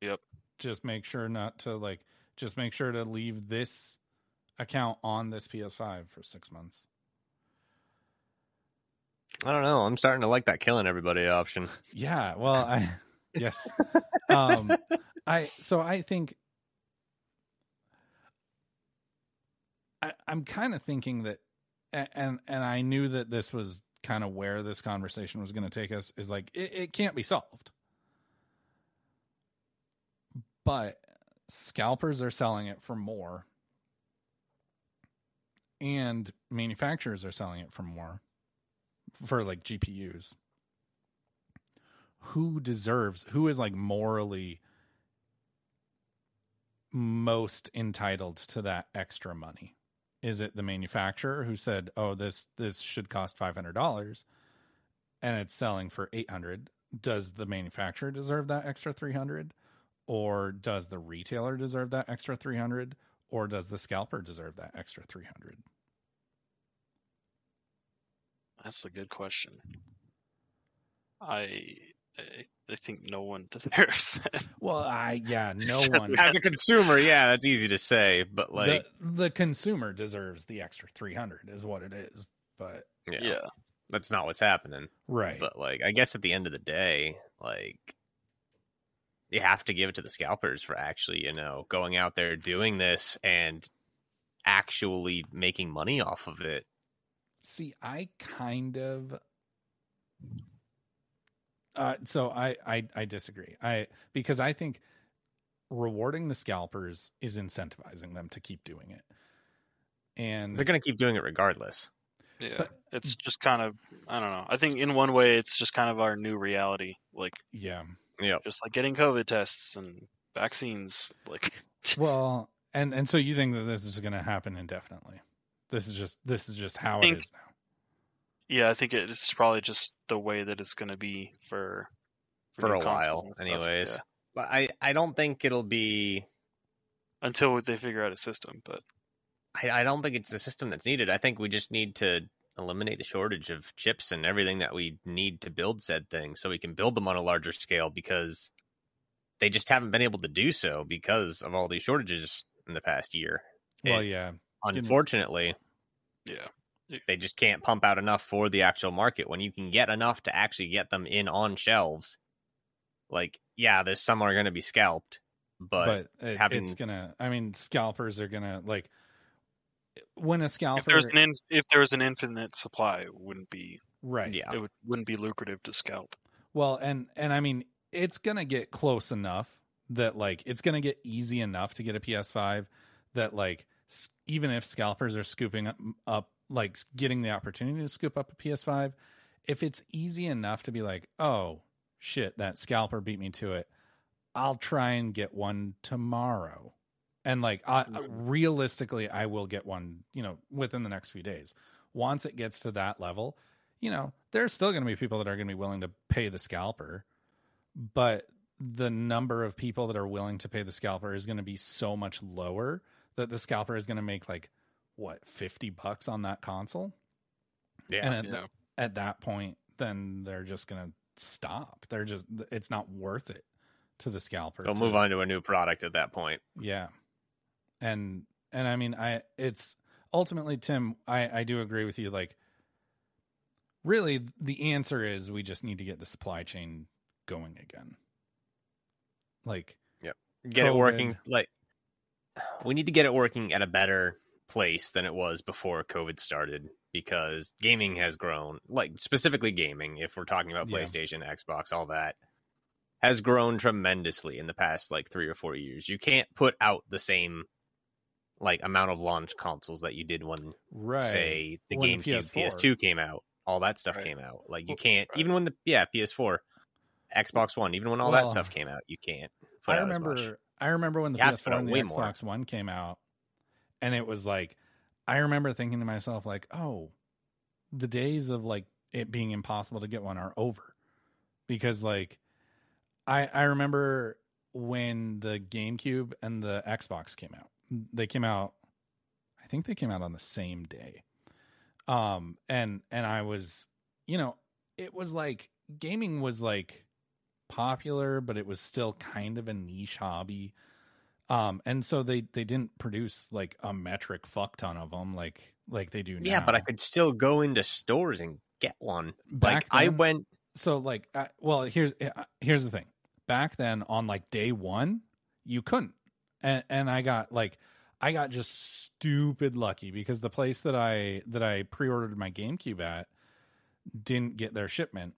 S15: Yep.
S13: Just make sure not to like, just make sure to leave this account on this PS5 for six months.
S14: I don't know. I'm starting to like that killing everybody option.
S13: Yeah, well, I yes, um, I so I think I, I'm kind of thinking that, and and I knew that this was kind of where this conversation was going to take us. Is like it, it can't be solved, but scalpers are selling it for more, and manufacturers are selling it for more for like GPUs who deserves who is like morally most entitled to that extra money? Is it the manufacturer who said oh this this should cost $500 and it's selling for 800 does the manufacturer deserve that extra 300 or does the retailer deserve that extra 300 or does the scalper deserve that extra 300
S15: That's a good question. I I, I think no one deserves that.
S13: well i yeah no one
S14: As a consumer, yeah, that's easy to say, but like,
S13: the, the consumer deserves the extra 300 is what it is but
S14: yeah,
S15: Yeah.
S14: that's not what's happening.
S13: right
S14: But like, I guess at the end of the day, like, you have to give it to the scalpers for actually, you know, going out there doing this and actually making money off of it.
S13: see i kind of uh so I, I i disagree i because i think rewarding the scalpers is incentivizing them to keep doing it and
S14: They're going to keep doing it regardless.
S15: Yeah,
S13: But-
S15: it's just kind of I don't know. I think in one way it's just kind of our new reality, like
S13: yeah
S14: Yeah.
S15: just like getting COVID tests and vaccines. Like,
S13: well and and so you think that this is going to happen indefinitely this is just this is just how it
S15: think-
S13: is now
S15: yeah, I think it's probably just the way that it's going to be for
S14: For
S15: new
S14: a while, anyways.
S15: yeah.
S14: But I, I don't think it'll be
S15: until they figure out a system. But
S14: I, I don't think it's a system that's needed. I think we just need to eliminate the shortage of chips and everything that we need to build said thing so we can build them on a larger scale because they just haven't been able to do so because of all these shortages in the past year.
S13: well
S14: And
S13: yeah
S14: Unfortunately,
S15: yeah,
S14: they just can't pump out enough for the actual market when you can get enough to actually get them in on shelves. Like, yeah, there's some are going to be scalped, but,
S13: but it,
S14: having
S13: it's gonna i mean scalpers are gonna like when a scalper
S15: if there's an in, if there was an infinite supply, it wouldn't be
S13: right
S14: yeah,
S15: it would, wouldn't be lucrative to scalp.
S13: Well, and and I mean, it's gonna get close enough that like it's gonna get easy enough to get a PS5 that like even if scalpers are scooping up, up like getting the opportunity to scoop up a PS5, if it's easy enough to be like, oh shit, that scalper beat me to it, I'll try and get one tomorrow. And like I, realistically I will get one, you know, within the next few days. Once it gets to that level, you know, there's still going to be people that are going to be willing to pay the scalper, but the number of people that are willing to pay the scalper is going to be so much lower that the scalper is going to make like what 50 bucks on that console.
S14: Yeah,
S13: and at,
S14: yeah.
S13: the- at that point, then they're just going to stop. They're just, it's not worth it to the scalper.
S14: They'll
S13: to-
S14: move on to a new product at that point.
S13: Yeah. And, and I mean, I, it's ultimately, Tim, I, I do agree with you. Like, really, the answer is we just need to get the supply chain going again. Like,
S14: Yep. Get it working like we need to get it working at a better place than it was before COVID started because gaming has grown, like specifically gaming, if we're talking about
S13: Yeah.
S14: PlayStation, Xbox, all that, has grown tremendously in the past like three or four years. You can't put out the same like amount of launch consoles that you did when
S13: Right.
S14: say the
S13: When the
S14: GameCube,
S13: PS4.
S14: PS2 came out. All that stuff came out. Like you can't even when the yeah, PS4, Xbox One, even when all
S13: Well,
S14: that stuff came out, you can't put
S13: I
S14: out as much.
S13: remember I remember when the
S14: You have to put
S13: PS4 and the
S14: way more.
S13: Xbox One came out and it was like I remember thinking to myself like, "Oh, the days of like it being impossible to get one are over." Because like I I remember when the GameCube and the Xbox came out. They came out I think they came out on the same day. Um and and I was, you know, it was like gaming was like popular, but it was still kind of a niche hobby. Um, and so they they didn't produce like a metric fuck ton of them like like they do now.
S14: Yeah, but I could still go into stores and get one.
S13: Back
S14: like I went
S13: so like uh, well here's uh, here's the thing. Back then on like day one, you couldn't, and and I got like I got just stupid lucky because the place that I that I pre-ordered my GameCube at didn't get their shipment.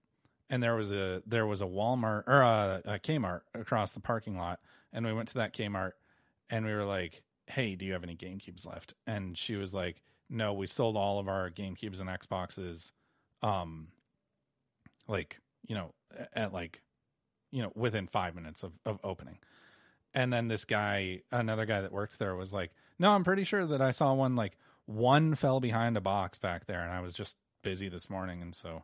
S13: And there was a there was a Walmart or a, a Kmart across the parking lot. And we went to that Kmart and we were like hey do you have any GameCubes left? And she was like no we sold all of our GameCubes and Xboxes um like you know at like you know within 5 minutes of of opening and then this guy another guy that worked there was like no i'm pretty sure that i saw one like one fell behind a box back there and i was just busy this morning and so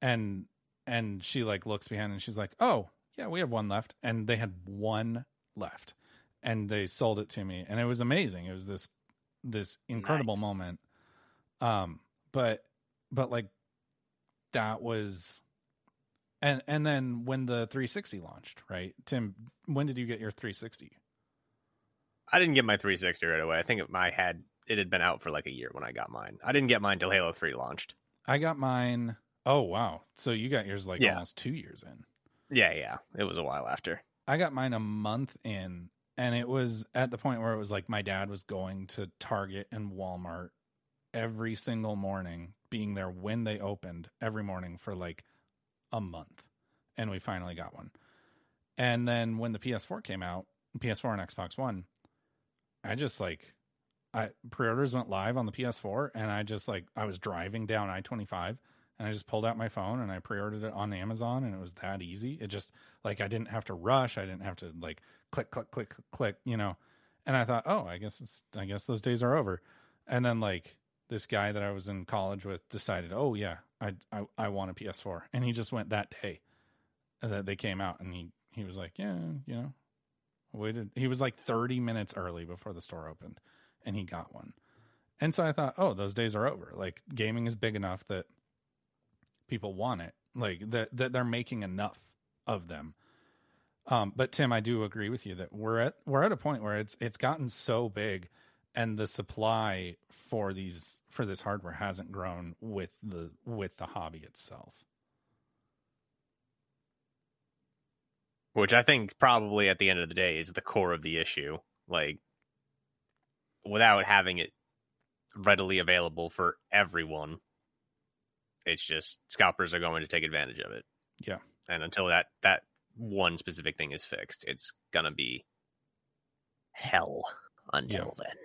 S13: and and she like looks behind and she's like oh yeah we have one left and they had one left and they sold it to me and it was amazing. It was this this incredible moment. Um but but like that was and and then when the 360 launched right tim when did you get your 360
S14: I didn't get my 360 right away. I think it, my had it had been out for like a year when I got mine. I didn't get mine till Halo 3 launched.
S13: i got mine oh wow so you got yours like
S14: Yeah.
S13: almost two years in
S14: Yeah, yeah. It was a while after.
S13: I got mine a month in, and it was at the point where it was like my dad was going to Target and Walmart every single morning, being there when they opened every morning for like a month. And we finally got one. And then when the PS4 came out, PS4 and Xbox One, I just like, I pre orders went live on the PS4, and I just like, I was driving down I 25 and I just pulled out my phone and I pre-ordered it on Amazon and it was that easy. It just like I didn't have to rush. I didn't have to like click click click, click you know. And I thought, "Oh, I guess it's, I guess those days are over." And then like this guy that I was in college with decided, "Oh yeah, I I I want a PS4." And he just went that day that they came out and he he was like, "Yeah, you know." Waited. He was like 30 minutes early before the store opened and he got one. And so I thought, "Oh, those days are over. Like gaming is big enough that people want it like that that they're making enough of them um but tim i do agree with you that we're at we're at a point where it's it's gotten so big and the supply for these for this hardware hasn't grown with the with the hobby itself
S14: Which I think probably at the end of the day is the core of the issue. Like without having it readily available for everyone, it's just scalpers are going to take advantage of it.
S13: yeah
S14: And until that that one specific thing is fixed, it's gonna be hell until then.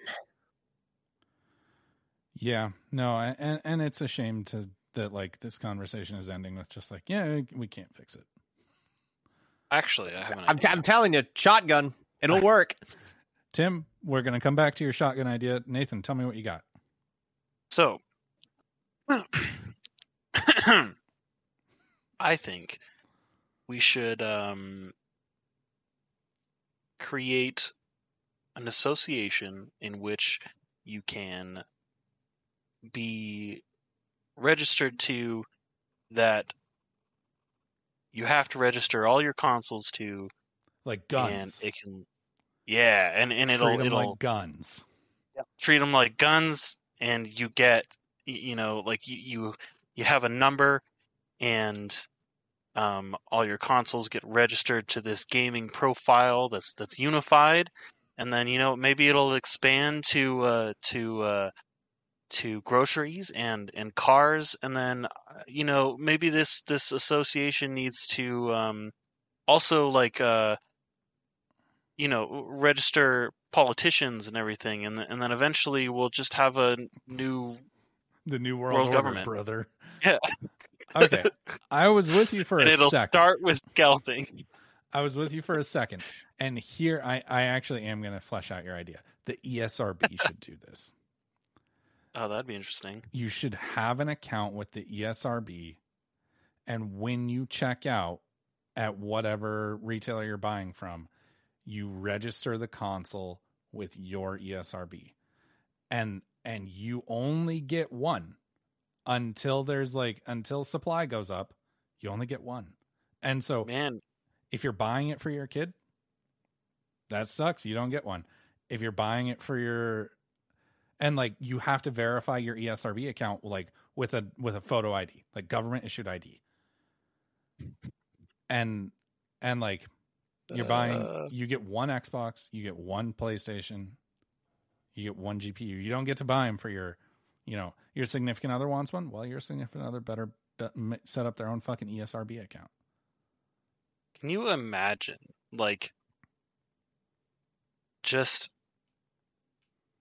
S13: Yeah no and and it's a shame to that like this conversation is ending with just like yeah we can't fix it
S15: Actually, I haven't.
S14: I'm, t- I'm telling you, shotgun. It'll work.
S13: Tim, we're going to come back to your shotgun idea. Nathan, tell me what you got.
S15: So, I think we should um, create an association in which you can be registered to that you have to register all your consoles to
S13: like guns.
S15: and it can yeah and and it'll
S13: Treat 'em
S15: it'll
S13: like guns.
S15: treat them like guns and you get you know like you you, you have a number and um, all your consoles get registered to this gaming profile that's that's unified and then you know maybe it'll expand to uh, to uh, to groceries and and cars and then uh, you know maybe this this association needs to um, also like uh, you know register politicians and everything and and then eventually we'll just have a new
S13: The new world,
S15: World
S13: order,
S15: government.
S13: brother.
S15: yeah
S13: Okay. I was with you for
S15: and
S13: a
S15: it'll
S13: second.
S15: start with scalping
S13: I was with you for a second. And here I, I actually am going to flesh out your idea. The ESRB should do this.
S15: Oh that'd be interesting
S13: You should have an account with the ESRB. And when you check out at whatever retailer you're buying from, you register the console with your ESRB. And and you only get one until there's like until supply goes up, you only get one. And so
S15: man
S13: if you're buying it for your kid, that sucks. You don't get one. If you're buying it for your and like you have to verify your ESRB account like with a with a photo ID, like government issued ID. And and like you're buying
S15: Uh.
S13: you get one Xbox, you get one PlayStation, you get one GPU. You don't get to buy them for your you know, your significant other wants one. Well, your significant other better bet, set up their own fucking ESRB account.
S15: Can you imagine, like, just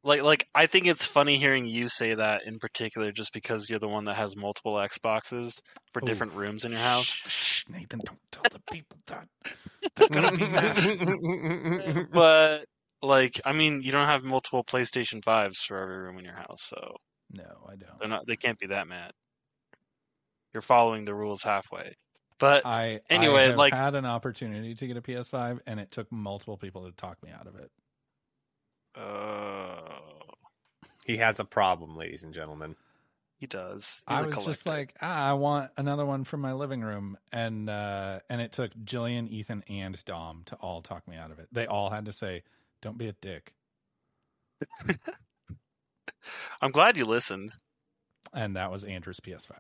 S15: like like I think it's funny hearing you say that in particular, just because you're the one that has multiple Xboxes for different rooms in your house.
S13: Shh, Nathan, don't tell the people that. They're gonna be mad.
S15: but like, I mean, you don't have multiple PlayStation fives for every room in your house, so
S13: No, I don't.
S15: they're not. They can't be that mad. You're following the rules halfway. But
S13: I
S15: anyway, like
S13: I have
S15: like
S13: had an opportunity to get a PS5, and it took multiple people to talk me out of it.
S15: Uh,
S14: He has a problem, ladies and gentlemen.
S15: he does. He's
S13: I
S15: a
S13: was just like, ah, I want another one for my living room, and uh, and it took Jillian, Ethan, and Dom to all talk me out of it. They all had to say, "Don't be a dick,"
S15: I'm glad you listened.
S13: and that was Andrew's PS5.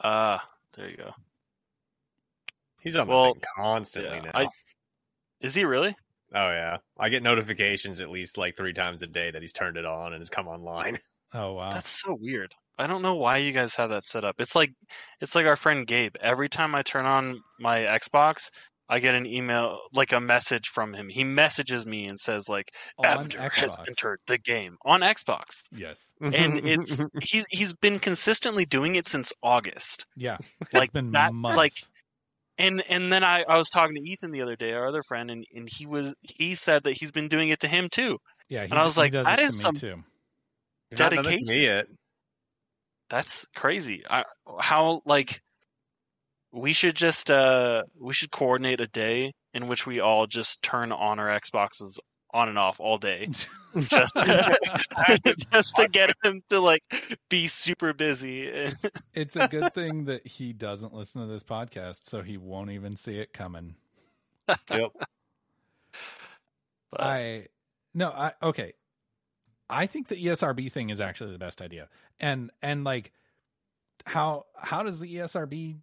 S15: Ah, there you go.
S14: He's on
S15: Well,
S14: the thing constantly
S15: yeah,
S14: now.
S15: I- Is he really?
S14: Oh yeah, I get notifications at least like three times a day that he's turned it on and has come online.
S13: Oh wow,
S15: That's so weird. I don't know why you guys have that set up. It's like it's like our friend Gabe. Every time I turn on my Xbox, I get an email like a message from him. He messages me and says like
S13: On
S15: Avatar has entered the game on Xbox.
S13: yes,
S15: And it's he's he's been consistently doing it since August.
S13: yeah, it's
S15: Like
S13: been
S15: that-
S13: months.
S15: like- And and then I, I was talking to Ethan the other day, our other friend, and, and he was he said that he's been doing it to him too.
S13: yeah, he,
S15: and I was like,
S13: does
S15: that
S13: it
S15: is
S13: to
S15: some
S13: too.
S14: He's not done it to
S15: dedication.
S14: me yet.
S15: That's crazy. I, how like we should just uh we should coordinate a day in which we all just turn on our Xboxes on and off all day just to, just to get him to like be super busy.
S13: it's a good thing that he doesn't listen to this podcast, so he won't even see it coming.
S14: Yep.
S15: But-
S13: I no, I okay. I think the ESRB thing is actually the best idea. And and like how how does the ESRB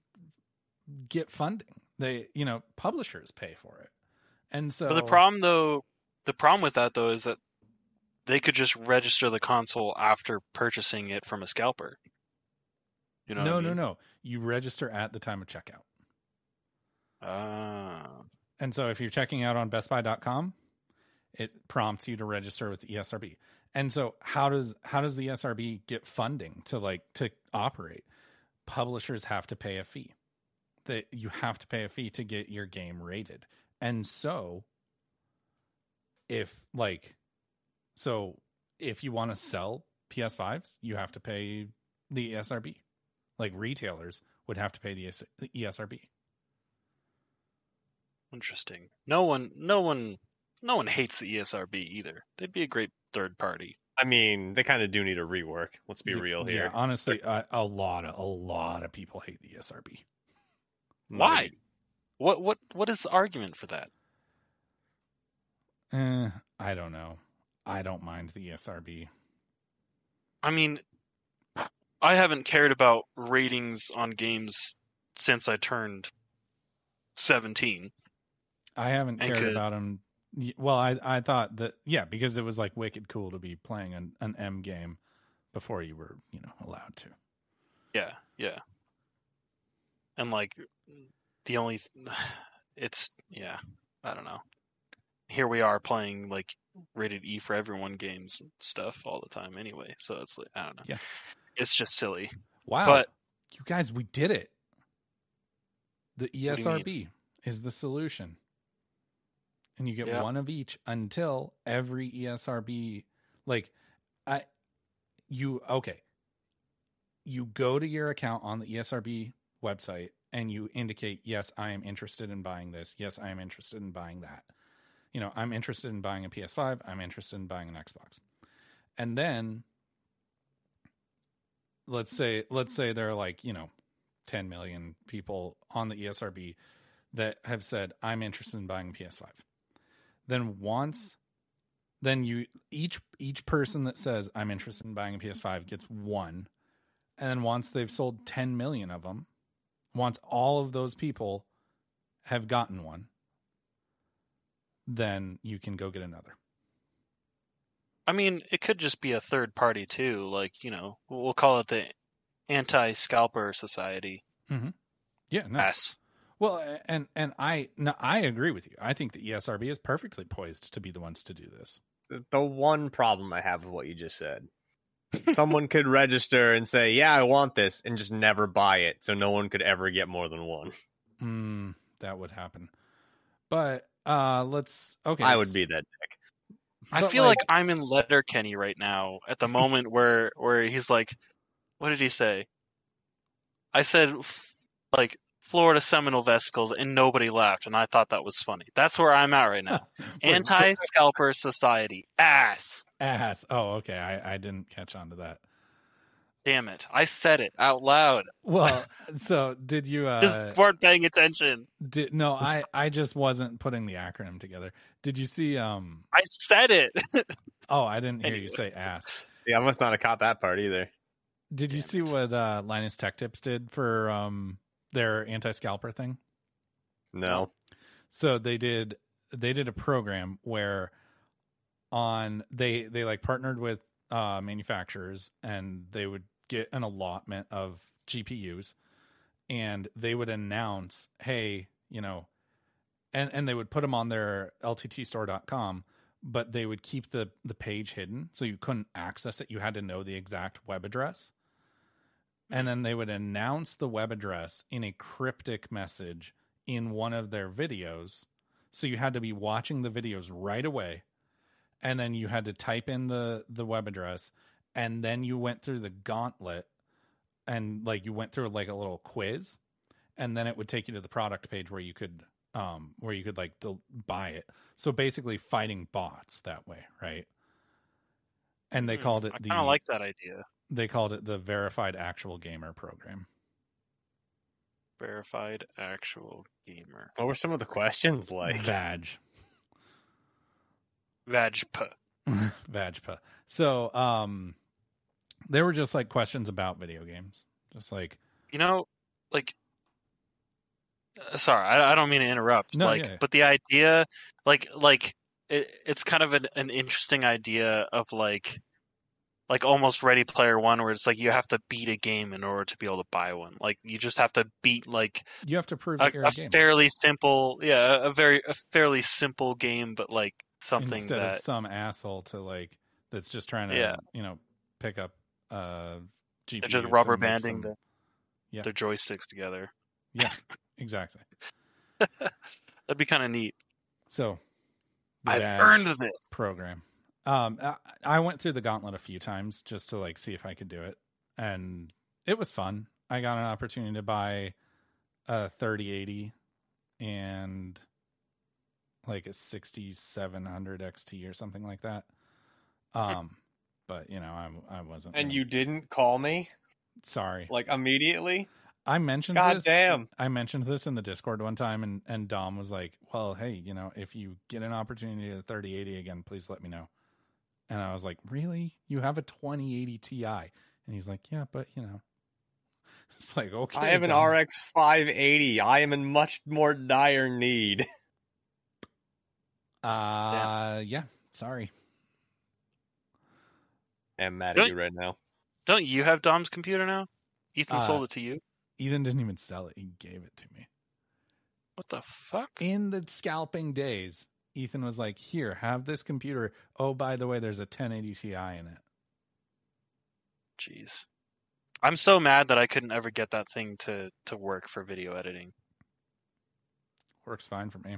S13: get funding? They, you know, publishers pay for it. And so
S15: But the problem though, the problem with that though is that they could just register the console after purchasing it from a scalper. You know?
S13: No,
S15: I
S13: no,
S15: mean?
S13: no. You register at the time of checkout.
S15: Ah.
S13: And so if you're checking out on bestbuy.com, it prompts you to register with the ESRB. And so how does how does the ESRB get funding to like to operate? Publishers have to pay a fee. that you have to pay a fee to get your game rated. And so if like so if you want to sell PS5s, you have to pay the ESRB. Like retailers would have to pay the ES- the ESRB.
S15: Interesting. No one, no one, no one hates the ESRB either. They'd be a great third party.
S14: I mean, they kind of do need a rework. Let's be
S13: Yeah,
S14: real
S13: Yeah,
S14: here.
S13: honestly, uh, a lot of a lot of people hate the ESRB.
S15: Why? What what what is the argument for that?
S13: Eh, I don't know. I don't mind the ESRB.
S15: I mean, I haven't cared about ratings on games since I turned seventeen.
S13: I haven't cared
S15: could-
S13: about them. Well, I I thought that yeah, because it was like wicked cool to be playing an, an M game before you were you know allowed to.
S15: Yeah, yeah. And like the only it's yeah, I don't know. Here we are playing like rated E for everyone games and stuff all the time anyway. So it's like I don't know.
S13: Yeah.
S15: It's just silly.
S13: Wow,
S15: But
S13: you guys, we did it. The
S15: What do you mean?
S13: ESRB is the solution, and you get
S15: Yeah.
S13: one of each until every ESRB. Like, I, you okay? You go to your account on the ESRB website and you indicate, yes, I am interested in buying this. Yes, I am interested in buying that. You know, I'm interested in buying a PS5. I'm interested in buying an Xbox. And then let's say let's say there are like, you know, 10 million people on the ESRB that have said I'm interested in buying a PS5. Then once then you each each person that says I'm interested in buying a PS5 gets one. And then once they've sold 10 million of them, once all of those people have gotten one, then you can go get another.
S15: I mean, it could just be a third party too. Like you know, we'll call it the Anti-Scalper Society.
S13: Mm-hmm. Yeah, no.
S15: S.
S13: Well, and and I no, I agree with you. I think the ESRB is perfectly poised to be the ones to do this.
S14: The one problem I have with what you just said. Someone could register and say, "Yeah, I want this," and just never buy it, so no one could ever get more than one.
S13: Mm, that would happen. But uh let's okay.
S14: I would be that dick.
S15: I
S13: But,
S15: feel
S13: like-
S15: like, I'm in Letterkenny right now at the moment where where he's like, what did he say? I said like Florida Seminole vesicles, and nobody laughed, and I thought that was funny. That's where I'm at right now. Anti-Scalper Society, ass.
S13: ass. Oh, okay. I I didn't catch on to that.
S15: Damn it! I said it out loud.
S13: Well, so did you uh
S15: Just weren't paying attention.
S13: did no, I I just wasn't putting the acronym together. Did you see um
S15: I said it.
S13: Oh, I didn't hear you say ass.
S14: Yeah, I must not have caught that part either.
S13: Did you see what uh Linus Tech Tips did for um their anti-scalper thing?
S14: No.
S13: So they did they did a program where on they they like partnered with uh manufacturers and they would get an allotment of GPUs and they would announce, "Hey, you know, and and they would put them on their lttstore.com, but they would keep the the page hidden so you couldn't access it. You had to know the exact web address. And then they would announce the web address in a cryptic message in one of their videos. So you had to be watching the videos right away. And then you had to type in the the web address and then you went through the gauntlet and like you went through like a little quiz and then it would take you to the product page where you could um where you could like del- buy it. So basically fighting bots that way, right? And they
S15: Hmm,
S13: called it
S15: I
S13: the
S15: kind of like that idea.
S13: they called it the verified actual gamer program.
S15: Verified actual gamer.
S14: What were some of the questions like?
S13: Vag.
S15: Vagpa.
S13: Vagpa. So um they were just like questions about video games. Just like
S15: You know, like, uh, sorry, I, I don't mean to interrupt.
S13: No,
S15: like,
S13: yeah.
S15: but the idea, like, like it, it's kind of an, an interesting idea of like, like almost Ready Player One, where it's like you have to beat a game in order to be able to buy one. Like, you just have to beat like
S13: you have to prove
S15: a,
S13: a,
S15: a fairly simple, yeah, a very a fairly simple game, but like something
S13: instead
S15: that
S13: of some asshole to like that's just trying to
S15: Yeah.
S13: you know pick up uh
S15: they're just rubber banding the,
S13: Yeah.
S15: their joysticks together.
S13: Yeah. exactly.
S15: That'd be kind of neat.
S13: So
S15: I've earned this.
S13: program. Um, I, I went through the gauntlet a few times just to like see if I could do it, and it was fun. I got an opportunity to buy a 3080 and like a 6700 XT or something like that. Um, but you know, I I wasn't.
S14: And you didn't call me
S13: sorry.
S14: like immediately.
S13: I mentioned
S14: God
S13: this.
S14: damn.
S13: I mentioned this in the Discord one time, and and Dom was like, "Well, hey, you know, if you get an opportunity to 3080 again, please let me know." And I was like, "Really? You have a 2080 Ti?" And he's like, "Yeah, but you know." It's like, okay.
S14: I have an
S13: Dom.
S14: RX 580. I am in much more dire need.
S13: Uh, yeah. Sorry.
S14: I'm mad at
S15: Don't-
S14: you right now.
S15: Don't you have Dom's computer now? Ethan
S13: Uh,
S15: sold it to you.
S13: Ethan didn't even sell it; he gave it to me.
S15: What the fuck?
S13: In the scalping days, Ethan was like, "Here, have this computer. Oh, by the way, there's a 1080 Ti in it."
S15: Jeez. I'm so mad that I couldn't ever get that thing to to work for video editing.
S13: Works fine for me.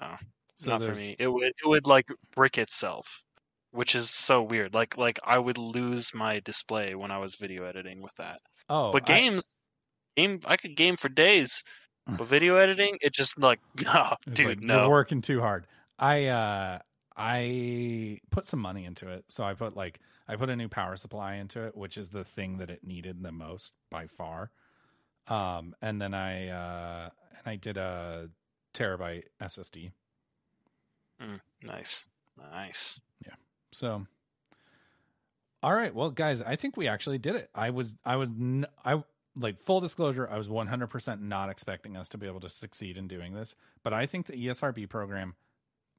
S15: Oh,
S13: So
S15: not for me. It would it would like brick itself, which is so weird. Like like I would lose my display when I was video editing with that.
S13: Oh,
S15: but
S13: I-
S15: games, game I could game for days, but video editing, it just like, oh, dude,
S13: like,
S15: no.
S13: You're working too hard. I uh I put some money into it. So I put like I put a new power supply into it, which is the thing that it needed the most by far. Um and then I uh and I did a terabyte SSD.
S15: Mm, nice, nice.
S13: Yeah. So all right, well guys, I think we actually did it. I was I was n- I like full disclosure, I was 100% not expecting us to be able to succeed in doing this, but I think the ESRB program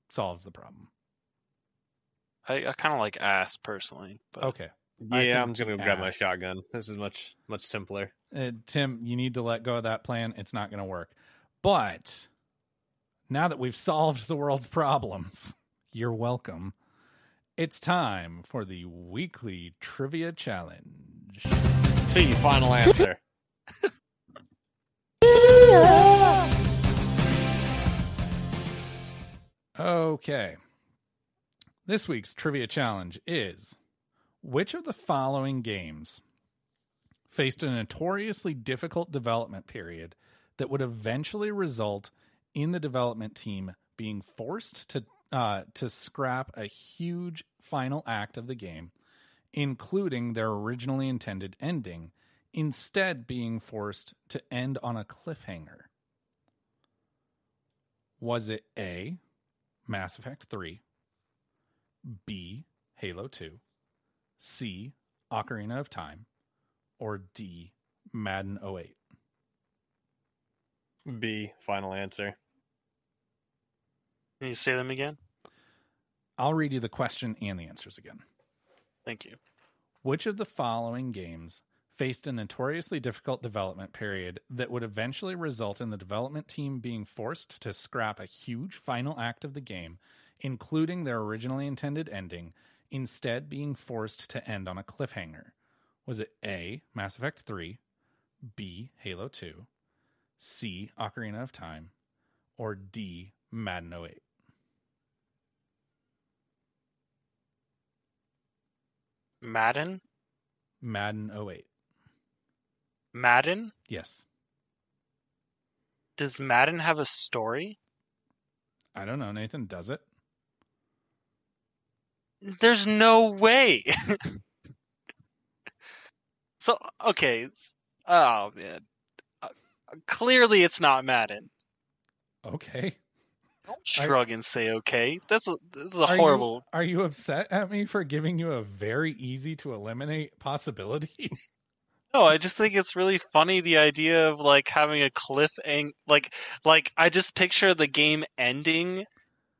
S13: solves the problem.
S15: I, I kind of like ass personally, but
S13: Okay.
S14: Yeah, I'm just gonna go grab my shotgun. This is much much simpler.
S13: Uh, Tim, you need to let go of that plan. It's not going to work. But now that we've solved the world's problems, you're welcome. It's time for the weekly trivia challenge.
S14: See, final answer.
S13: Okay. This week's trivia challenge is which of the following games faced a notoriously difficult development period that would eventually result in the development team being forced to uh, to scrap a huge final act of the game, including their originally intended ending, instead being forced to end on a cliffhanger? Was it A, Mass Effect 3, B, Halo 2, C, Ocarina of Time, or D, Madden 08?
S14: B, final answer.
S15: Can you say them again?
S13: I'll read you the question and the answers again.
S15: Thank you.
S13: Which of the following games faced a notoriously difficult development period that would eventually result in the development team being forced to scrap a huge final act of the game, including their originally intended ending, instead being forced to end on a cliffhanger? Was it A, Mass Effect 3, B, Halo 2, C, Ocarina of Time, or D, Madden 08?
S15: Madden?
S13: Madden 08.
S15: Madden?
S13: Yes.
S15: Does Madden have a story?
S13: I don't know. Nathan does it.
S15: There's no way. so okay, oh man, Uh, clearly it's not Madden.
S13: Okay.
S15: Don't shrug and say okay. That's a that's a
S13: Are you-
S15: horrible.
S13: are you upset at me for giving you a very easy to eliminate possibility?
S15: No, I just think it's really funny the idea of like having a cliff ang like like I just picture the game ending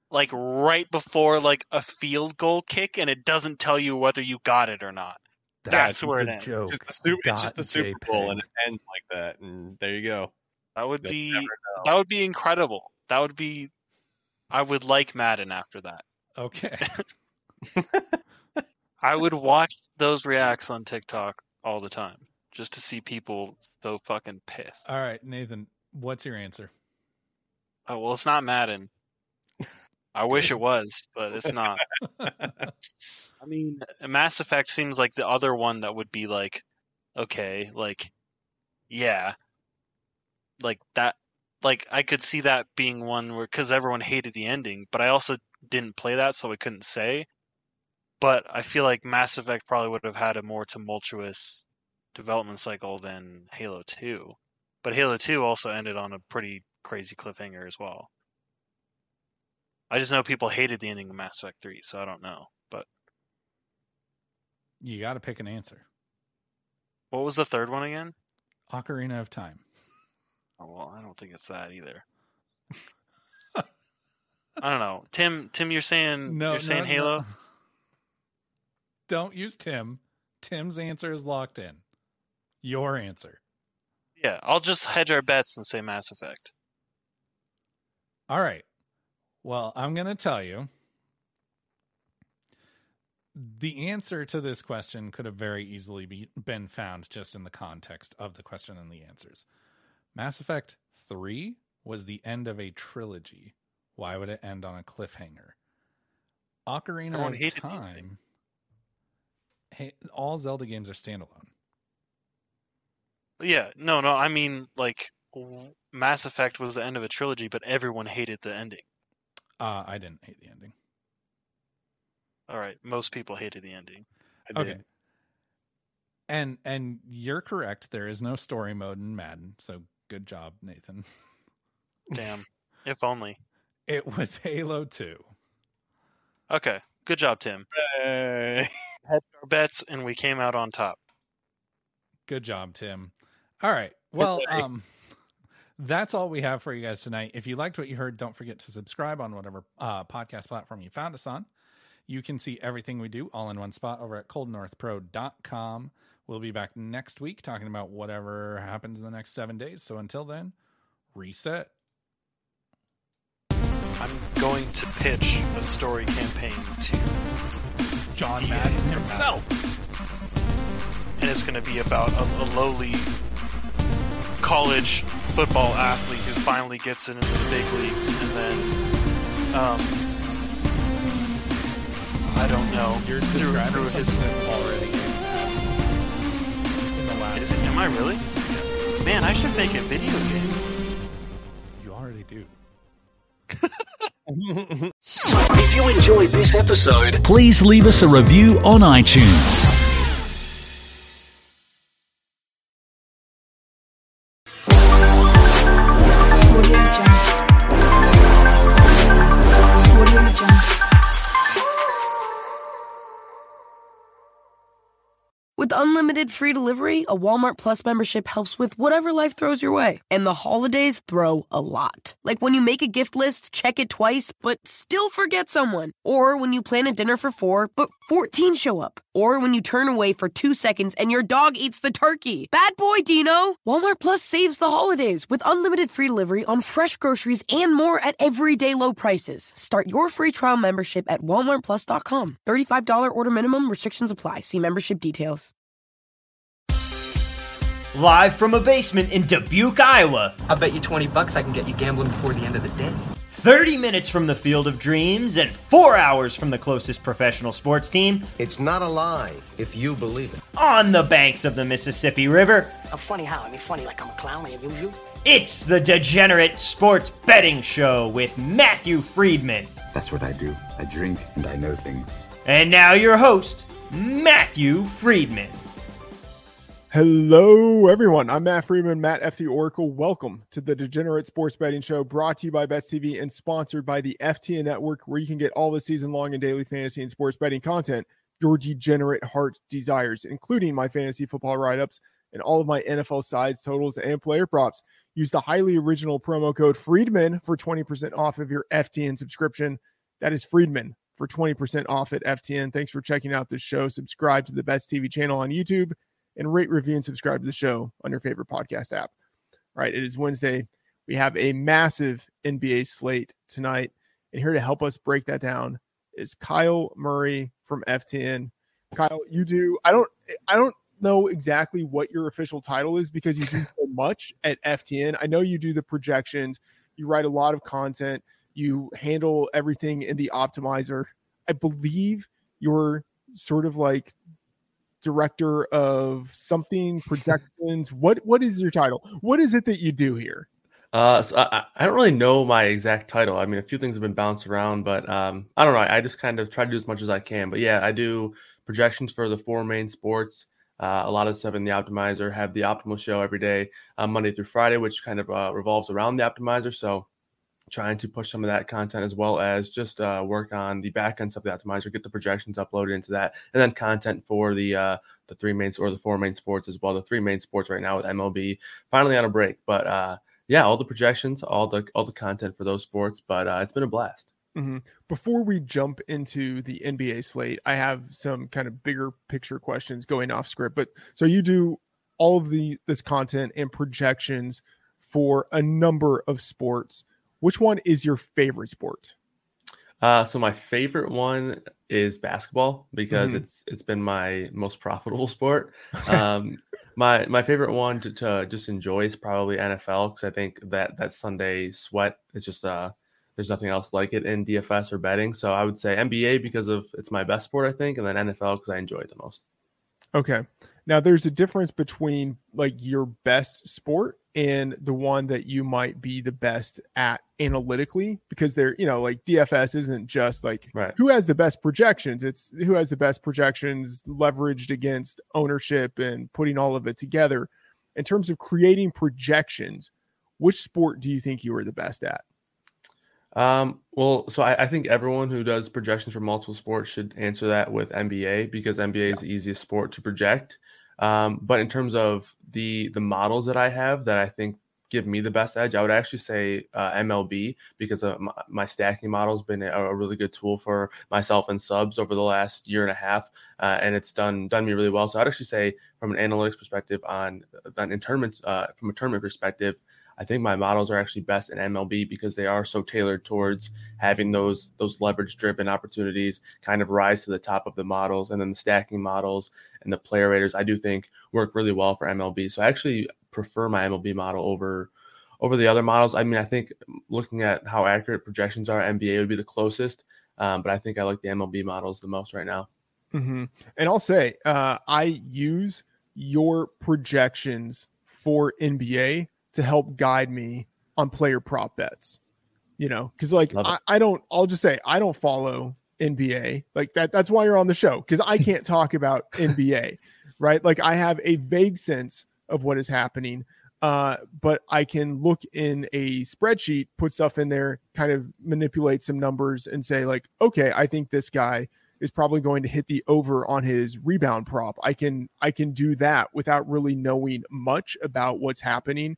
S15: like right before like a field goal kick and it doesn't tell you whether you got it or not. That's, where it ends.
S14: It's just the Super, it's just the Super Bowl, and it ends like that, and there you go.
S15: That would
S14: You'll
S15: be that would be incredible. That would be I would like Madden after that.
S13: Okay.
S15: I would watch those reacts on TikTok all the time just to see people so fucking pissed.
S13: All right, Nathan. What's your answer?
S15: Oh well, it's not Madden. I wish it was, but it's not. I mean, Mass Effect seems like the other one that would be like, okay, like, yeah, like that. Like I could see that being one where because everyone hated the ending, but I also didn't play that, so I couldn't say. But I feel like Mass Effect probably would have had a more tumultuous development cycle than Halo Two. But Halo Two also ended on a pretty crazy cliffhanger as well. I just know people hated the ending of Mass Effect 3, so I don't know. But
S13: You got to pick an answer.
S15: what was the third one again?
S13: Ocarina of Time.
S15: Oh, well, I don't think it's that either. I don't know. Tim, Tim, you're saying
S13: No,
S15: you're saying
S13: no,
S15: Halo?
S13: no. Don't use Tim. Tim's answer is locked in. Your answer.
S15: Yeah, I'll just hedge our bets and say Mass Effect.
S13: All right. Well, I'm going to tell you the answer to this question could have very easily be, been found just in the context of the question and the answers. Mass Effect 3 was the end of a trilogy. Why would it end on a cliffhanger? Ocarina
S15: Everyone
S13: of Time. Hey, all Zelda games are standalone.
S15: Yeah, no, no. I mean, like Mass Effect was the end of a trilogy, but everyone hated the ending.
S13: Uh, I didn't hate the ending.
S15: All right, most people hated the ending.
S13: okay. And and you're correct. There is no story mode in Madden. So good job, Nathan.
S15: Damn. if only.
S13: It was Halo 2.
S15: Okay. Good job, Tim. Hey. Had our bets, and we came out on top.
S13: Good job, Tim. All right. Well, um, that's all we have for you guys tonight. If you liked what you heard, don't forget to subscribe on whatever uh, podcast platform you found us on. You can see everything we do all in one spot over at coldnorthpro.com. We'll be back next week talking about whatever happens in the next seven days. So until then, reset.
S15: I'm going to pitch a story campaign to
S13: John Madden himself.
S15: And it's going to be about a, a lowly college football athlete who finally gets into the big leagues and then, um, I don't know.
S13: You're
S15: through,
S13: describing
S15: through his.
S13: already last.
S15: Is it, am I really? Man, I should make a video game.
S13: You already do.
S12: If you enjoyed this episode, please leave us a review on iTunes.
S3: Unlimited free delivery, a Walmart Plus membership helps with whatever life throws your way. And the holidays throw a lot. Like when you make a gift list, check it twice, but still forget someone. Or when you plan a dinner for four, but 14 show up. Or when you turn away for two seconds and your dog eats the turkey. Bad boy, Dino! Walmart Plus saves the holidays with unlimited free delivery on fresh groceries and more at everyday low prices. Start your free trial membership at walmartplus.com. $35 order minimum, restrictions apply. See membership details.
S17: Live from a basement in Dubuque, Iowa.
S18: I'll bet you 20 bucks I can get you gambling before the end of the day.
S17: 30 minutes from the field of dreams and four hours from the closest professional sports team.
S19: It's not a lie if you believe it.
S17: On the banks of the Mississippi River.
S20: I'm funny how? I mean, funny like I'm a clown. I amuse you.
S17: It's the Degenerate Sports Betting Show with Matthew Freedman.
S21: That's what I do. I drink and I know things.
S17: And now your host, Matthew Freedman.
S22: Hello, everyone. I'm Matt Freedman, Matt F. the Oracle. Welcome to the Degenerate Sports Betting Show, brought to you by Best TV and sponsored by the FTN Network, where you can get all the season long and daily fantasy and sports betting content your degenerate heart desires, including my fantasy football write ups and all of my NFL sides, totals, and player props. Use the highly original promo code Freedman for 20% off of your FTN subscription. That is Freedman for 20% off at FTN. Thanks for checking out this show. Subscribe to the Best TV channel on YouTube and rate, review, and subscribe to the show on your favorite podcast app. All right, it is Wednesday. We have a massive NBA slate tonight. And here to help us break that down is Kyle Murray from FTN. Kyle, you do I don't I don't know exactly what your official title is because you do so much at FTN. I know you do the projections, you write a lot of content, you handle everything in the optimizer. I believe you're sort of like director of something projections. what what is your title? What is it that you do here?
S23: Uh, so I, I don't really know my exact title. I mean, a few things have been bounced around, but um, I don't know. I just kind of try to do as much as I can. But yeah, I do projections for the four main sports. Uh, a lot of stuff in the optimizer. Have the optimal show every day, uh, Monday through Friday, which kind of uh, revolves around the optimizer. So trying to push some of that content as well as just uh, work on the back end stuff, the optimizer, get the projections uploaded into that, and then content for the uh, the three main or the four main sports as well. The three main sports right now with MLB finally on a break, but uh, yeah, all the projections, all the all the content for those sports. But uh, it's been a blast.
S22: Mm-hmm. Before we jump into the NBA slate, I have some kind of bigger picture questions going off script. But so you do all of the this content and projections for a number of sports. Which one is your favorite sport?
S23: Uh, so my favorite one is basketball because
S22: Mhm.
S23: it's it's been my most profitable sport. Um, my my favorite one to, to just enjoy is probably NFL because I think that that Sunday sweat is just uh there's nothing else like it in DFS or betting. So I would say NBA because of it's my best sport I think, and then NFL because I enjoy it the most.
S22: Okay. Now there's a difference between like your best sport and the one that you might be the best at analytically because they're, you know, like DFS isn't just like
S23: Right.
S22: who has the best projections. It's who has the best projections leveraged against ownership and putting all of it together. In terms of creating projections, which sport do you think you are the best at?
S23: Um, well, so I, I think everyone who does projections for multiple sports should answer that with NBA because NBA is the easiest sport to project. Um, but in terms of the the models that I have that I think give me the best edge, I would actually say uh, MLB because uh, my, my stacking model has been a, a really good tool for myself and subs over the last year and a half, uh, and it's done done me really well. So I'd actually say from an analytics perspective on on in tournaments uh, from a tournament perspective. I think my models are actually best in MLB because they are so tailored towards having those those leverage driven opportunities kind of rise to the top of the models and then the stacking models and the player raters I do think work really well for MLB. So I actually prefer my MLB model over over the other models. I mean, I think looking at how accurate projections are, NBA would be the closest, um, but I think I like the MLB models the most right now.
S22: hmm And I'll say, uh, I use your projections for NBA to help guide me on player prop bets. You know, because like I, I don't. I'll just say I don't follow NBA like that. That's why you're on the show because I can't talk about NBA, right? Like I have a vague sense of what is happening. Uh, but I can look in a spreadsheet, put stuff in there, kind of manipulate some numbers, and say like, okay, I think this guy is probably going to hit the over on his rebound prop. I can I can do that without really knowing much about what's happening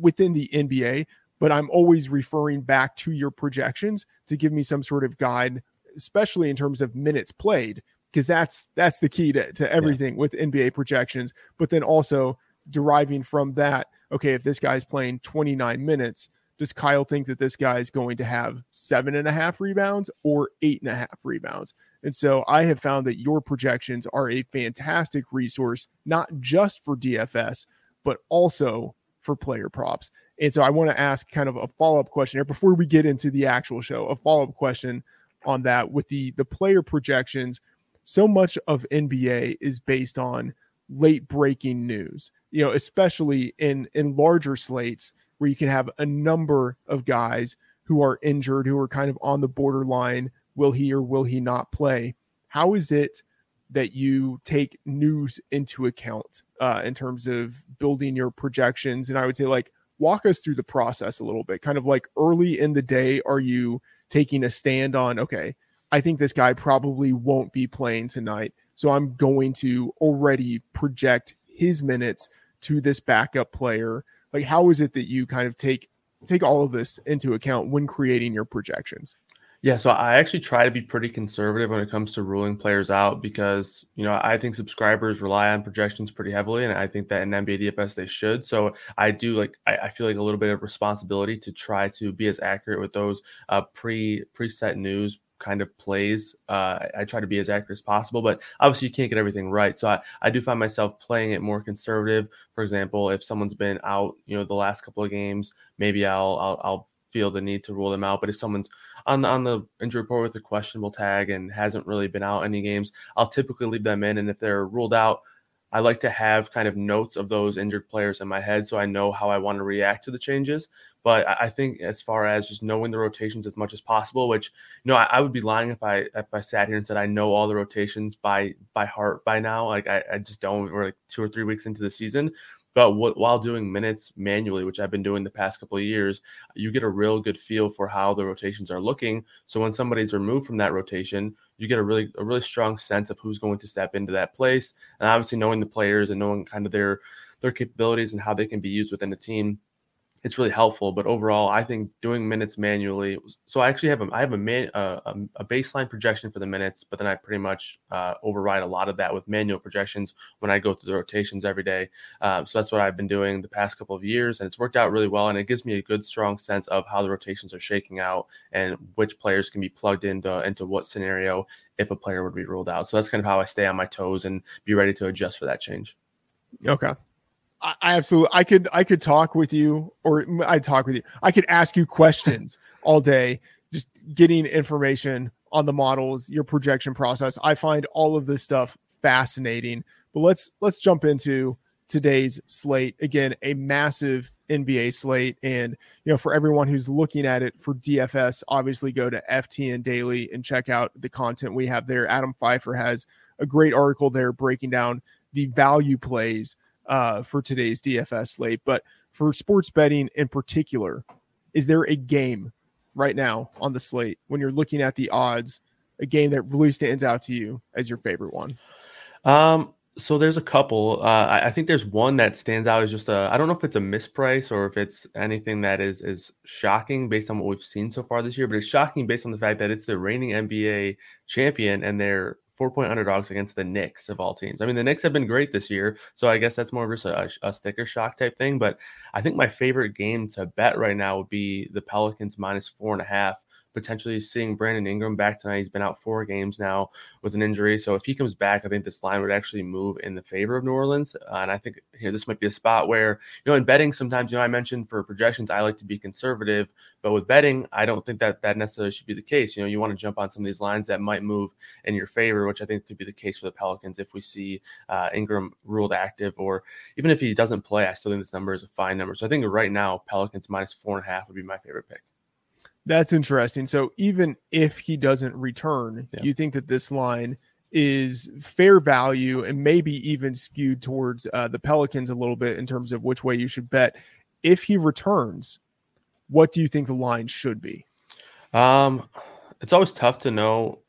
S22: within the NBA, but I'm always referring back to your projections to give me some sort of guide, especially in terms of minutes played, because that's that's the key to, to everything with NBA projections. But then also deriving from that, okay, if this guy's playing 29 minutes, does Kyle think that this guy is going to have seven and a half rebounds or eight and a half rebounds? And so I have found that your projections are a fantastic resource, not just for DFS, but also for player props. And so I want to ask kind of a follow up question here before we get into the actual show, a follow up question on that with the the player projections. So much of NBA is based on late breaking news, you know, especially in in larger slates where you can have a number of guys who are injured, who are kind of on the borderline. Will he or will he not play? How is it that you take news into account uh, in terms of building your projections? And I would say, like, walk us through the process a little bit. Kind of like early in the day, are you taking a stand on, okay, I think this guy probably won't be playing tonight. So I'm going to already project his minutes to this backup player. Like, how is it that you kind of take take all of this into account when creating your projections?
S23: Yeah, so I actually try to be pretty conservative when it comes to ruling players out because you know I think subscribers rely on projections pretty heavily, and I think that in NBA DFS they should. So I do like I, I feel like a little bit of responsibility to try to be as accurate with those uh, pre preset news kind of plays. Uh, I, try to be as accurate as possible, but obviously you can't get everything right. So I, I do find myself playing it more conservative. For example, if someone's been out, you know, the last couple of games, maybe I'll I'll, I'll feel the need to rule them out. But if someone's on the on the injury report with a questionable tag and hasn't really been out any games, I'll typically leave them in. And if they're ruled out, I like to have kind of notes of those injured players in my head so I know how I want to react to the changes. But I think as far as just knowing the rotations as much as possible, which you know I, I would be lying if I if I sat here and said I know all the rotations by by heart by now. Like I, I just don't. We're like two or three weeks into the season. But while doing minutes manually, which I've been doing the past couple of years, you get a real good feel for how the rotations are looking. So when somebody's removed from that rotation, you get a really a really strong sense of who's going to step into that place. And obviously knowing the players and knowing kind of their their capabilities and how they can be used within the team it's really helpful. But overall, I think doing minutes manually. So I actually have a I have a man a baseline projection for the minutes, but then I pretty much uh, override a lot of that with manual projections when I go through the rotations every day. Um, so that's what I've been doing the past couple of years, and it's worked out really well. And it gives me a good, strong sense of how the rotations are shaking out and which players can be plugged into into what scenario if a player would be ruled out. So that's kind of how I stay on my toes and be ready to adjust for that change.
S22: Okay. I, absolutely I could I could talk with you or I'd talk with you. I could ask you questions all day, just getting information on the models, your projection process. I find all of this stuff fascinating. But let's let's jump into today's slate. Again, a massive NBA slate. And, you know, for everyone who's looking at it for DFS, obviously go to FTN Daily and check out the content we have there. Adam Pfeiffer has a great article there breaking down the value plays uh, for today's DFS slate. But for sports betting in particular, is there a game right now on the slate when you're looking at the odds, a game that really stands out to you as your favorite one?
S23: Um, so there's a couple. Uh, I, think there's one that stands out as just a. I don't know if it's a misprice or if it's anything that is is shocking based on what we've seen so far this year, but it's shocking based on the fact that it's the reigning NBA champion and they're four point underdogs against the Knicks of all teams. I mean, the Knicks have been great this year, so I guess that's more of just a, a, sticker shock type thing. But I think my favorite game to bet right now would be the Pelicans minus four and a half potentially seeing Brandon Ingram back tonight. He's been out four games now with an injury. So if he comes back, I think this line would actually move in the favor of New Orleans. Uh, and I think here this might be a spot where, you know, in betting, sometimes, you know, I mentioned for projections, I like to be conservative, but with betting, I don't think that that necessarily should be the case. You know, you want to jump on some of these lines that might move in your favor, which I think could be the case for the Pelicans if we see uh, Ingram ruled active, or even if he doesn't play, I still think this number is a fine number. So I think right now, Pelicans minus four and a half would be my favorite pick.
S22: That's interesting. So even if he doesn't return, yeah. you think that this line is fair value and maybe even skewed towards uh, the Pelicans a little bit in terms of which way you should bet. If he returns, what do you think the line should be?
S23: Um, it's always tough to know,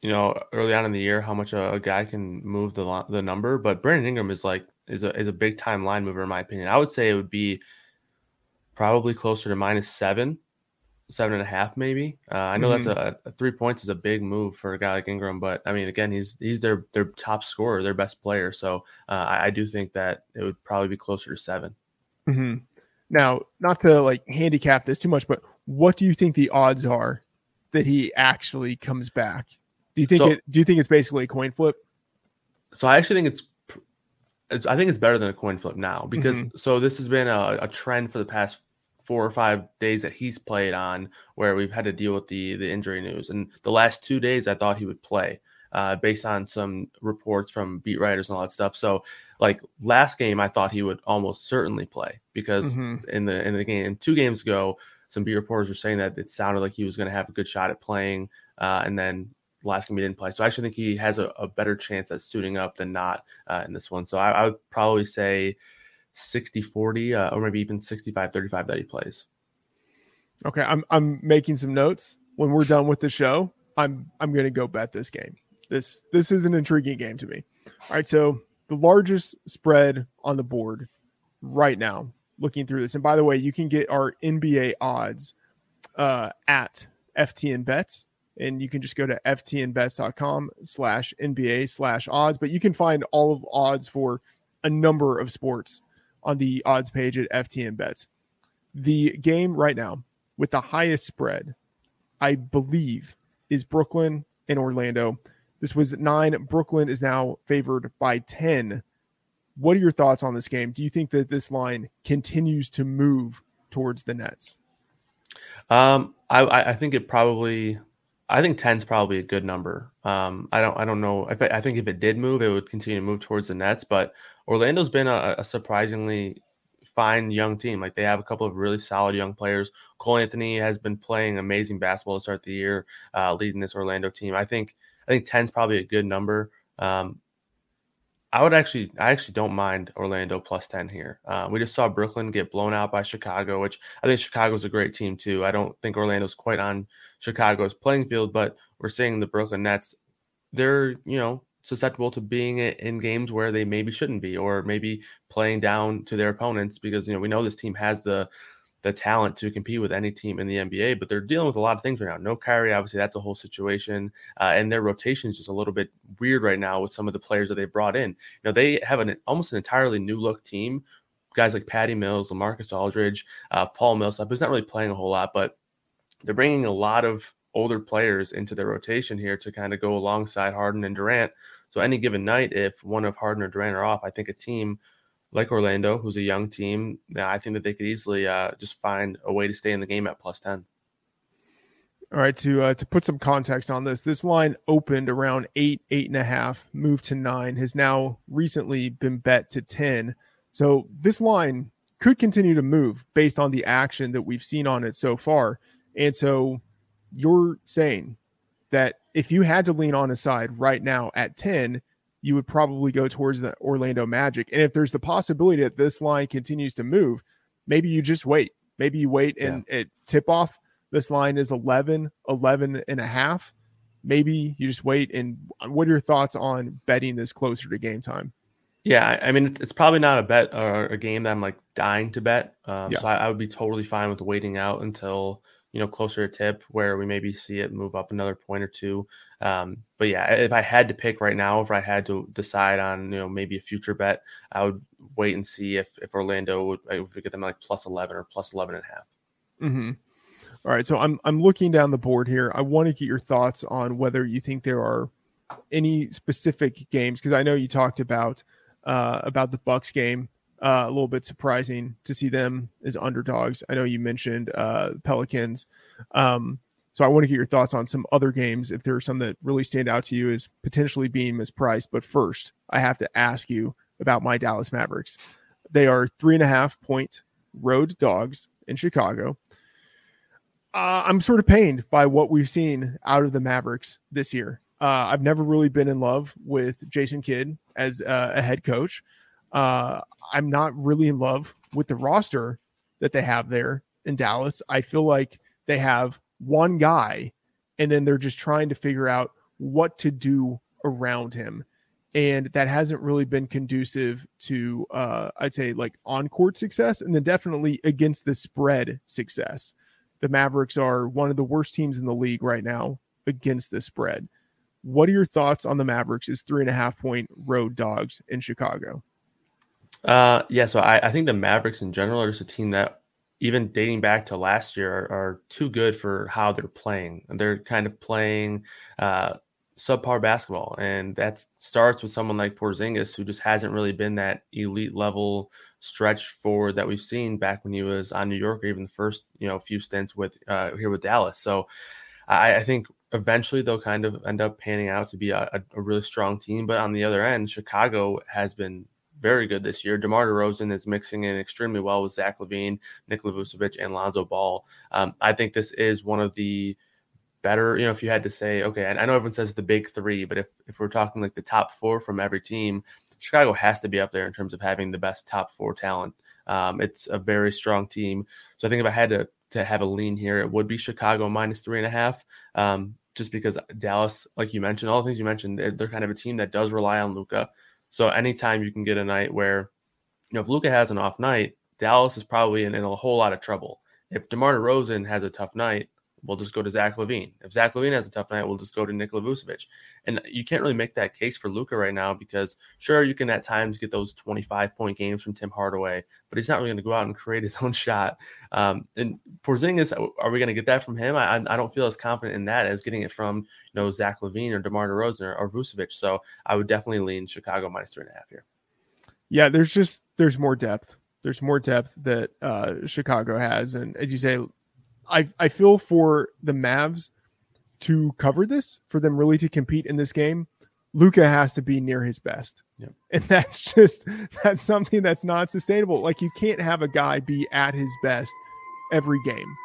S23: you know, early on in the year how much a, a guy can move the the number. But Brandon Ingram is like is a is a big time line mover in my opinion. I would say it would be probably closer to minus seven seven and a half, maybe. Uh, I know mm-hmm. that's a, a, three points is a big move for a guy like Ingram, but I mean, again, he's he's their their top scorer, their best player. So uh, I, I, do think that it would probably be closer to 7
S22: mm-hmm. Now, not to like handicap this too much, but what do you think the odds are that he actually comes back? Do you think so, it? Do you think it's basically a coin flip?
S23: So I actually think it's it's, I think it's better than a coin flip now because mm-hmm. so this has been a, a, trend for the past four or five days that he's played on where we've had to deal with the the injury news. And the last two days, I thought he would play uh, based on some reports from beat writers and all that stuff. So, like last game, I thought he would almost certainly play because mm-hmm. in the in the game two games ago, some beat reporters were saying that it sounded like he was going to have a good shot at playing, uh, and then last game he didn't play. So I actually think he has a, a better chance at suiting up than not uh, in this one. So I, I would probably say 60 40 uh, or maybe even 65 35 that he plays.
S22: Okay, I'm I'm making some notes. When we're done with the show, I'm I'm to go bet this game. This this is an intriguing game to me. All right, so the largest spread on the board right now, looking through this. And by the way, you can get our NBA odds uh, at FTN Bets, and you can just go to ftnbets.com slash NBA slash odds. But you can find all of odds for a number of sports on the odds page at FTN Bets. The game right now with the highest spread, I believe, is Brooklyn and Orlando. This was nine. Brooklyn is now favored by 10. What are your thoughts on this game? Do you think that this line continues to move towards the Nets?
S23: Um, I, I think it probably, I think 10 is probably a good number. Um, I don't, I don't know. If I think if it did move, it would continue to move towards the Nets. But Orlando's been a, a surprisingly fine young team. Like they have a couple of really solid young players. Cole Anthony has been playing amazing basketball to start the year, uh, leading this Orlando team. I think, I think 10 is probably a good number. Um, I would actually, I actually don't mind Orlando plus 10 here. Uh, we just saw Brooklyn get blown out by Chicago, which I think Chicago's a great team too. I don't think Orlando's quite on Chicago's playing field, but we're seeing the Brooklyn Nets, they're, you know, susceptible to being in games where they maybe shouldn't be, or maybe playing down to their opponents because, you know, we know this team has the, the talent to compete with any team in the NBA, but they're dealing with a lot of things right now. No Kyrie, obviously, that's a whole situation, uh, and their rotation is just a little bit weird right now with some of the players that they brought in. You know, they have an almost an entirely new look team. Guys like Patty Mills, Lamarcus Aldridge, uh, Paul Millsap, who's not really playing a whole lot, but they're bringing a lot of older players into their rotation here to kind of go alongside Harden and Durant. So any given night, if one of Harden or Durant are off, I think a team like Orlando, who's a young team, I think that they could easily uh, just find a way to stay in the game at plus ten.
S22: All right, to uh, to put some context on this, this line opened around eight, eight and a half, moved to nine, has now recently been bet to ten. So this line could continue to move based on the action that we've seen on it so far. And so you're saying that if you had to lean on a side right now at 10, you would probably go towards the Orlando Magic. And if there's the possibility that this line continues to move, maybe you just wait. Maybe you wait and yeah. it tip off. This line is 11, 11 and a half. Maybe you just wait. And what are your thoughts on betting this closer to game time?
S23: Yeah, I mean, it's probably not a bet or a game that I'm like dying to bet. Um, yeah. So I, I would be totally fine with waiting out until you know closer to tip where we maybe see it move up another point or two. Um, but yeah, if I had to pick right now, if I had to decide on you know maybe a future bet, I would wait and see if if Orlando would, would get them like plus eleven or plus 11 and a half.
S22: Mm-hmm. All right, so I'm I'm looking down the board here. I want to get your thoughts on whether you think there are any specific games because I know you talked about uh, about the Bucks game uh, a little bit surprising to see them as underdogs. I know you mentioned uh, Pelicans. Um, so I want to get your thoughts on some other games if there are some that really stand out to you as potentially being mispriced. But first, I have to ask you about my Dallas Mavericks. They are three and a half point road dogs in Chicago. Uh, I'm sort of pained by what we've seen out of the Mavericks this year. Uh, I've never really been in love with Jason Kidd as uh, a head coach. Uh, I'm not really in love with the roster that they have there in Dallas. I feel like they have one guy and then they're just trying to figure out what to do around him. And that hasn't really been conducive to, uh, I'd say, like on court success and then definitely against the spread success. The Mavericks are one of the worst teams in the league right now against the spread. What are your thoughts on the Mavericks as three and a half point road dogs in Chicago?
S23: Uh, yeah, so I, I think the Mavericks in general are just a team that, even dating back to last year, are, are too good for how they're playing. They're kind of playing uh, subpar basketball, and that starts with someone like Porzingis, who just hasn't really been that elite level stretch forward that we've seen back when he was on New York, or even the first you know few stints with uh, here with Dallas. So I, I think eventually they'll kind of end up panning out to be a, a, really strong team. But on the other end, Chicago has been very good this year. DeMar DeRozan is mixing in extremely well with Zach LaVine, Nikola Vucevic, and Lonzo Ball. Um, I think this is one of the better, you know, if you had to say, okay, I know everyone says the big three, but if, if we're talking like the top four from every team, Chicago has to be up there in terms of having the best top four talent. Um, it's a very strong team. So I think if I had to, to have a lean here, it would be Chicago minus three and a half. Um, just because Dallas, like you mentioned, all the things you mentioned, they're, they're kind of a team that does rely on Luka. So anytime you can get a night where, you know, if Luka has an off night, Dallas is probably in, in a whole lot of trouble. If DeMar DeRozan has a tough night, we'll just go to Zach LaVine. If Zach LaVine has a tough night, we'll just go to Nikola Vucevic. And you can't really make that case for Luka right now because sure you can at times get those 25 point games from Tim Hardaway, but he's not really going to go out and create his own shot. Um, and Porzingis, are we going to get that from him? I, I don't feel as confident in that as getting it from you know Zach Levine or DeMar DeRozan or, or Vucevic. So I would definitely lean Chicago minus three and a half here.
S22: Yeah, there's just there's more depth. There's more depth that uh, Chicago has, and as you say, I I feel for the Mavs to cover this for them really to compete in this game. Luka has to be near his best,
S23: Yep.
S22: and that's just that's something that's not sustainable. Like you can't have a guy be at his best every game,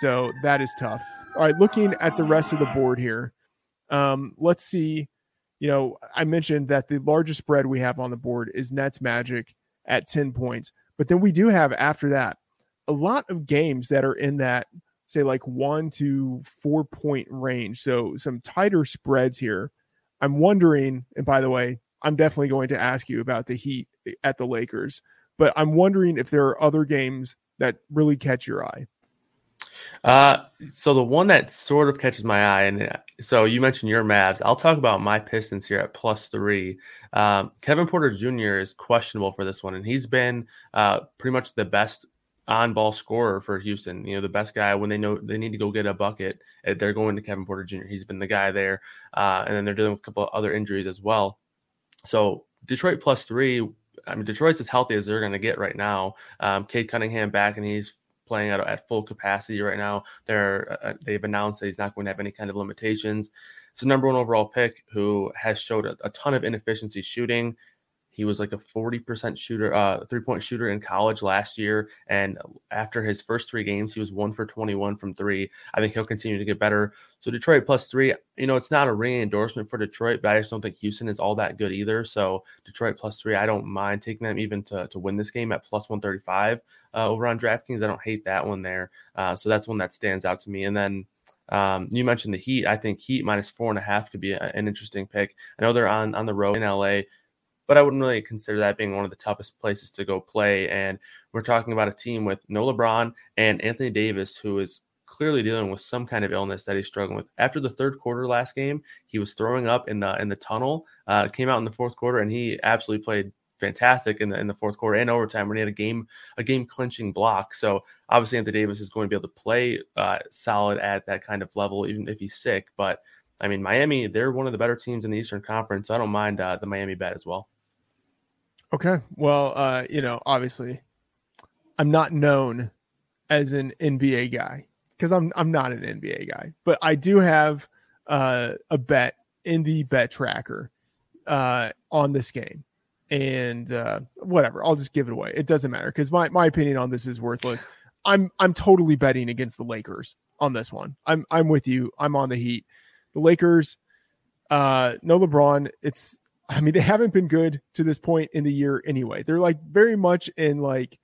S22: so that is tough. All right, looking at the rest of the board here, um, let's see. You know, I mentioned that the largest spread we have on the board is Nets Magic at 10 points. But then we do have after that a lot of games that are in that, say, like one to four point range. So some tighter spreads here. I'm wondering, and by the way, I'm definitely going to ask you about the Heat at the Lakers, but I'm wondering if there are other games that really catch your eye.
S23: Uh, so the one that sort of catches my eye, and uh, so you mentioned your Mavs. I'll talk about my Pistons here at plus three. Um, Kevin Porter Jr. is questionable for this one, and he's been uh, pretty much the best on-ball scorer for Houston. You know, the best guy when they know they need to go get a bucket, uh, they're going to Kevin Porter Jr. He's been the guy there, uh, and then they're dealing with a couple of other injuries as well. So Detroit plus three. I mean, Detroit's as healthy as they're going to get right now. Um, Cade Cunningham back, and he's playing at, at full capacity right now. They're uh, they've announced that he's not going to have any kind of limitations. It's number one overall pick who has showed a, a ton of inefficiency shooting. He was like a 40% shooter, uh, three point shooter in college last year. And after his first three games, he was one for 21 from three. I think he'll continue to get better. So Detroit plus three, you know, it's not a ringing endorsement for Detroit, but I just don't think Houston is all that good either. So Detroit plus three, I don't mind taking them even to, to win this game at plus 135 uh, over on DraftKings. I don't hate that one there. Uh, so that's one that stands out to me. And then um, you mentioned the Heat. I think Heat minus four and a half could be a, an interesting pick. I know they're on on the road in LA, but I wouldn't really consider that being one of the toughest places to go play. And we're talking about a team with no LeBron and Anthony Davis, who is clearly dealing with some kind of illness that he's struggling with. After the third quarter last game, he was throwing up in the in the tunnel. Uh, came out in the fourth quarter, and he absolutely played fantastic in the in the fourth quarter and overtime when he had a game a game clinching block. So obviously Anthony Davis is going to be able to play uh, solid at that kind of level, even if he's sick. But I mean, Miami, they're one of the better teams in the Eastern Conference. So I don't mind uh, the Miami bet as well.
S22: Okay. Well, uh, you know, obviously, I'm not known as an NBA guy because I'm I'm not an NBA guy, but I do have uh, a bet in the bet tracker uh, on this game, and uh, whatever. I'll just give it away. It doesn't matter because my my opinion on this is worthless. I'm I'm totally betting against the Lakers on this one. I'm I'm with you. I'm on the Heat. The Lakers, uh, no LeBron. It's I mean, they haven't been good to this point in the year anyway. They're like very much in like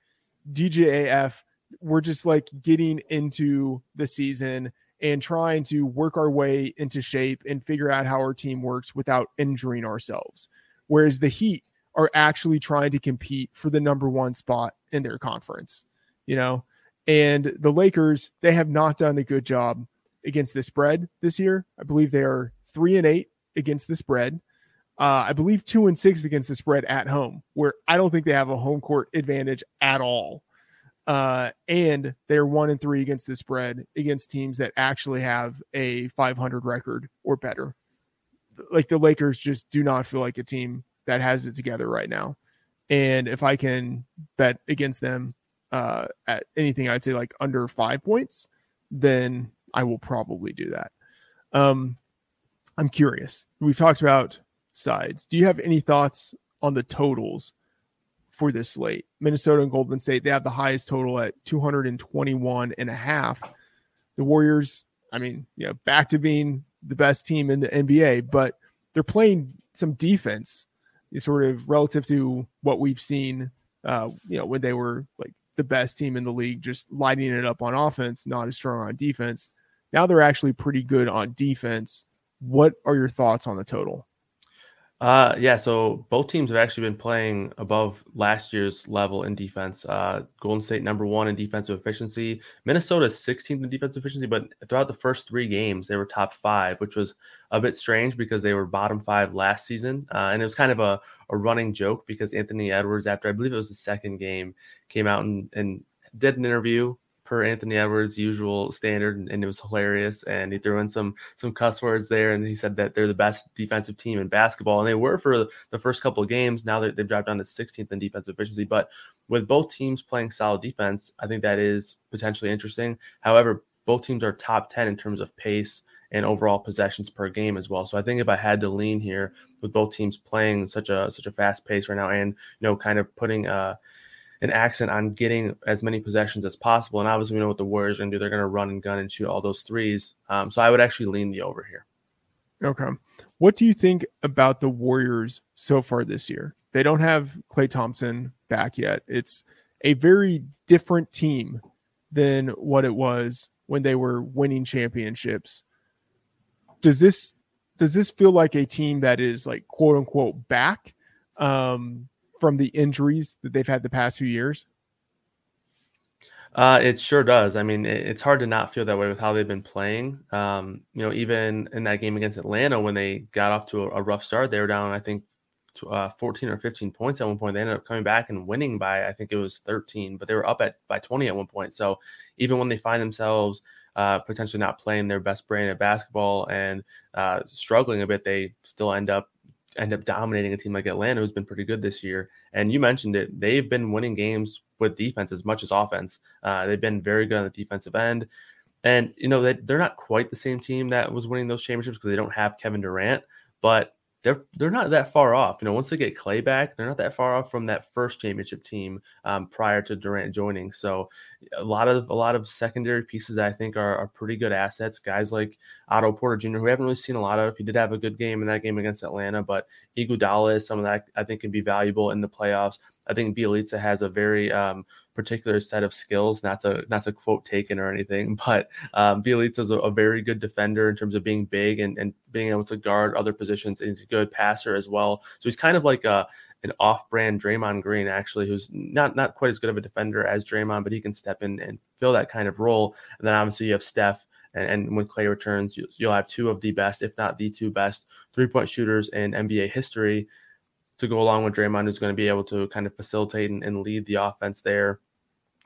S22: DJAF. We're just like getting into the season and trying to work our way into shape and figure out how our team works without injuring ourselves. Whereas the Heat are actually trying to compete for the number one spot in their conference, you know? And the Lakers, they have not done a good job against the spread this year. I believe they are three and eight against the spread. Uh, I believe two and six against the spread at home, where I don't think they have a home court advantage at all. Uh, and they're one and three against the spread against teams that actually have a 500 record or better. Like the Lakers just do not feel like a team that has it together right now. And if I can bet against them uh, at anything, I'd say like under five points, then I will probably do that. Um, I'm curious. We've talked about sides. Do you have any thoughts on the totals for this slate? Minnesota and Golden State, they have the highest total at 221 and a half. The Warriors, I mean, you know, back to being the best team in the NBA, but they're playing some defense sort of relative to what we've seen uh, you know, when they were like the best team in the league, just lighting it up on offense, not as strong on defense. Now they're actually pretty good on defense. What are your thoughts on the total?
S23: Uh, yeah. So both teams have actually been playing above last year's level in defense. Uh, Golden State number one in defensive efficiency. Minnesota 16th in defensive efficiency, but throughout the first three games, they were top five, which was a bit strange because they were bottom five last season. Uh, and it was kind of a, a running joke because Anthony Edwards, after I believe it was the second game, came out and, and did an interview per Anthony Edwards' usual standard, and it was hilarious. And he threw in some some cuss words there, and he said that they're the best defensive team in basketball, and they were for the first couple of games. Now they've dropped down to 16th in defensive efficiency, but with both teams playing solid defense, I think that is potentially interesting. However, both teams are top 10 in terms of pace and overall possessions per game as well. So I think if I had to lean here with both teams playing such a such a fast pace right now, and you know, kind of putting uh an accent on getting as many possessions as possible. And obviously, we know what the Warriors are going to do. They're going to run and gun and shoot all those threes. Um, so I would actually lean the over here.
S22: Okay. What do you think about the Warriors so far this year? They don't have Klay Thompson back yet. It's a very different team than what it was when they were winning championships. Does this does this feel like a team that is like quote unquote back? Um, from the injuries that they've had the past few years?
S23: Uh, it sure does. I mean, it, it's hard to not feel that way with how they've been playing. Um, you know, even in that game against Atlanta, when they got off to a, a rough start, they were down, I think, to, uh, 14 or 15 points at one point. They ended up coming back and winning by, I think it was 13, but they were up at by 20 at one point. So even when they find themselves uh, potentially not playing their best brand of basketball and uh, struggling a bit, they still end up end up dominating a team like Atlanta, who's been pretty good this year. And you mentioned it; they've been winning games with defense as much as offense. Uh, they've been very good on the defensive end, and you know they, they're not quite the same team that was winning those championships because they don't have Kevin Durant, but they're they're not that far off. You know, once they get Klay back, they're not that far off from that first championship team um, prior to Durant joining. So a lot of a lot of secondary pieces that I think are, are pretty good assets. Guys like Otto Porter Jr., who we haven't really seen a lot of. He did have a good game in that game against Atlanta, but Iguodala is some of that I think can be valuable in the playoffs. I think Bjelica has a very um, particular set of skills. Not to not to quote taken or anything, but um, Bjelica is a, a, very good defender in terms of being big and, and being able to guard other positions. And he's a good passer as well. So he's kind of like a an off-brand Draymond Green, actually, who's not not quite as good of a defender as Draymond, but he can step in and fill that kind of role. And then obviously you have Steph, and, and when Klay returns, you, will have two of the best, if not the two best, three-point shooters in NBA history to go along with Draymond, who's going to be able to kind of facilitate and, and lead the offense there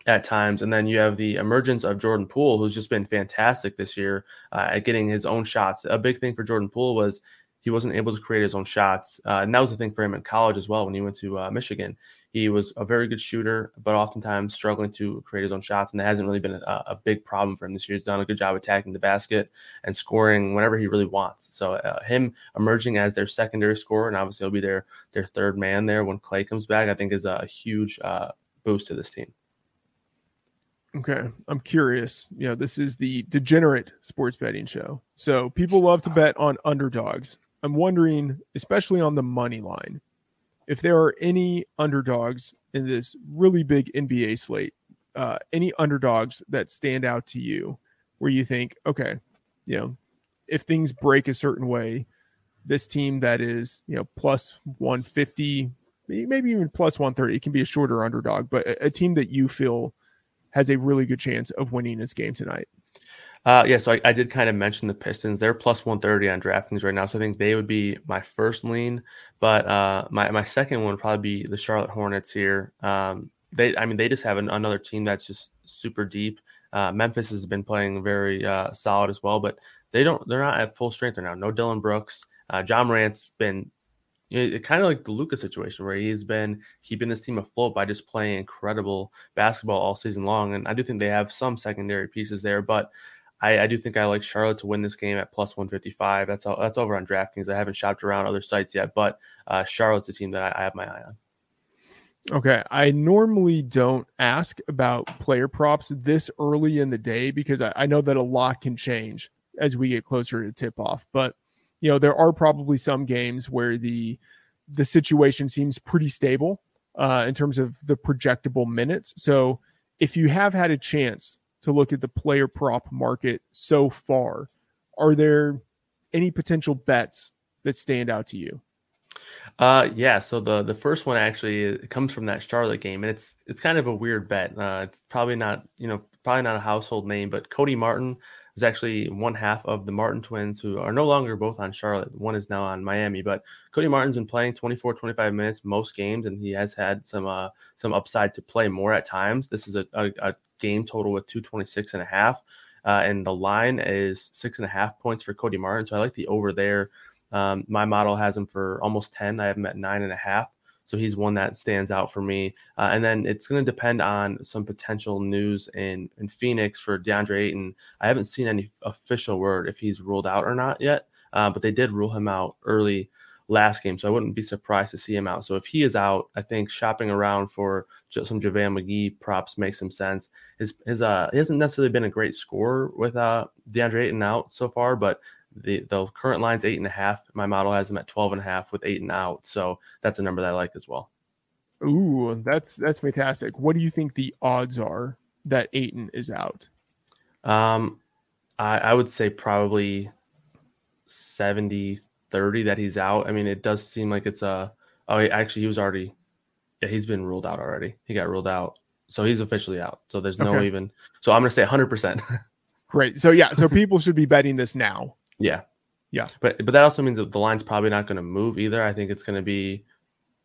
S23: at times. And then you have the emergence of Jordan Poole, who's just been fantastic this year uh, at getting his own shots. A big thing for Jordan Poole was he wasn't able to create his own shots. Uh, and that was the thing for him in college as well when he went to uh, Michigan. He was a very good shooter, but oftentimes struggling to create his own shots. And that hasn't really been a, a big problem for him this year. He's done a good job attacking the basket and scoring whenever he really wants. So uh, him emerging as their secondary scorer, and obviously he'll be their, their third man there when Klay comes back, I think is a huge uh, boost to this team.
S22: Okay. I'm curious. You know, this is the degenerate sports betting show. So people love to bet on underdogs. I'm wondering, especially on the money line, if there are any underdogs in this really big NBA slate, uh, any underdogs that stand out to you where you think, okay, you know, if things break a certain way, this team that is, you know, plus 150, maybe even plus 130, it can be a shorter underdog, but a, a team that you feel has a really good chance of winning this game tonight.
S23: Uh, yeah, so I, I, did kind of mention the Pistons. They're plus 130 on DraftKings right now. So I think they would be my first lean. But uh, my, my second one would probably be the Charlotte Hornets here. Um, they, I mean, they just have an, another team that's just super deep. Uh, Memphis has been playing very uh, solid as well, but they don't, they're not at full strength right now. No Dillon Brooks. Uh, Ja Morant's been kind of like the Luka situation where he's been keeping this team afloat by just playing incredible basketball all season long. And I do think they have some secondary pieces there, but I, I, do think I like Charlotte to win this game at plus 155. That's all, that's over on DraftKings. I haven't shopped around other sites yet, but uh, Charlotte's the team that I, I have my eye on.
S22: Okay. I normally don't ask about player props this early in the day because I, I know that a lot can change as we get closer to tip off. But, you know, there are probably some games where the the situation seems pretty stable uh, in terms of the projectable minutes. So if you have had a chance to look at the player prop market so far, are there any potential bets that stand out to you?
S23: Uh, yeah. So the the first one actually comes from that Charlotte game, and it's it's kind of a weird bet. Uh, it's probably not you know probably not a household name, but Cody Martin is actually one half of the Martin twins who are no longer both on Charlotte. One is now on Miami, but Cody Martin's been playing 24, 25 minutes most games, and he has had some uh some upside to play more at times. This is a, a, a game total with 226 and a half. Uh, and the line is six and a half points for Cody Martin. So I like the over there. Um, my model has him for almost 10. I have him at nine and a half. So he's one that stands out for me. Uh, and then it's going to depend on some potential news in, in Phoenix for DeAndre Ayton. I haven't seen any official word if he's ruled out or not yet, uh, but they did rule him out early last game. So I wouldn't be surprised to see him out. So if he is out, I think shopping around for some JaVale McGee props makes some sense. His his uh he hasn't necessarily been a great scorer with uh DeAndre Ayton out so far, but the the current line's Ayton a half. My model has them at 12 and a half with eight and out. So that's a number that I like as well.
S22: Ooh, that's that's fantastic. What do you think the odds are that Ayton is out?
S23: Um I, I would say probably 70 30 that he's out. I mean, it does seem like it's a oh actually he was already yeah, he's been ruled out already. He got ruled out. So he's officially out. So there's no
S22: Okay.
S23: even so I'm gonna say 100 percent
S22: Great. So yeah, so people should be betting this now.
S23: Yeah.
S22: Yeah.
S23: But but that also means that the line's probably not going to move either. I think it's going to be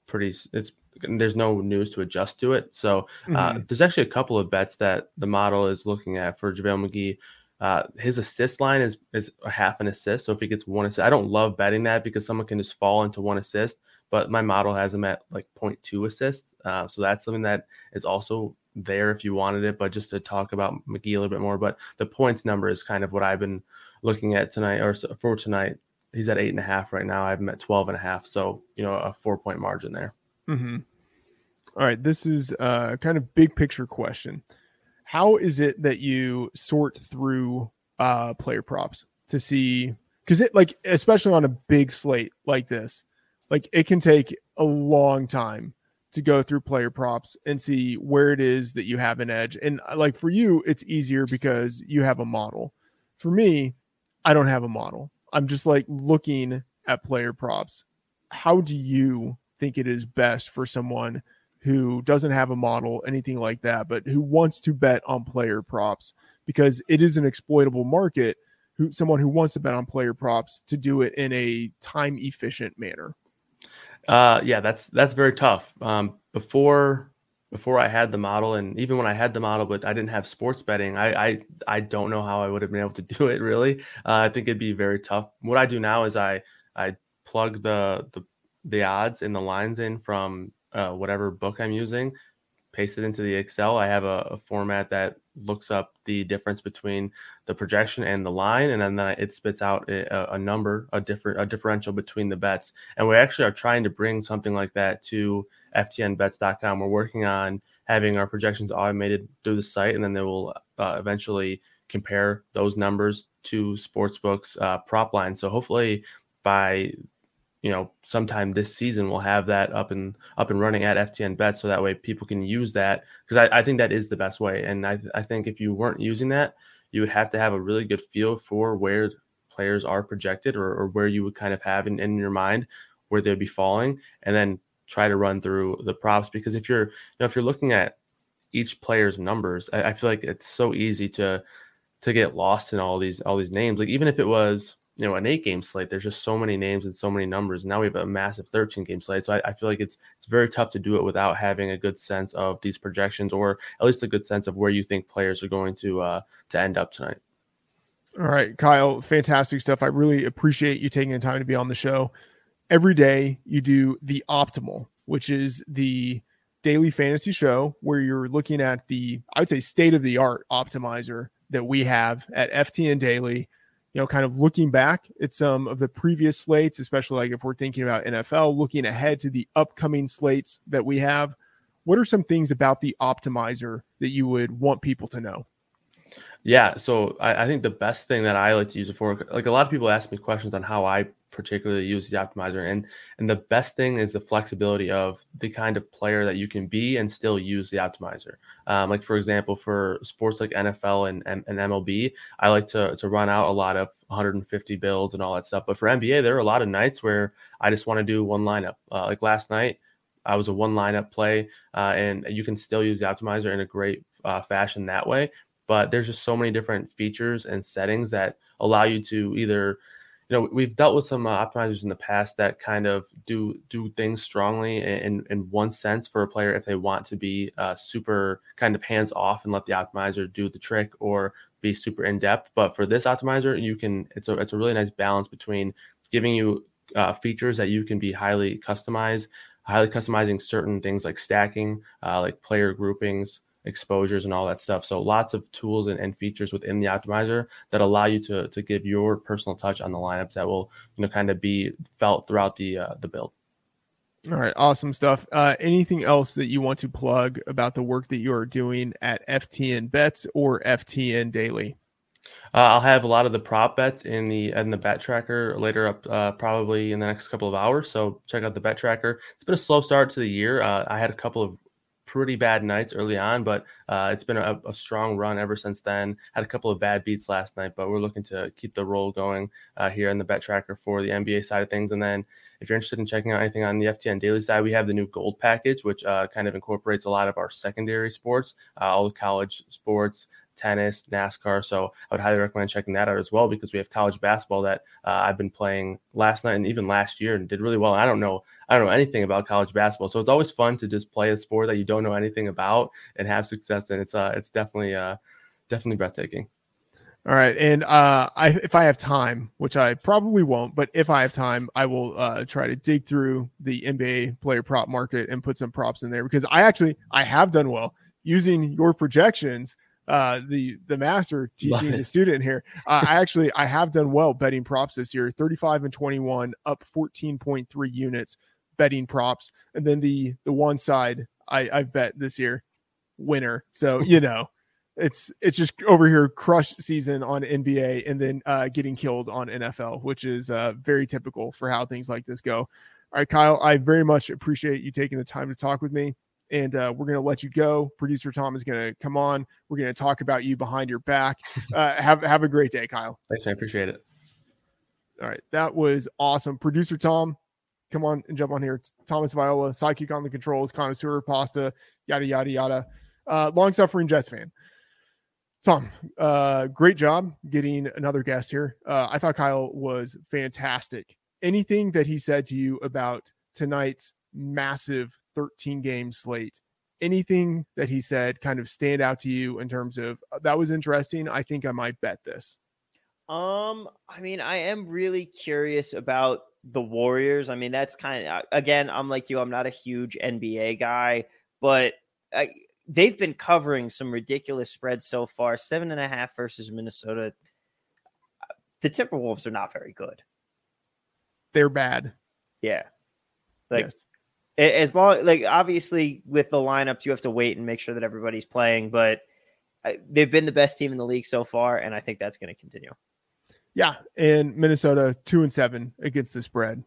S23: pretty it's there's no news to adjust to it. So uh,
S22: Mhm.
S23: there's actually a couple of bets that the model is looking at for JaVale McGee. Uh, his assist line is is a half an assist. So if he gets one assist, I don't love betting that because someone can just fall into one assist. But my model has him at like 0.2 assists. Uh, so that's something that is also there if you wanted it. But just to talk about McGee a little bit more, but the points number is kind of what I've been looking at tonight or for tonight. He's at eight and a half right now. I have at 12 and a half. So, you know, a four point margin there.
S22: hmm All right, this is a kind of big picture question. How is it that you sort through uh, player props to see? Because it like, especially on a big slate like this, like it can take a long time to go through player props and see where it is that you have an edge. And uh, like for you, it's easier because you have a model. For me, I don't have a model. I'm just like looking at player props. How do you think it is best for someone who doesn't have a model, anything like that, but who wants to bet on player props because it is an exploitable market? Who someone who wants to bet on player props to do it in a time efficient manner.
S23: Uh, yeah, that's that's very tough. Um, before before I had the model, and even when I had the model, but I didn't have sports betting, I I, I don't know how I would have been able to do it. Really, uh, I think it'd be very tough. What I do now is I I plug the the the odds and the lines in from uh, whatever book I'm using, paste it into the Excel. I have a, a format that looks up the difference between the projection and the line, and then it spits out a, a number, a different a differential between the bets. And we actually are trying to bring something like that to FTNBets.com. We're working on having our projections automated through the site, and then they will uh, eventually compare those numbers to sportsbooks uh, prop line. So hopefully by you know sometime this season we'll have that up and up and running at ftn bets so that way people can use that because I, I think that is the best way and I, I think if you weren't using that you would have to have a really good feel for where players are projected or, or where you would kind of have in, in your mind where they'd be falling and then try to run through the props because if you're you know if you're looking at each player's numbers I, I feel like it's so easy to to get lost in all these all these names. Like even if it was you know an eight game slate there's just so many names and so many numbers. Now we have a massive 13 game slate. So I, I, feel like it's it's very tough to do it without having a good sense of these projections or at least a good sense of where you think players are going to uh to end up tonight.
S22: All right kyle fantastic stuff. I really appreciate you taking the time to be on the show every day you do the optimal which is the daily fantasy show where you're looking at the i would say state of the art optimizer that we have at ftn daily you know, kind of looking back at some of the previous slates, especially like if we're thinking about NFL, looking ahead to the upcoming slates that we have. What are some things about the optimizer that you would want people to know?
S23: Yeah, so I, I think the best thing that I like to use it for, like a lot of people ask me questions on how I particularly use the optimizer. And and the best thing is the flexibility of the kind of player that you can be and still use the optimizer. Um, like for example, for sports like NFL and, and, and MLB, I like to to run out a lot of 150 builds and all that stuff. But for NBA, there are a lot of nights where I just want to do one lineup. Uh, like last night, I was a one lineup play, uh, and you can still use the optimizer in a great uh, fashion that way. But there's just so many different features and settings that allow you to either you know we've dealt with some uh, optimizers in the past that kind of do do things strongly in in one sense for a player if they want to be uh, super kind of hands off and let the optimizer do the trick or be super in depth but for this optimizer you can it's a it's a really nice balance between giving you uh, features that you can be highly customized highly customizing certain things like stacking uh, like player groupings exposures and all that stuff. So lots of tools and, and, features within the optimizer that allow you to to give your personal touch on the lineups that will you know kind of be felt throughout the uh, the build.
S22: All right, awesome stuff. Uh, anything else that you want to plug about the work that you are doing at FTN Bets or FTN Daily?
S23: Uh, I'll have a lot of the prop bets in the in the bet tracker later up, uh, probably in the next couple of hours. So check out the bet tracker. It's been a slow start to the year. Uh, I had a couple of pretty bad nights early on, but uh, it's been a, a, strong run ever since then. Had a couple of bad beats last night, but we're looking to keep the roll going uh, here in the bet tracker for the NBA side of things. And then if you're interested in checking out anything on the FTN daily side, we have the new gold package, which uh, kind of incorporates a lot of our secondary sports, uh, all the college sports, tennis, NASCAR. So I would highly recommend checking that out as well because we have college basketball that uh, I've been playing last night and even last year and did really well. I don't know, I don't know anything about college basketball, so it's always fun to just play a sport that you don't know anything about and have success. And it's uh, it's definitely uh, definitely breathtaking.
S22: All right, and uh, I if I have time, which I probably won't, but if I have time, I will uh, try to dig through the NBA player prop market and put some props in there because I actually I have done well using your projections uh, the the master teaching the student here. Uh, I actually I have done well betting props this year, 35 and 21, up 14.3 units betting props, and then the the one side I I've bet this year winner. So you know. It's it's just over here crush season on NBA and then uh, getting killed on NFL, which is uh, very typical for how things like this go. All right, Kyle, I very much appreciate you taking the time to talk with me and uh, we're going to let you go. Producer Tom is going to come on. We're going to talk about you behind your back. Uh, have have a great day, Kyle.
S23: Thanks, I appreciate it.
S22: All right, that was awesome. Producer Tom, come on and jump on here. It's Thomas Viola, sidekick on the controls, connoisseur pasta, yada yada yada. Uh, long suffering Jets fan. Tom, uh, great job getting another guest here. Uh, I thought Kyle was fantastic. Anything that he said to you about tonight's massive 13 game slate. Anything that he said kind of stand out to you in terms of uh, that was interesting? I think I might bet this.
S24: Um, I mean, I am really curious about the Warriors. I mean, that's kind of again, I'm like you, I'm not a huge NBA guy, but I, they've been covering some ridiculous spreads so far. Seven and a half versus Minnesota. The Timberwolves are not very good.
S22: They're bad.
S24: Yeah. Like yes as long like obviously with the lineups you have to wait and make sure that everybody's playing but uh, they've been the best team in the league so far and i think that's going to continue
S22: yeah and minnesota two and seven against the spread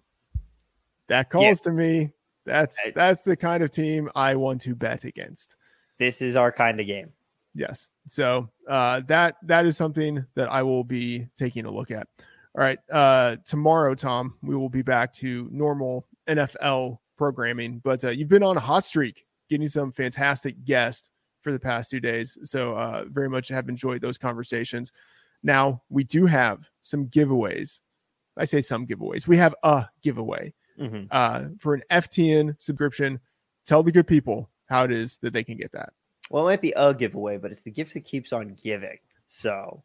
S22: that calls yeah. to me that's that's the kind of team i want to bet against
S24: this is our kind of game
S22: yes so uh that that is something that i will be taking a look at all right uh tomorrow tom we will be back to normal nfl programming. But uh, you've been on a hot streak, getting some fantastic guests for the past two days. So uh, very much have enjoyed those conversations. Now we do have some giveaways. I say some giveaways. We have a giveaway mm-hmm. uh, for an FTN subscription. Tell the good people how it is that they can get that.
S24: Well, it might be a giveaway, but it's the gift that keeps on giving. So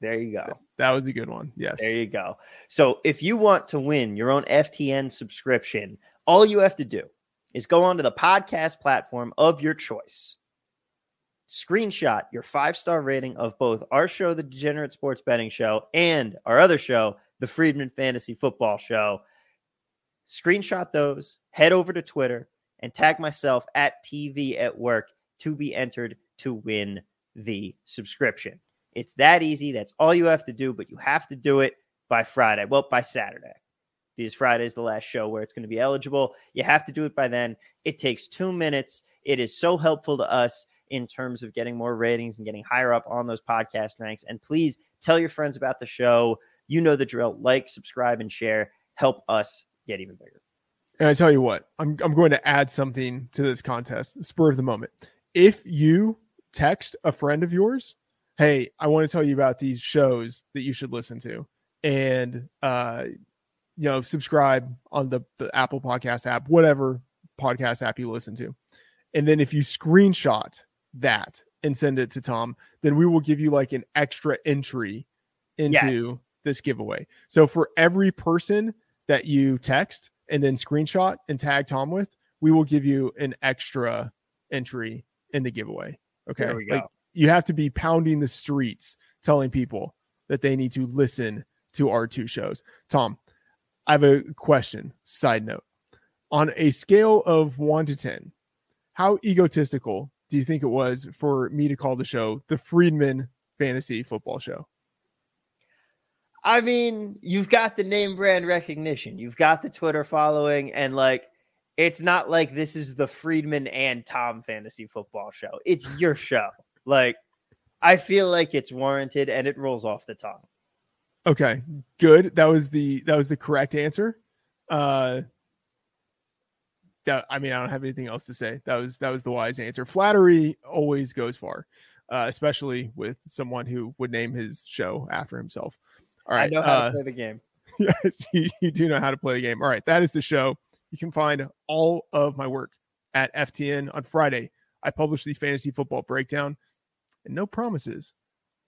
S24: there you go.
S22: That was a good one. Yes.
S24: There you go. So if you want to win your own FTN subscription, all you have to do is go onto the podcast platform of your choice. Screenshot your five star rating of both our show, The Degenerate Sports Betting Show, and our other show, The Freedman Fantasy Football Show. Screenshot those, head over to Twitter, and tag myself at TV at work to be entered to win the subscription. It's that easy. That's all you have to do, but you have to do it by Friday. Well, by Saturday. because Friday is the last show where it's going to be eligible. You have to do it by then. It takes two minutes. It is so helpful to us in terms of getting more ratings and getting higher up on those podcast ranks. And please tell your friends about the show. You know the drill. Like, subscribe, and share. Help us get even bigger.
S22: And I tell you what, I'm I'm going to add something to this contest, spur of the moment. If you text a friend of yours, hey, I want to tell you about these shows that you should listen to, and uh, you know, subscribe on the the Apple Podcast app, whatever podcast app you listen to, and then if you screenshot that and send it to Tom, then we will give you like an extra entry into
S24: Yes.
S22: this giveaway. So for every person that you text and then screenshot and tag Tom with, we will give you an extra entry in the giveaway. Okay.
S24: There we go.
S22: Like you have to be pounding the streets telling people that they need to listen to our two shows. Tom, I have a question. Side note. On a scale of one to 10, how egotistical do you think it was for me to call the show the Freedman Fantasy Football Show?
S24: I mean, you've got the name brand recognition, you've got the Twitter following, and like it's not like this is the Freedman and Tom fantasy football show. It's your show. Like, I feel like it's warranted and it rolls off the tongue.
S22: Okay, good. That was the that was the correct answer. Uh that I mean, I don't have anything else to say. That was that was the wise answer. Flattery always goes far, uh, especially with someone who would name his show after himself. All right,
S24: I know how
S22: uh,
S24: to play the game.
S22: yes, you, you do know how to play the game. All right, that is the show. You can find all of my work at FTN on Friday. I publish the fantasy football breakdown, and no promises.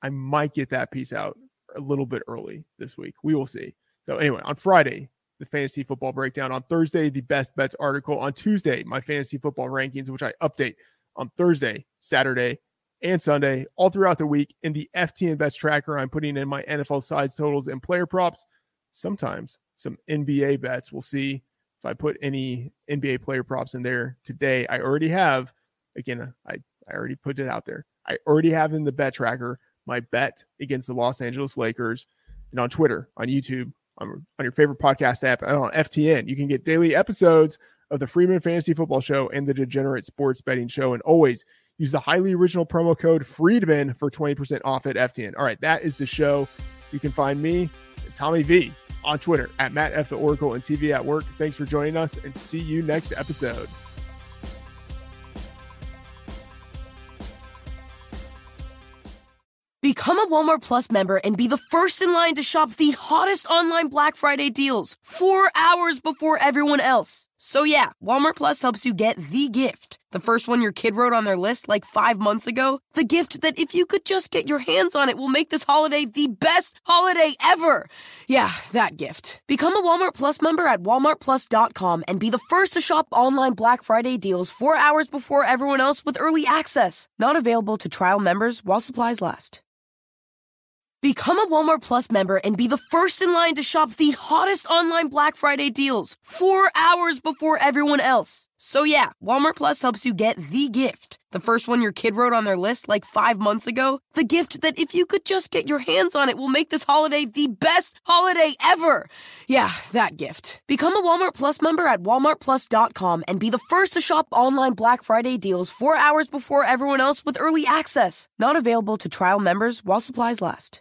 S22: I might get that piece out a little bit early this week. We will see. So anyway, on Friday, the fantasy football breakdown. On Thursday, the best bets article. On Tuesday, my fantasy football rankings, which I update on Thursday, Saturday, and Sunday, all throughout the week. In the FTN bets tracker, I'm putting in my NFL sides totals and player props. Sometimes some NBA bets. We'll see if I put any NBA player props in there today. I already have. Again, I, I already put it out there. I already have in the bet tracker my bet against the Los Angeles Lakers. And on Twitter, on YouTube, on, on your favorite podcast app, and on FTN, you can get daily episodes of the Freedman Fantasy Football Show and the Degenerate Sports Betting Show. And always use the highly original promo code Freedman for 20% off at FTN. All right, that is the show. You can find me, Tommy V, on Twitter at Matt F. The Oracle and TV at Work. Thanks for joining us and see you next episode.
S3: Become a Walmart Plus member and be the first in line to shop the hottest online Black Friday deals four hours before everyone else. So, yeah, Walmart Plus helps you get the gift. The first one your kid wrote on their list like five months ago. The gift that, if you could just get your hands on it, will make this holiday the best holiday ever. Yeah, that gift. Become a Walmart Plus member at walmartplus.com and be the first to shop online Black Friday deals four hours before everyone else with early access. Not available to trial members while supplies last. Become a Walmart Plus member and be the first in line to shop the hottest online Black Friday deals four hours before everyone else. So, yeah, Walmart Plus helps you get the gift. The first one your kid wrote on their list like five months ago. The gift that, if you could just get your hands on it, will make this holiday the best holiday ever. Yeah, that gift. Become a Walmart Plus member at walmartplus.com and be the first to shop online Black Friday deals four hours before everyone else with early access. Not available to trial members while supplies last.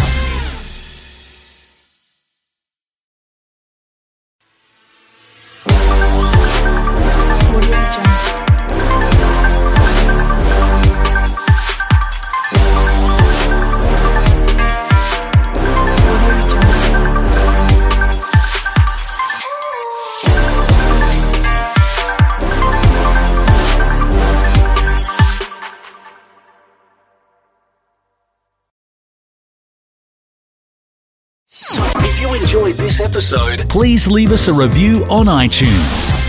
S12: Episode, please leave us a review on iTunes.